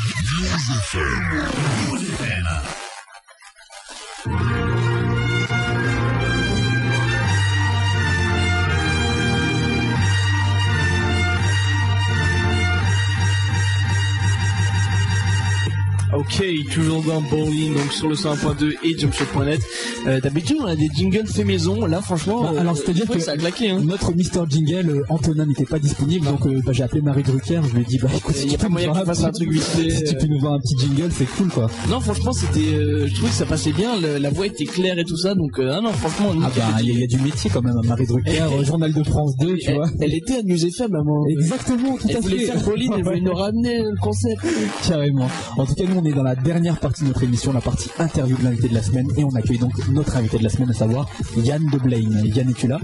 Ok, toujours dans Bowling, donc sur le 101.2 et jumpshot.net. Euh, D'habitude, on a des jingles fait maison. Là, franchement, Bah, euh, alors c'est-à-dire je trouvais que ça a claqué. Hein. notre Mister Jingle, euh, Antonin n'était pas disponible, donc euh, bah, j'ai appelé Marie Drucker, je lui ai dit bah écoute, si tu pas peux nous qu'il fasse un truc si tu peux nous voir un petit jingle, c'est cool quoi. Non, franchement, c'était, euh, je trouvais que ça passait bien. le- la voix était claire et tout ça, donc euh, ah non, franchement, Ah bah il y, a- du métier quand même à Marie Drucker, euh, journal de France 2, tu elle, vois. elle était à News FM à un moment. Exactement, tout Elle à voulait fait. faire Pauline, elle voulait nous ramener le concept. Carrément. En tout cas, nous, on est dans la dernière partie de notre émission, la partie interview de l'invité de la semaine, et on accueille donc notre invité de la semaine, à savoir Yann de Blaine. Yann, es-tu là?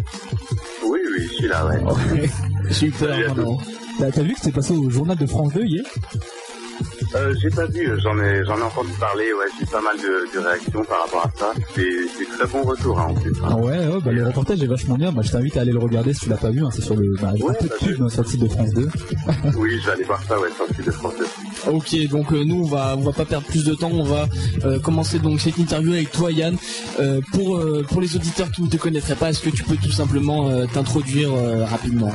Oui, oui, je suis là, ouais. À vraiment. T'as t'as vu que c'est passé au journal de France 2 hier? Euh, j'ai pas vu, j'en ai, j'en ai entendu parler, ouais, j'ai pas mal de, de réactions par rapport à ça. C'est, c'est très bon retour, hein, en plus. Ah ouais, ouais, bah, le reportage est vachement bien. Bah, je t'invite à aller le regarder si tu l'as pas vu. hein, c'est sur le, bah, un Ouais, peu de bah, pub hein, sur le site de France 2. Oui, je vais aller voir ça, ouais, sur le site de France 2. Ok, donc euh, nous on va on va pas perdre plus de temps, on va euh, commencer donc cette interview avec toi Yann. Euh, pour euh, pour les auditeurs qui ne te connaîtraient pas, est-ce que tu peux tout simplement euh, t'introduire euh, rapidement?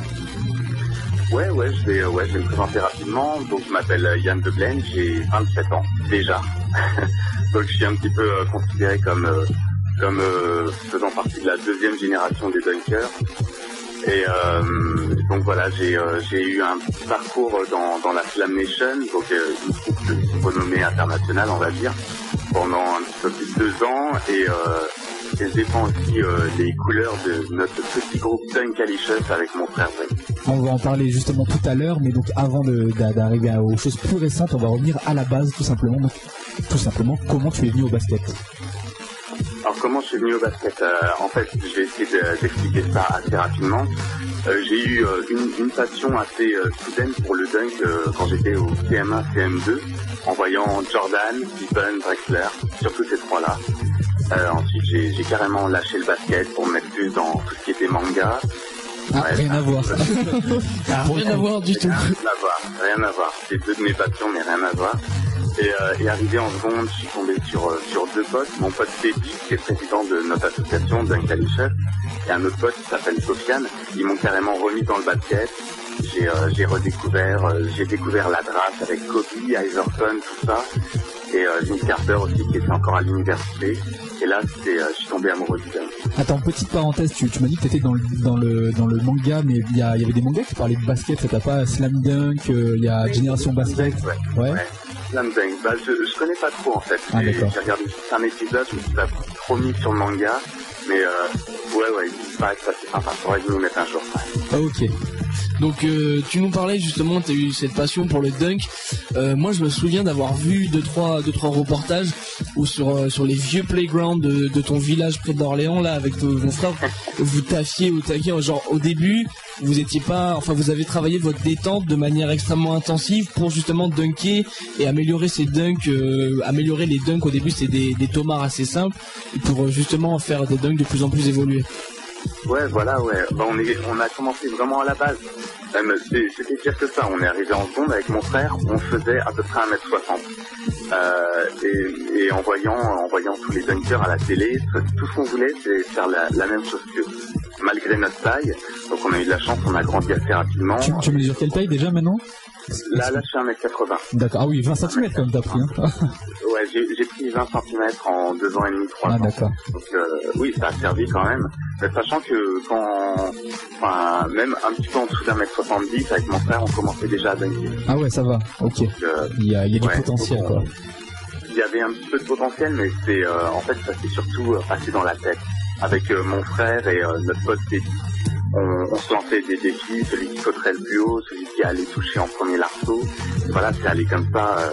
Ouais, ouais, je vais, ouais, je vais me présenter rapidement. Donc, je m'appelle euh, Yann Deblaine, j'ai 27 ans, déjà. donc, je suis un petit peu euh, considéré comme, euh, comme faisant partie de la deuxième génération des dunkers. Et donc voilà, j'ai eu un parcours dans, dans la Slam Nation, donc une troupe de renommée internationale, on va dire, pendant un petit peu plus de deux ans. Et je défends aussi euh, les couleurs de notre petit groupe Dunkalicious avec mon frère Zach. On va en parler justement tout à l'heure, mais donc avant d'arriver à- aux choses plus récentes, on va revenir à la base tout simplement. Donc, tout simplement, comment tu es venu au basket? Alors comment je suis venu au basket Euh, En fait, je vais essayer de- d'expliquer ça assez rapidement. Euh, j'ai eu euh, une, une passion assez soudaine pour le dunk quand j'étais au CM1, CM2, en voyant Jordan, Pippen, Drexler, surtout ces trois-là. Euh, ensuite, j'ai carrément lâché le basket pour me mettre plus dans tout ce qui était manga. Ah, Ouais, rien à voir. Ah, Rien à voir du tout. Rien à voir, rien à voir. C'est deux de mes passions, mais rien à voir. Et, euh, et arrivé en seconde, je suis tombé sur, euh, sur deux potes. Mon pote Teddy, qui est président de notre association, Dunkalicious, et un autre pote qui s'appelle Sofiane. Ils m'ont carrément remis dans le basket. J'ai euh, j'ai redécouvert, euh, j'ai découvert la draft avec Kobe, Iverson, tout ça. Et euh, Vince Carter aussi, qui était encore à l'université. Et là, je suis tombé amoureux du dunk. Attends, petite parenthèse, tu, tu m'as dit que tu étais dans le, dans, le, dans le manga, mais il y, y avait des mangas qui parlaient de basket, ça t'a pas Slam Dunk, il y a Génération Basket. Ouais. Ouais. Ouais. Slam Dunk. Bah, je, je connais pas trop en fait. Ah, J'ai regardé juste un épisode, je me suis pas trop mis sur le manga. Mais euh, ouais, ouais, il paraît que ça c'est sympa. Faudrait que je m'y mette un jour. Ah, ok. Donc euh, tu nous parlais justement, tu as eu cette passion pour le dunk. Euh, moi je me souviens d'avoir vu deux trois deux trois reportages sur euh, sur les vieux playgrounds de, ton village près d'Orléans là avec mon frère, vous taffiez au taquet genre au début vous étiez pas enfin vous avez travaillé votre détente de manière extrêmement intensive pour justement dunker et améliorer ces dunks améliorer les dunks au début c'est des des tomards assez simples pour justement faire des dunks de plus en plus évolués. Ouais, voilà, ouais. Bah, on, est, on a commencé vraiment à la base. C'était pire que ça. On est arrivé en seconde avec mon frère. On faisait à peu près 1m60. Euh, et, en voyant, en voyant tous les dunkers à la télé, tout ce qu'on voulait, c'est faire la, même chose qu'eux. Malgré notre taille. Donc on a eu de la chance, on a grandi assez rapidement. Tu, tu mesures quelle taille déjà maintenant? Là, là, je suis 1m80. D'accord. Ah oui, 20 cm quand même t'as pris. Hein. Ouais, j'ai pris 20 cm en deux ans et demi, trois Ah ans. d'accord. Donc euh, oui, ça a servi quand même. Mais sachant que quand, enfin, même un petit peu en dessous d'un mètre 70, avec mon frère, on commençait déjà à dunker. Ah ouais, ça va. Ok. euh, Il y a, il y a du ouais, potentiel quoi. Il y avait un petit peu de potentiel, mais c'est, euh, en fait, ça s'est surtout passé dans la tête. Avec mon frère et notre pote Teddy, on, on se lançait des défis, celui qui sauterait le plus haut, celui qui allait toucher en premier l'arceau. Voilà, c'est allé comme ça. euh,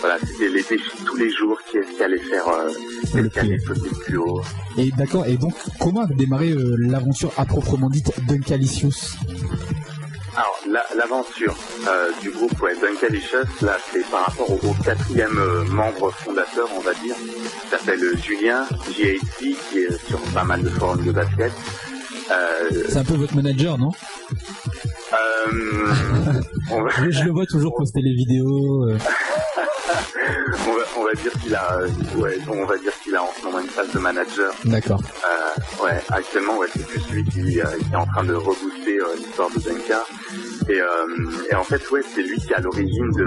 voilà, c'était les défis tous les jours, qui est-ce qui allait faire, euh, qui est-ce qui allait sauter le plus haut. Et d'accord. Et donc, comment a démarré euh, l'aventure à proprement dite Dunkalicious? Alors, la- l'aventure euh, du groupe ouais, Dunkalicious, là, c'est par rapport au, au quatrième euh, membre fondateur, on va dire, qui s'appelle Julien, JAC, qui est sur pas mal de forums de basket. Euh, C'est un peu votre manager, non euh, va, je, le vois toujours poster les vidéos. euh. on, va, on va dire qu'il a, ouais, on va dire qu'il a en ce moment une phase de manager. D'accord. Euh, ouais, actuellement, ouais, c'est plus lui qui, qui est en train de rebooster euh, l'histoire de Dunka. Et, euh, et en fait, ouais, c'est lui qui est à l'origine de,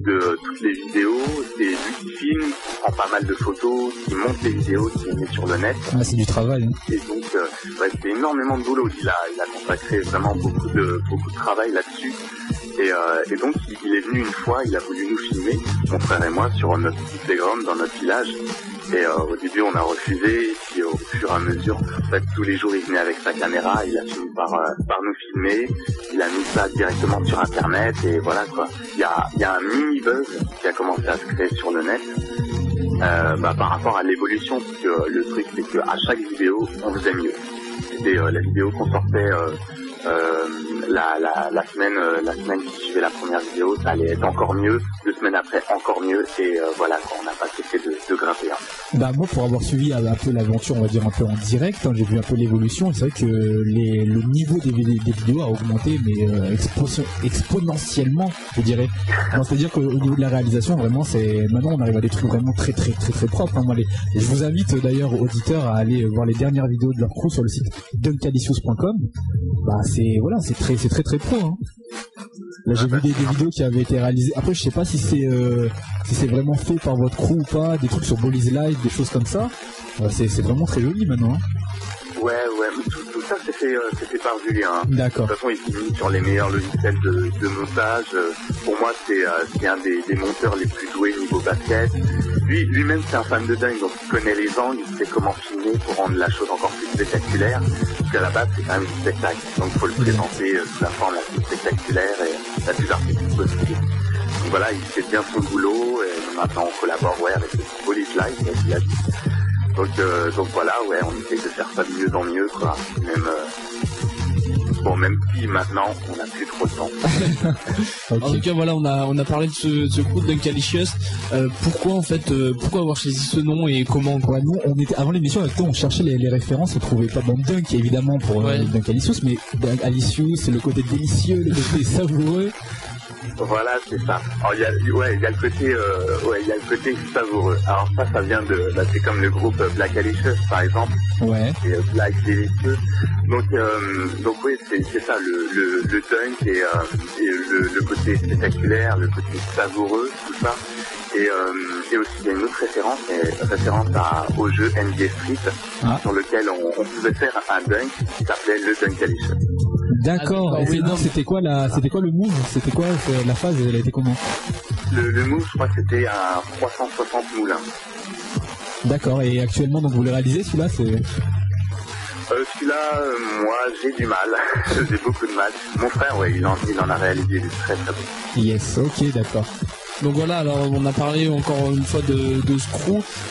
de toutes les vidéos. C'est lui qui filme, qui prend pas mal de photos, qui monte les vidéos, qui les met sur le net. Ah, c'est du travail. hein. Et donc, euh, ouais, c'est énormément de boulot. Il a, il a consacré vraiment beaucoup de, beaucoup de travail là-dessus. Et, euh, et donc, il, il est venu une fois, il a voulu nous filmer, mon frère et moi, sur notre petit playground dans notre village. Et euh, au début, on a refusé. Et puis, au fur et à mesure, en fait, tous les jours, il venait avec sa caméra. Il a fini par, euh, par nous filmer. Il a mis ça directement sur Internet. Et voilà, quoi. Il y a, y a un mini buzz qui a commencé à se créer sur le net. Euh, bah, par rapport à l'évolution, parce que euh, le truc, c'est qu'à chaque vidéo, on faisait mieux. C'était euh, la vidéo qu'on sortait euh, la, la, la semaine euh, la semaine qui suivait la première vidéo, ça allait être encore mieux. Deux semaines après, encore mieux. Et euh, voilà, on n'a pas cessé de, de grimper. hein. Bah moi pour avoir suivi un peu l'aventure on va dire un peu en direct, hein, j'ai vu un peu l'évolution, c'est vrai que le niveau des, vid- des vidéos a augmenté mais expo- exponentiellement je dirais. C'est-à-dire qu'au niveau de la réalisation vraiment c'est maintenant on arrive à des trucs vraiment très très très très propres. hein. Moi, je vous invite d'ailleurs auditeurs à aller voir les dernières vidéos de leur crew sur le site duncalicious.com. c'est voilà c'est très c'est très très pro. Hein. Là j'ai vu des, vidéos qui avaient été réalisées. Après je sais pas si c'est euh, si c'est vraiment fait par votre crew ou pas, des trucs sur Bolly's Live, des choses comme ça. Euh, c'est c'est vraiment très joli maintenant. hein. Ouais, ouais, mais tout ça c'est fait, euh, c'est fait par Julien. hein. D'accord. De toute façon, il finit sur les meilleurs logiciels de, de montage. Euh, Pour moi, c'est euh, c'est un des, des monteurs les plus doués niveau basket. Lui, lui-même, c'est un fan de dingue, donc il connaît les angles, il sait comment filmer pour rendre la chose encore plus spectaculaire. Parce qu'à la base, c'est quand même du spectacle, donc il faut le présenter euh, sous la forme la plus spectaculaire et la plus artistique possible. Donc voilà, il fait bien son boulot et maintenant on collabore ouais, avec le Police Live, Donc, euh, donc voilà, ouais, on essaie de faire ça de mieux en mieux, quoi. Même, euh, bon, même si maintenant, on n'a plus trop de temps. En tout cas, voilà, on a, on a parlé de ce, de ce groupe Dunkalicious. Euh, pourquoi, en fait, euh, pourquoi avoir choisi ce nom et comment quoi? Ouais, nous, on était avant l'émission avec toi, on cherchait les, les références, on trouvait pas bon Dunk évidemment pour euh, Ouais. Dunk Alicious, mais Dunk Alicious, c'est le côté délicieux, le côté savoureux. Voilà, c'est ça. Alors, il y a, ouais, il y a le côté, euh, ouais, il y a le côté savoureux. Alors ça, ça vient de, bah, c'est comme le groupe Black Alicious, par exemple. Ouais. Et euh, Black Delicious. Donc, euh, donc oui, c'est, c'est ça, le, le, le dunk et, euh, et le, le côté spectaculaire, le côté savoureux, tout ça. Et, euh, et aussi, il y a une autre référence, référence à, au jeu NBA Street, Ah. sur lequel on, on pouvait faire un dunk qui s'appelait le Dunk Alicious. D'accord. Ah, Et oui, c'est- non. non, c'était quoi la, c'était quoi le move? C'était quoi c'est- la phase? Elle a été comment? Le, le move, je crois que c'était un 360 moulins. D'accord. Et actuellement, donc vous le réalisez celui-là, c'est Euh, celui-là, euh, moi, j'ai du mal. j'ai beaucoup de mal. Mon frère, ouais, il en, il en a réalisé des très très bons. yes. Ok, d'accord. Donc voilà, alors on a parlé encore une fois de, de.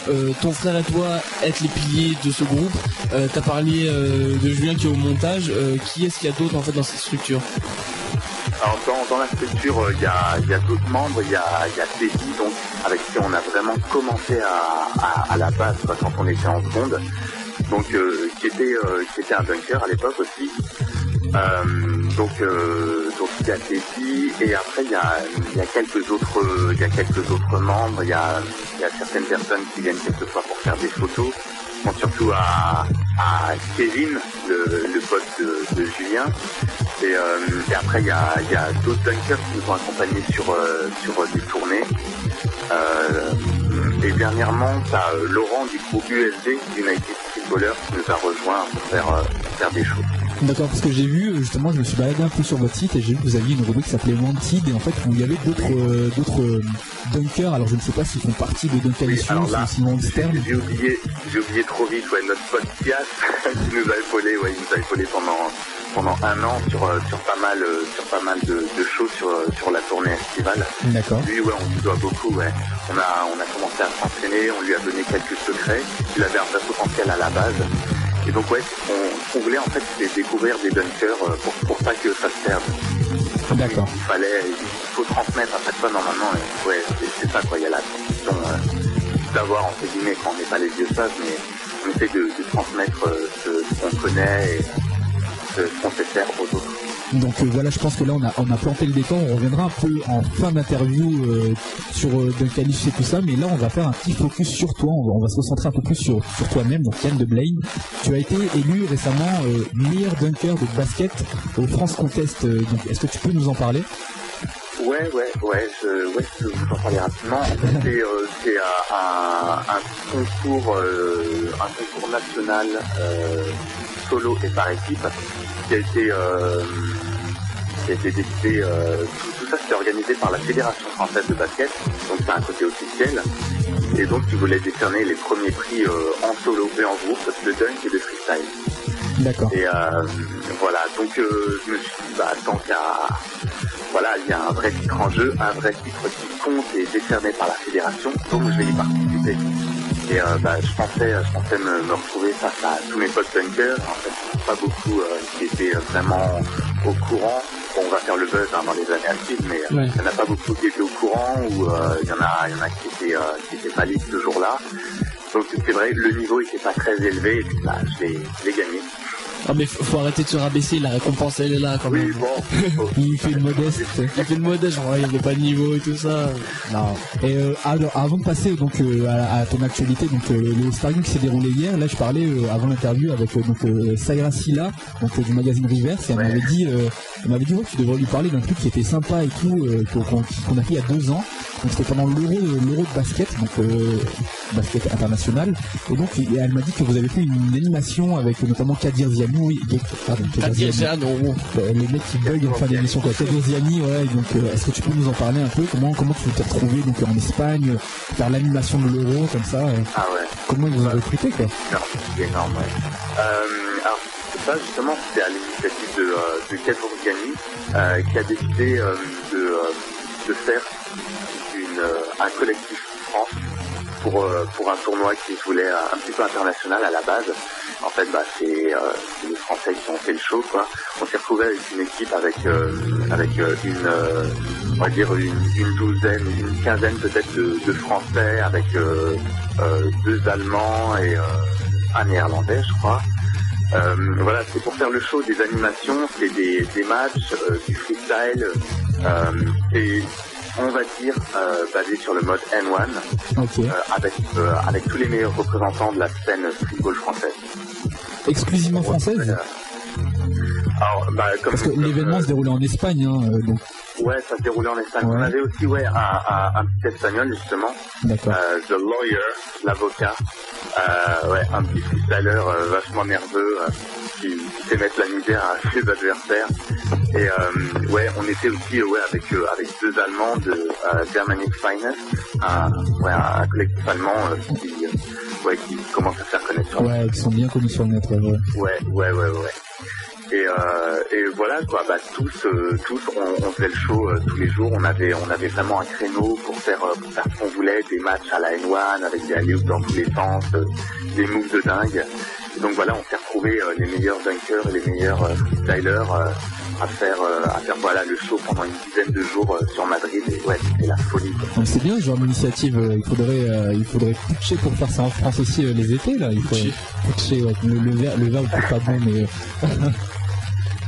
Euh, ton frère et toi êtes les piliers de ce groupe. Euh, T'as parlé euh, de Julien qui est au montage. Qui est-ce qu'il y a d'autre en fait dans cette structure? Alors dans, la structure, il y a, d'autres membres, il y a, Teddy, avec qui on a vraiment commencé à, la base quand on était en seconde. Donc qui était qui était un dunker à l'époque aussi. Euh, donc euh, donc il y a Teddy et après il y a il y a quelques autres il y a quelques autres membres. Il y a il y a certaines personnes qui viennent quelquefois pour faire des photos. Je pense surtout à, à Kevin, le, le pote de, Julien. Et, euh, et après, il y a, a d'autres dunkers qui nous ont accompagnés sur, euh, sur des tournées. Euh, et dernièrement, tu as Laurent du groupe USD, United Footballers, qui nous a rejoint pour faire, euh, faire des choses. D'accord, parce que j'ai vu, euh, justement, je me suis baladé un peu sur votre site et j'ai vu que vous aviez une rubrique qui s'appelait Wanted et en fait, où il y avait d'autres euh, d'autres euh, dunkers. Alors, je ne sais pas s'ils font partie de Dunkalicious alors là, ou s'ils vont externe. J'ai oublié, j'ai oublié trop vite, ouais, notre pote Pias, qui nous a épaulé, ouais, il nous a épaulé pendant, pendant un an sur, euh, sur pas mal, euh, sur pas mal de, de choses sur, euh, sur la tournée estivale. D'accord. Lui, ouais, on lui doit beaucoup, ouais. On a, on a commencé à s'entraîner, on lui a donné quelques secrets. Il avait un vrai potentiel à la base. Et donc, ouais, on, ce qu'on voulait, en fait, c'était découvrir des dunkers pour, pour pas que ça se perde. D'accord. Il fallait, il faut transmettre à chaque fois normalement. Et, ouais, c'est, ça, quoi. Il y a la transmission euh, d'avoir, entre guillemets, quand on n'est pas les vieux sages, mais on essaie de, de transmettre euh, ce, ce qu'on connaît et qu'on sait faire aux autres. Donc euh, voilà, je pense que là on a, on a planté le décor, on reviendra un peu en fin d'interview euh, sur euh, et tout ça, mais là on va faire un petit focus sur toi, on va, on va se recentrer un peu plus sur, sur toi-même, donc Yann de Blaine. Tu as été élu récemment euh, meilleur dunker de basket au France Contest, donc est-ce que tu peux nous en parler? Ouais, ouais, ouais, je, ouais, je vous en parler rapidement. C'est, euh, c'est un, un concours, euh, un concours national euh, solo et par équipe qui a été, euh, qui a été décidé. euh, tout, tout ça, c'était organisé par la Fédération française de basket, donc c'est un côté officiel. Et donc, ils voulaient décerner les premiers prix euh, en solo et en groupe de dunk et de freestyle. D'accord. Et voilà, donc je me suis dit, bah, tant qu'à... Voilà, il y a un vrai titre en jeu, un vrai titre qui compte et décerné par la fédération, donc je vais y participer. Et euh, bah, je pensais, je pensais me, me retrouver face à tous mes potes dunkers, en fait, pas beaucoup euh, qui étaient vraiment au courant. Bon, on va faire le buzz hein, dans les années à mais euh, Ouais. il n'y en a pas beaucoup qui étaient au courant, ou euh, il y en a, y en a qui étaient, euh, qui étaient pas libres ce jour-là. Donc c'est vrai, le niveau était pas très élevé, et puis bah, je l'ai gagné. Ah mais faut, faut arrêter de se rabaisser, la récompense elle est là quand même. bon. Il fait le modeste. Il fait le genre ouais, il n'y a pas de niveau et tout ça. Non. Et euh, alors, avant de passer donc euh, à, à ton actualité, donc euh, le Star Game qui s'est déroulé hier, là je parlais euh, avant l'interview avec euh, donc euh, Saira Silla, donc euh, du magazine Reverse, et elle m'avait dit, euh, elle m'avait dit ouais, tu devrais lui parler d'un truc qui était sympa et tout, euh, qu'on a fait il y a deux ans. Donc c'était pendant l'euro l'euro de basket, donc euh, basket international. Et donc et elle m'a dit que vous avez fait une animation avec euh, notamment Kadir Ziani, oui, pardon, Kadir Ziani. Ziani, Euh, les mecs qui bug en fin d'émission quoi. Kadir Ziani, ouais, donc euh, est-ce que tu peux nous en parler un peu? Comment comment tu t'es retrouvé donc en Espagne, euh, faire l'animation de l'euro comme ça euh, Ah ouais. Comment ils vous ont recruté quoi? c'est énorme, ouais. Euh, alors, justement, c'était à l'initiative de, euh, de euh, qui a décidé euh, de, de faire une, un collectif France pour, pour un tournoi qui se voulait un petit peu international à la base. En fait, bah, c'est les Français qui ont fait le show, quoi. On s'est retrouvé avec une équipe avec, avec une, on va dire une, douzaine, une quinzaine peut-être de, Français, avec deux Allemands et un Néerlandais, je crois. Euh, voilà, c'est pour faire le show des animations, c'est des, des matchs, euh, du freestyle, euh, et on va dire euh, basé sur le mode N1, Ok. euh, avec, euh, avec tous les meilleurs représentants de la scène streetball française. Exclusivement française Alors, bah, comme, Parce que l'événement euh, se déroulait en Espagne, hein, euh, donc Ouais, ça se déroulait en Espagne. Ouais. On avait aussi ouais, un, un, un petit espagnol, justement. D'accord. Euh, the Lawyer, l'avocat. Euh, ouais, un petit freestyler vachement nerveux qui, qui sait mettre la misère à ses adversaires. Et ouais, on était aussi ouais, avec, avec deux Allemands de Germanic Finest, un, ouais, un collectif allemand qui, ouais, qui commence à se faire connaître sur ouais, qui sont bien connus sur le net. Ouais, ouais. Ouais, ouais, ouais, ouais. Et, euh, et voilà quoi, bah tous, euh, tous, on, on faisait le show euh, tous les jours. On avait, on avait vraiment un créneau pour faire, euh, pour faire ce qu'on voulait, des matchs à la N1 avec des alley dans tous les sens, euh, des moves de dingue. Et donc voilà, on s'est retrouvé les meilleurs dunkers et les meilleurs euh, freestylers euh, à faire, euh, à faire voilà le show pendant une dizaine de jours euh, sur Madrid. Et ouais, c'était la folie. quoi. Donc c'est bien ce genre d'initiative. Il faudrait, euh, il faudrait pitcher pour faire ça en France aussi euh, les étés là. Il faut pitcher, ouais, le, le, ver- le verbe pas bon, mais euh,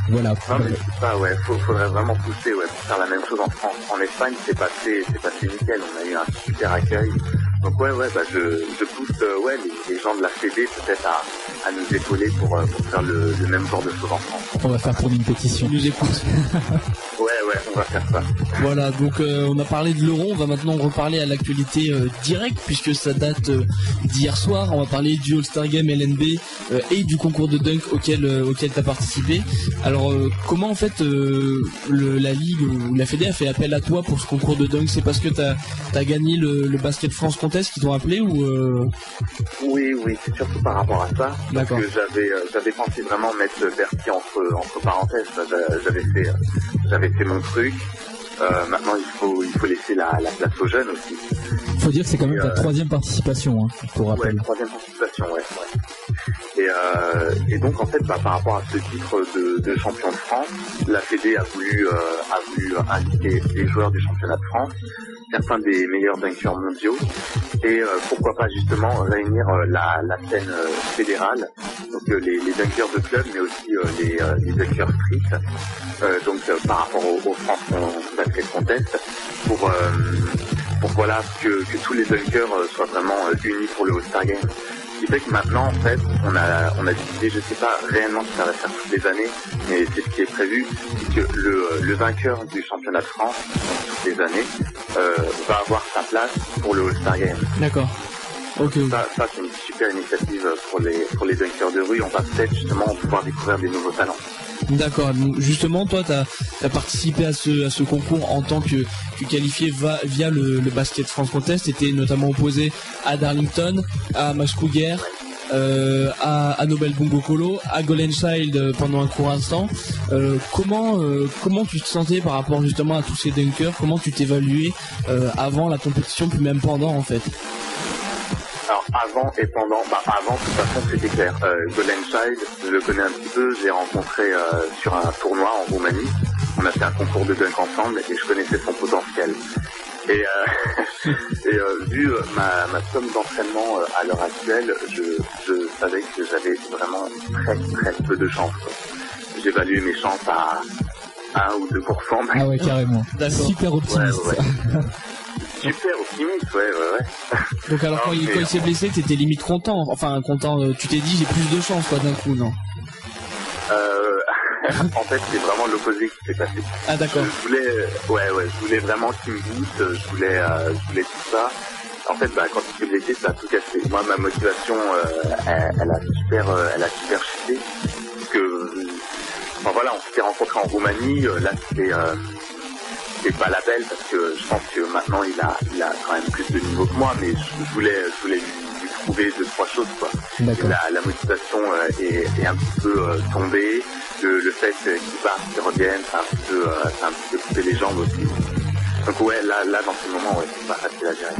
voilà. Non, mais c'est ça, ouais, faut, faudrait vraiment pousser, ouais, pour faire la même chose en France. En Espagne, c'est passé, c'est passé nickel, on a eu un super accueil. Donc ouais, ouais, bah je, je pousse, euh, ouais, les, les gens de la CD peut-être à, à nous épauler pour, euh, pour faire le, le même genre de choses en France. On va faire tourner une pétition. nous écoute. Ouais, ouais, on va faire ça. Voilà, donc euh, on a parlé de l'euro, on va maintenant reparler à l'actualité euh, directe puisque ça date euh, d'hier soir. On va parler du All-Star Game LNB euh, et du concours de dunk auquel euh, auquel tu as participé. Alors euh, comment en fait euh, le- la ligue ou la Fédé a fait appel à toi pour ce concours de dunk? C'est parce que tu as, gagné le, le Basket France Qui t'ont appelé ou euh, Oui, oui, c'est surtout par rapport à ça. D'accord. Parce que j'avais, euh, j'avais pensé vraiment mettre Bercy entre, entre parenthèses. J'a- J'avais fait, euh, j'avais fait mon truc. Euh, maintenant, il faut, il faut laisser la, la place aux jeunes aussi. Faut dire que c'est quand même ta troisième participation, hein, pour Ouais, rappel. troisième participation, ouais. ouais. Et, euh, et donc en fait, bah, par rapport à ce titre de, de champion de France, la Fédé a voulu, euh, a voulu inviter les joueurs du championnat de France, certains des meilleurs dunkers mondiaux, et euh, pourquoi pas justement réunir euh, la, la scène euh, fédérale, donc les, les dunkers de club, mais aussi les, les dunkers street, donc par rapport au, au France Basket Contest, pour, pour voilà que, que tous les euh, soient vraiment unis pour le All-Star Game. Ce qui fait que maintenant, en fait, on a, on a décidé, je sais pas réellement si ça va faire toutes les années, mais c'est ce qui est prévu, c'est que le, le vainqueur du championnat de France, années, euh, va avoir sa place pour le All-Star Game. D'accord. Ok. Ça, ça c'est une super initiative pour les, pour les dunkers de rue. On va peut-être justement pouvoir découvrir des nouveaux talents. D'accord. Justement, toi, tu as, participé à ce, à ce concours en tant que tu qualifié va, via le, le Basket France Contest. Tu étais notamment opposé à Darlington, à Max Kruger, euh, à, Nobel Bungo Kolo, à Golden Child euh, pendant un court instant. Euh, comment, comment tu te sentais par rapport justement à tous ces dunkers? Comment tu t'évaluais avant la compétition, puis même pendant en fait? Alors avant et pendant, bah avant de toute façon c'était clair. Euh, Golden Child, je le connais un petit peu, j'ai rencontré sur un tournoi en Roumanie. On a fait un concours de dunk ensemble et je connaissais son potentiel. Et, euh, et euh, vu euh, ma, ma somme d'entraînement euh, à l'heure actuelle, je, je savais que j'avais vraiment très très peu de chance. J'évaluais mes chances à 1 ou 2%. Ah ouais, carrément. Super optimiste. Ouais, ouais. Super optimiste, ouais, ouais, ouais. Donc alors quand, Non, il, quand il s'est blessé, t'étais limite content. Enfin content. tu t'es dit j'ai plus de chance quoi d'un coup, non? Euh, en fait, c'est vraiment l'opposé qui s'est passé. Ah d'accord. Je voulais, ouais, ouais, je voulais vraiment qu'il me booste, je voulais, euh, je voulais tout ça. En fait, bah, quand il s'est blessé, ça a tout cassé. Moi, ma motivation, euh, elle, elle a super, euh, elle a super chuté. Parce que, euh, enfin voilà, on s'était rencontrés en Roumanie. euh, là, c'était, euh, c'était pas la belle parce que je pense que maintenant il a, il a quand même plus de niveau que moi, mais je, voulais, je voulais lui, lui trouver deux trois choses quoi. La, la motivation euh, est, est un petit peu euh, tombée. Le, le fait euh, qu'il parte, qu'il revienne, ça a un petit peu, euh, ça a un petit peu coupé les jambes aussi. Donc ouais, là, là dans ce moment, ouais, c'est pas facile à gérer.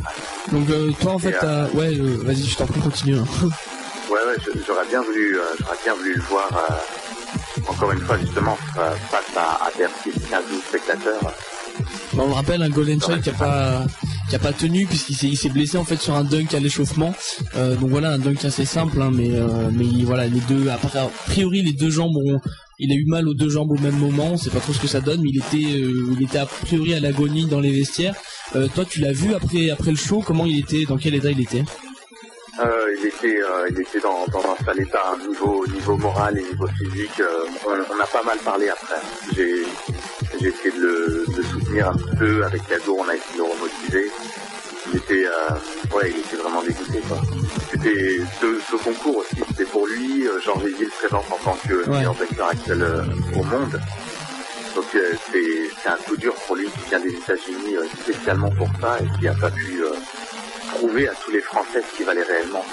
Donc euh, toi en fait, euh, ouais, euh, vas-y, je t'en prie, continue. hein. Ouais, ouais, j'aurais bien voulu, j'aurais bien voulu le voir. encore une fois, justement, fa- face à, à Bercy, 15 000 spectateurs. Bah, on le rappelle, un Golden Child qui a pas qui a pas tenu puisqu'il s'est blessé en fait sur un dunk à l'échauffement. Euh, donc voilà, un dunk assez simple, hein, mais euh, mais voilà, les deux, a priori les deux jambes ont il a eu mal aux deux jambes au même moment, on sait pas trop ce que ça donne, mais il était, euh, il était a priori à l'agonie dans les vestiaires. Euh, toi, tu l'as vu après, après le show, comment il était, dans quel état il était? Euh, il était, euh, il était dans, un sale état, hein, niveau, niveau moral et niveau physique. on, a pas mal parlé après. J'ai, j'ai essayé de le, soutenir un peu avec Yago, on a essayé de le remotiver. Il était, euh, ouais, il était vraiment dégoûté, quoi. C'était ce, ce concours aussi, c'était pour lui. Euh, Georges Eville se présente en tant que Ouais. meilleur vecteur actuel euh, au monde. Donc euh, c'est, c'est un coup dur pour lui qui vient des États-Unis euh, spécialement pour ça et qui a pas pu euh, prouver à tous les Français ce qu'il valait réellement.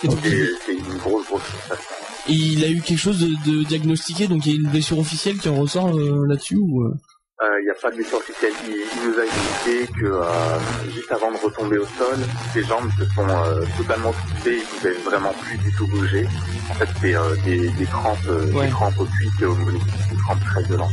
C'est, une grosse, grosse frustration. Et il a eu quelque chose de, de diagnostiqué, donc il y a une blessure officielle qui en ressort euh, là-dessus ou euh Il n'y a pas de blessure officielle. Il, il nous a expliqué que euh, juste avant de retomber au sol, ses jambes se sont euh, totalement coupées. Il ne pouvait vraiment plus du tout bouger. En fait, c'est euh, des, des crampes, euh, Ouais. des crampes aux cuisses et aux mollets, des crampes très violentes.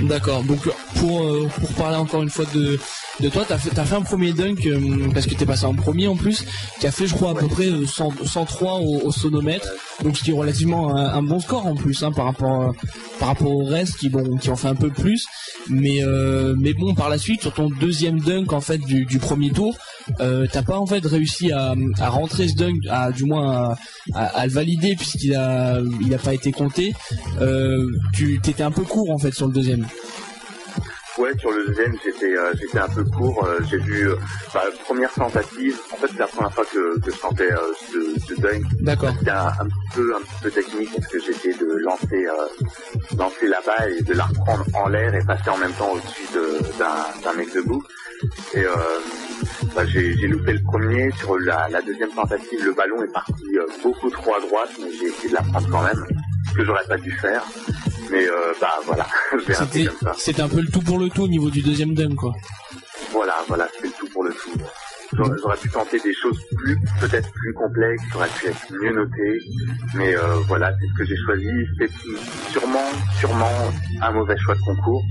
D'accord. Donc pour euh, pour parler encore une fois de de toi, t'as fait t'as fait un premier dunk euh, parce que t'es passé en premier en plus, qui a fait je crois à peu près euh, 100 103 au, au sonomètre, donc ce qui est relativement un, un bon score en plus hein, par rapport euh, par rapport au reste qui bon qui en fait un peu plus, mais euh, mais bon par la suite sur ton deuxième dunk en fait du, premier tour, euh, t'as pas en fait réussi à, à rentrer ce dunk, à du moins à, le valider puisqu'il a il pas été compté. Euh, tu t'étais un peu court en fait sur le deuxième. Ouais, sur le deuxième, j'étais euh, j'étais un peu court. euh, J'ai vu euh, bah, première tentative. En fait, c'est la première fois que, que je tentais euh, ce, ce dunk. D'accord. C'était un, un petit peu un petit peu technique parce que j'essayais de lancer euh, lancer la balle et de la reprendre en l'air et passer en même temps au-dessus de- d'un d'un mec debout. Et euh, bah, j'ai j'ai loupé le premier. Sur la, la deuxième tentative, le ballon est parti beaucoup trop à droite, mais j'ai essayé de la prendre quand même, ce que j'aurais pas dû faire. Mais euh, bah voilà, C'était c'était un peu le tout pour le tout au niveau du deuxième dunk quoi. Voilà, voilà, c'est le tout pour le tout. J'aurais j'aurais pu tenter des choses plus, peut-être plus complexes, j'aurais pu être mieux noté, mais euh, voilà, c'est ce que j'ai choisi. C'est sûrement, sûrement un mauvais choix de concours,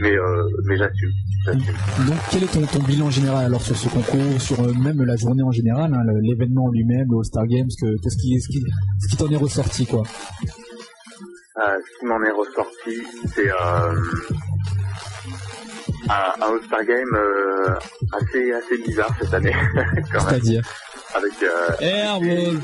mais euh, mais j'assume. Donc, quel est ton, ton bilan général alors sur ce concours, sur euh, même la journée en général, hein, l'événement en lui-même, le All-Star Games, que, qu'est-ce qui, ce qui, ce qui t'en est ressorti, quoi? Euh, ce qui m'en est ressorti, c'est euh, un, un All-Star Game euh, assez assez bizarre cette année, quand même. C'est-à-dire Avec euh, Airball.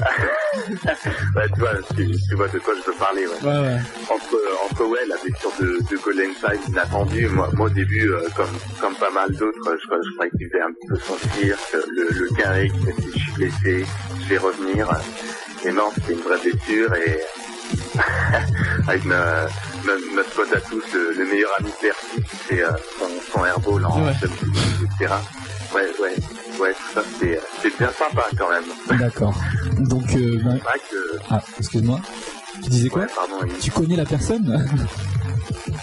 tu vois, tu, tu vois de quoi je veux parler, ouais. Ouais ouais. entre entre ouais la blessure de, de Golden Side inattendue moi moi au début euh, comme comme pas mal d'autres je, crois- je croyais qu'il faisait un petit peu son cirque le le carré qui s'est dit je suis blessé je vais revenir et non c'était une vraie blessure et avec no- no- notre pote à tous le, le meilleur ami de Bercy qui fait euh, son, son airball en Ouais. etc ouais ouais ouais tout ça c'était euh, c'était bien sympa quand même D'accord. Donc, euh, c'est que ah, excuse-moi. Tu disais quoi ouais, pardon il- Tu connais la personne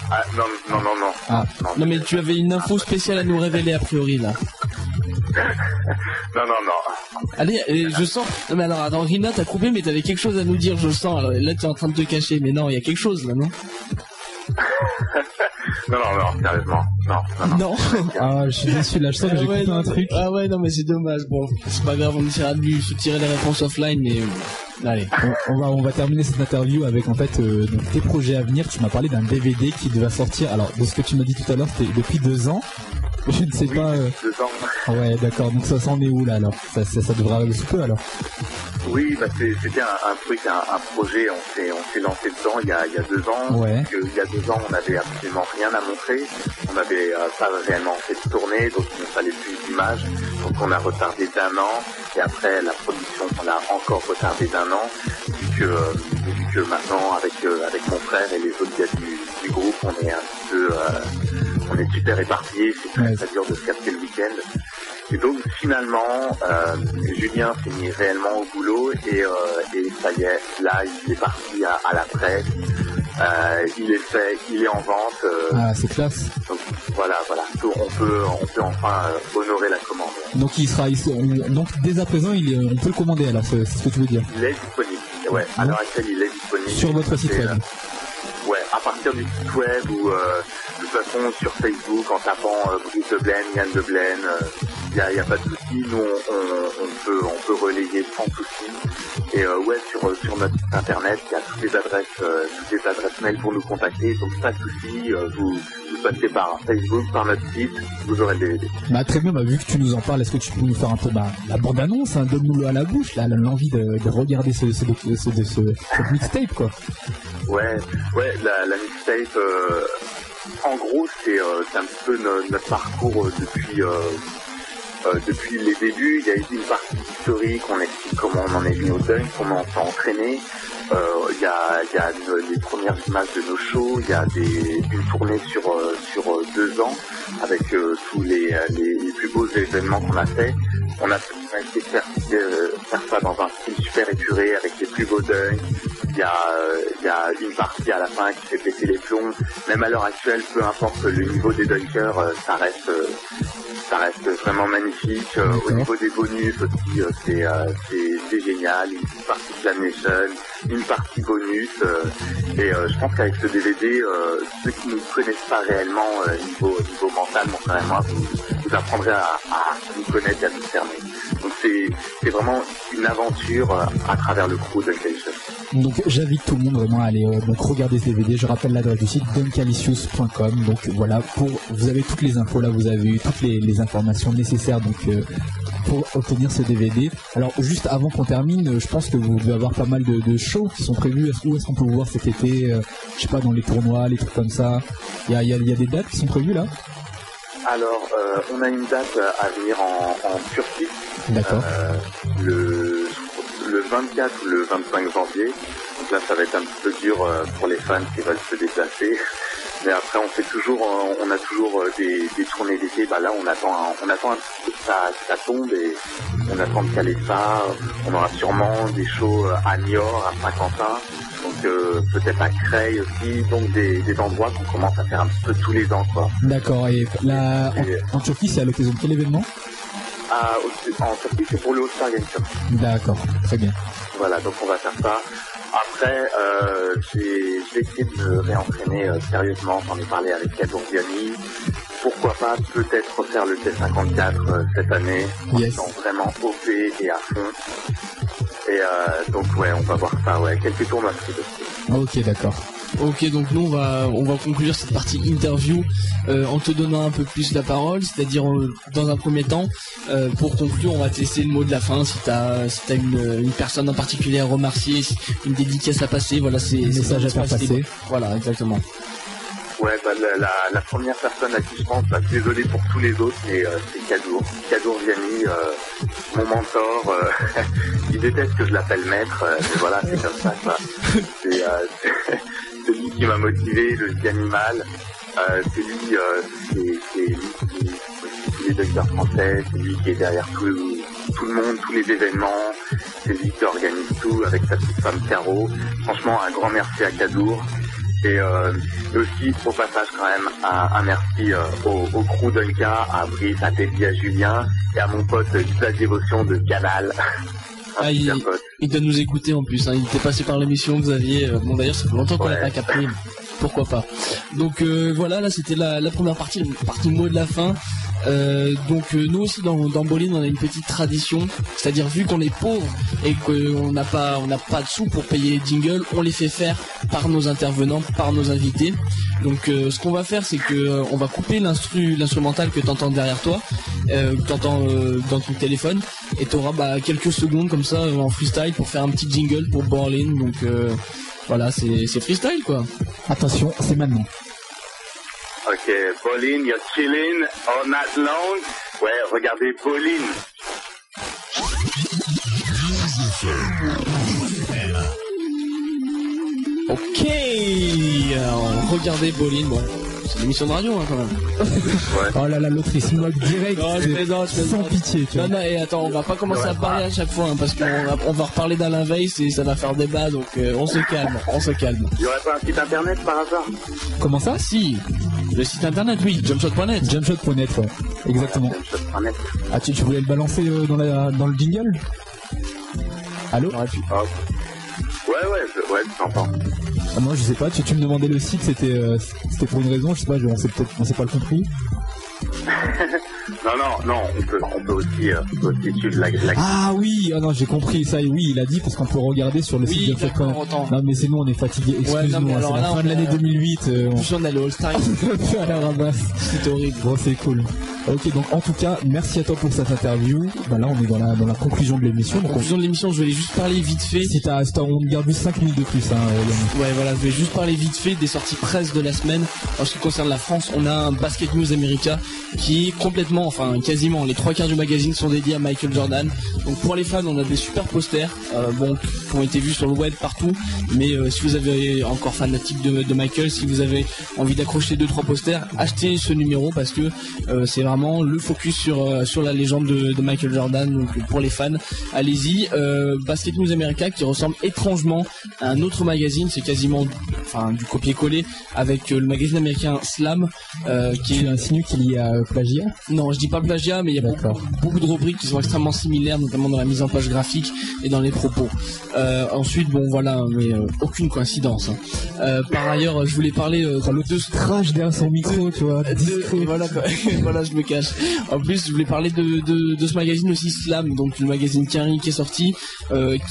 ah, non non non non Ah, Non mais tu avais une info spéciale à nous révéler a priori là. non non non Allez, euh, je sens. Non mais alors attends, Rina t'as coupé mais t'avais quelque chose à nous dire, je sens. Alors là tu es en train de te cacher, mais non, il y a quelque chose là, non? Non, non, non, sérieusement. Non, non, non. Non. ah, je suis déçu là, je sens que j'ai ouais, coupé non, un truc. Ah ouais, non mais c'est dommage. Bon, c'est pas grave, on essaiera de lui soutirer les réponses offline, mais euh, allez. On, on va, on va terminer cette interview avec en fait euh, donc, tes projets à venir. Tu m'as parlé d'un DVD qui devait sortir. Alors, de ce que tu m'as dit tout à l'heure, c'était depuis deux ans. Je ne sais Oui, pas. euh, deux ans. Ouais, d'accord. Donc ça s'en est où là alors? Ça, ça, ça devrait arriver sous peu alors. Oui, bah, c'est- c'était un, un truc, un, un projet, on s'est, on s'est lancé dedans il y a, il y a deux ans. Ouais. Que il y a deux ans, on n'avait absolument rien à montrer. On n'avait euh, pas réellement fait de tournée, donc il nous fallait plus d'images. Donc on a retardé d'un an. Et après, la production, on a encore retardé d'un an. Vu que, euh, vu que maintenant, avec, euh, avec mon frère et les autres gars du, du groupe, on est un petit peu... euh, on est super éparpillés, c'est très, très dur de se capter le week-end. Et donc finalement, euh, Julien s'est mis réellement au boulot et, euh, et ça y est, là il est parti à, à la presse, euh, il est fait, il est en vente. euh, Ah, c'est classe. donc voilà, voilà, on peut, on peut enfin euh, honorer la commande. Donc il sera on- donc dès à présent, il on peut le commander alors. C'est c'est ce que tu veux dire. Il est disponible. Ouais, à l'heure actuelle il est disponible. Sur votre site web. Ouais, à partir du site web ou de toute façon sur Facebook en tapant Brice de Blaine, Yann de Blaine, il n'y a, y a pas de souci. Nous on, on, on peut on peut relayer sans souci. Et euh, ouais sur sur notre site internet il y a toutes les adresses euh, toutes les adresses mail pour nous contacter. Donc pas de souci. euh, vous vous passez par Facebook, par notre site, vous aurez le DVD. Bah très bien. Bah, vu que tu nous en parles, est-ce que tu peux nous faire un peu bah, la bande annonce, hein, donne-nous le à la bouche, là, l'envie de, de regarder ce, ce, ce, ce, ce- cette mixtape quoi. Ouais, ouais, la, la mixtape, euh, en gros, c'est euh, un petit peu no- notre parcours euh, depuis euh, euh, depuis les débuts. Il y a eu une partie historique, on explique comment on en est venu au dunk, comment on s'est entraîné. Euh, Il y a, les premières images de nos shows, il y a une tournée sur euh, sur deux ans avec tous les, les, plus beaux événements qu'on a fait. On a, on essayé de faire, ça dans un style super épuré avec les plus beaux dunks, il y a, il y a une partie à la fin qui fait péter les plombs. Même à l'heure actuelle, peu importe le niveau des dunkers, ça reste, ça reste vraiment magnifique. Euh, au niveau des bonus aussi, euh, c'est, euh, c'est, c'est génial. Une partie Slam Nation, une partie bonus. euh, et euh, je pense qu'avec ce DVD, euh, ceux qui ne connaissent pas réellement euh, niveau, niveau mental, mon frère et moi, vous, vous apprendrez à, à nous connaître et à nous cerner. Donc c'est, vraiment une aventure euh, à travers le crew Dunkelchen. Donc j'invite tout le monde vraiment à aller euh, donc regarder ce DVD. Je rappelle l'adresse du site duncalicious.com. Donc voilà, pour vous avez toutes les infos là, vous avez eu toutes les, informations nécessaires donc euh, pour obtenir ce DVD. Alors juste avant qu'on termine, je pense que vous devez avoir pas mal de, shows qui sont prévus. Où est-ce qu'on peut vous voir cet été Je sais pas dans les tournois, les trucs comme ça. Il y a, y a des dates qui sont prévues là? Alors, euh, on a une date à venir en, en Turquie. D'accord. Euh, le, le 24 ou le 25 janvier. Donc là, ça va être un petit peu dur euh, pour les fans qui veulent se déplacer. Mais après, on fait toujours, euh, on a toujours euh, des, des tournées d'été. Bah là, on attend, un- on attend un petit peu que ça, tombe et on attend de caler ça. On aura sûrement des shows à Niort, à Saint-Quentin, donc euh, peut-être à Creil aussi. Donc des, des endroits qu'on commence à faire un petit peu tous les ans, quoi. D'accord. Et là, en, en Turquie, c'est à l'occasion de quel événement? Ah, en Turquie, c'est pour le All-Star Game. D'accord. Très bien. Voilà, donc on va faire ça. Après, euh, j'ai essayé de me réentraîner euh, sérieusement. J'en ai parlé avec Kadour Diani. Pourquoi pas peut-être refaire le T54 euh, cette année en étant vraiment OP et à fond. Et euh, donc ouais, on va voir ça. Ouais, quelques tournois. Ok, d'accord. Ok, donc nous on va on va conclure cette partie interview euh, en te donnant un peu plus la parole, c'est-à-dire euh, dans un premier temps, euh, pour conclure, on va te laisser le mot de la fin. Si t'as si t'as une, une personne en particulier à remercier, si- une dédicace à passer, voilà, c'est message à faire passer. Voilà, exactement. Ouais, bah, la, première personne à qui je pense, bah, désolé pour tous les autres, mais euh, c'est Kadour. Kadour Vianney, euh, mon mentor. euh, il déteste que je l'appelle maître, euh, mais voilà, c'est comme ça. Quoi. C'est euh, c'est lui qui m'a motivé, le vie animal. C'est lui, qui les docteurs français, c'est lui qui est derrière tout, tout le monde, tous les événements. C'est lui qui organise tout avec sa petite femme Caro. Franchement, un grand merci à Kadour. Et euh, aussi, au passage, quand même, un, un merci euh, au, au crew Dunka, à Brice, à Teddy, à Julien, et à mon pote Isa Dévotion de Canal. Ah, il, doit nous écouter en plus. Hein. Il était passé par l'émission, Xavier. Euh, Bon, d'ailleurs, ça fait longtemps qu'on l'a pas capté. Pourquoi pas. Donc euh, voilà, là c'était la, première partie, la partie mot de la fin. Euh, donc euh, nous aussi dans, dans on a une petite tradition, c'est-à-dire vu qu'on est pauvre et qu'on n'a pas n'a pas de sous pour payer les jingles, on les fait faire par nos intervenants, par nos invités. Donc ce qu'on va faire c'est que on va couper l'instru l'instrumental que t'entends derrière toi, que t'entends dans ton téléphone et t'auras bah, quelques secondes comme ça en freestyle pour faire un petit jingle pour Berlin. Donc voilà c'est c'est freestyle quoi. Attention, c'est maintenant. Ok, Pauline, you're chilling all night long. Ouais, regardez Pauline. Ok, alors, regardez Bolin, bon, c'est une émission de radio hein, quand même. Oh là là, l'autre il se moque direct. Non, je plaisante, je sans plaisante. pitié, tu vois. Non, non, et attends, on va pas commencer à parler à chaque fois, hein, parce qu'on va, on va reparler d'Alain Weiss et ça va faire débat, donc euh, on se calme, on se calme. Il y aurait pas un site internet par hasard? Comment ça? Si, le site internet, oui, jumpshot.net. Jumpshot.net, ouais. Exactement. Jumpshot.net. Ah, tu, tu voulais le balancer euh, dans, la, dans le jingle? Allô? Ah, Ouais, ouais, je, ouais, je t'entends. Ah, Moi, je sais pas, tu, tu me demandais le site, c'était euh, pour une raison, je sais pas, on s'est peut-être s'est pas le compris. Non, non, non, on peut, on peut aussi, euh, on peut aussi suivre la, la... Ah oui, ah non, j'ai compris ça, oui, il a dit parce qu'on peut regarder sur le Oui, site de. Non, mais c'est nous, on est fatigués, Ouais, excuse-nous, hein, alors c'est la là, fin on de l'année a- 2008. euh, on- plus, on a le All-Star, à la ramasse. c'est horrible. Bon, c'est cool. Ok, donc en tout cas, merci à toi pour cette interview. Bah là, on est dans la, dans la conclusion de l'émission. Donc, on, conclusion de l'émission, je vais juste parler vite fait. si t'as, on garde juste 5 minutes de plus, hein, euh. Ouais, voilà, je vais juste parler vite fait des sorties presse de la semaine. En ce qui concerne la France, on a un Basket News America qui est complètement pratiquement, enfin quasiment, les trois quarts du magazine sont dédiés à Michael Jordan. Donc pour les fans, on a des super posters, euh, bon, qui ont été vus sur le web partout. Mais euh, si vous avez encore fanatique de, de Michael, si vous avez envie d'accrocher deux trois posters, achetez ce numéro parce que euh, c'est vraiment le focus sur sur la légende de, de Michael Jordan. Donc pour les fans, allez-y. Basket News America qui ressemble étrangement à un autre magazine, c'est quasiment, enfin du copier-coller avec le magazine américain Slam, qui est insinues qu'il y a plagiat? Non, je dis pas plagiat, mais il y a beaucoup, beaucoup de rubriques qui sont extrêmement similaires, notamment dans la mise en page graphique et dans les propos. Euh, ensuite, bon voilà, mais euh, aucune coïncidence. hein. Euh, par ailleurs, je voulais parler euh, de crash derrière son micro, tu vois. de- voilà, quoi. voilà, je me cache. En plus, je voulais parler de, de, de ce magazine aussi Slam, donc le magazine Carrie qui est sorti,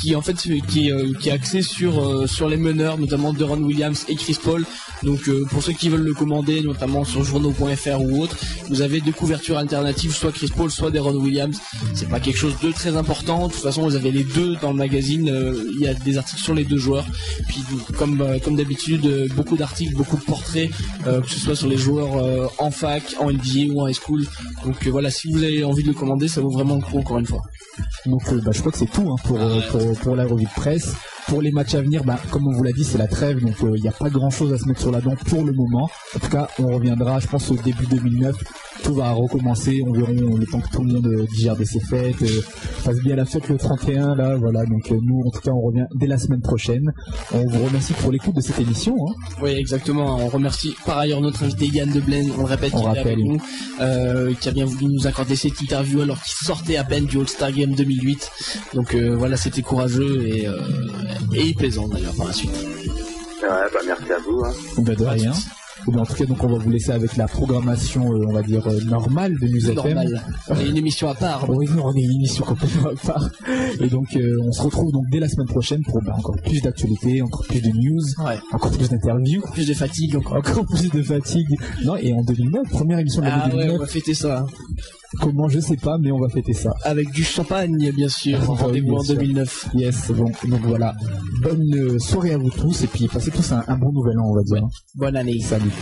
qui en fait qui est, qui est axé sur sur les meneurs, notamment Deron Williams et Chris Paul. Donc pour ceux qui veulent le commander, notamment sur journaux.fr ou autre, vous avez deux couvertures alternatives, soit Chris Paul, soit Deron Williams. C'est pas quelque chose de très important. De toute façon, vous avez les deux dans le magazine. Euh, Il y a des articles sur les deux joueurs. Puis comme euh, comme d'habitude, euh, beaucoup d'articles, beaucoup de portraits, que ce soit sur les joueurs en fac, en NBA ou en high school. Donc voilà, si vous avez envie de le commander, ça vaut vraiment le coup encore une fois. Donc bah, je crois que c'est tout hein, pour, pour, pour la revue de presse. Pour les matchs à venir, bah, comme on vous l'a dit, c'est la trêve, donc euh, il n'y a pas grand chose à se mettre sur la dent pour le moment. En tout cas, on reviendra, je pense, au début 2009. Tout va recommencer, on verra le temps que tout le monde euh, digère de ses fêtes, euh, fasse bien la fête le 31, là, voilà. Donc euh, nous, en tout cas, on revient dès la semaine prochaine. On vous remercie pour l'écoute de cette émission. Hein. Oui, exactement. On remercie par ailleurs notre invité Yann de Blaine, on le répète, On qui avec nous, euh, qui a bien voulu nous accorder cette interview alors qu'il sortait à peine du All-Star Game 2008. Donc euh, voilà, c'était courageux et, euh, et plaisant d'ailleurs par la suite. Ouais, bah merci à vous. Hein. Bah, de rien. Ou bien, en tout cas, donc on va vous laisser avec la programmation, euh, on va dire, euh, normale de News FM. Normal. On est une émission à part. Oui, on est une émission complètement à part. Et donc, euh, on se retrouve donc dès la semaine prochaine pour bah, encore plus d'actualités, encore plus de news, encore plus d'interviews, plus de fatigue, encore. plus de fatigue. Non, et en 2009, première émission de Ah l'année ouais, 2009. on va fêter ça. hein. Comment, je sais pas, mais on va fêter ça. Avec du champagne, bien sûr. Rendez-vous en sûr. 2009. Yes, bon, donc voilà. Bonne euh, soirée à vous tous et puis passez tous un, un bon nouvel an, on va dire. Bonne année. Salut.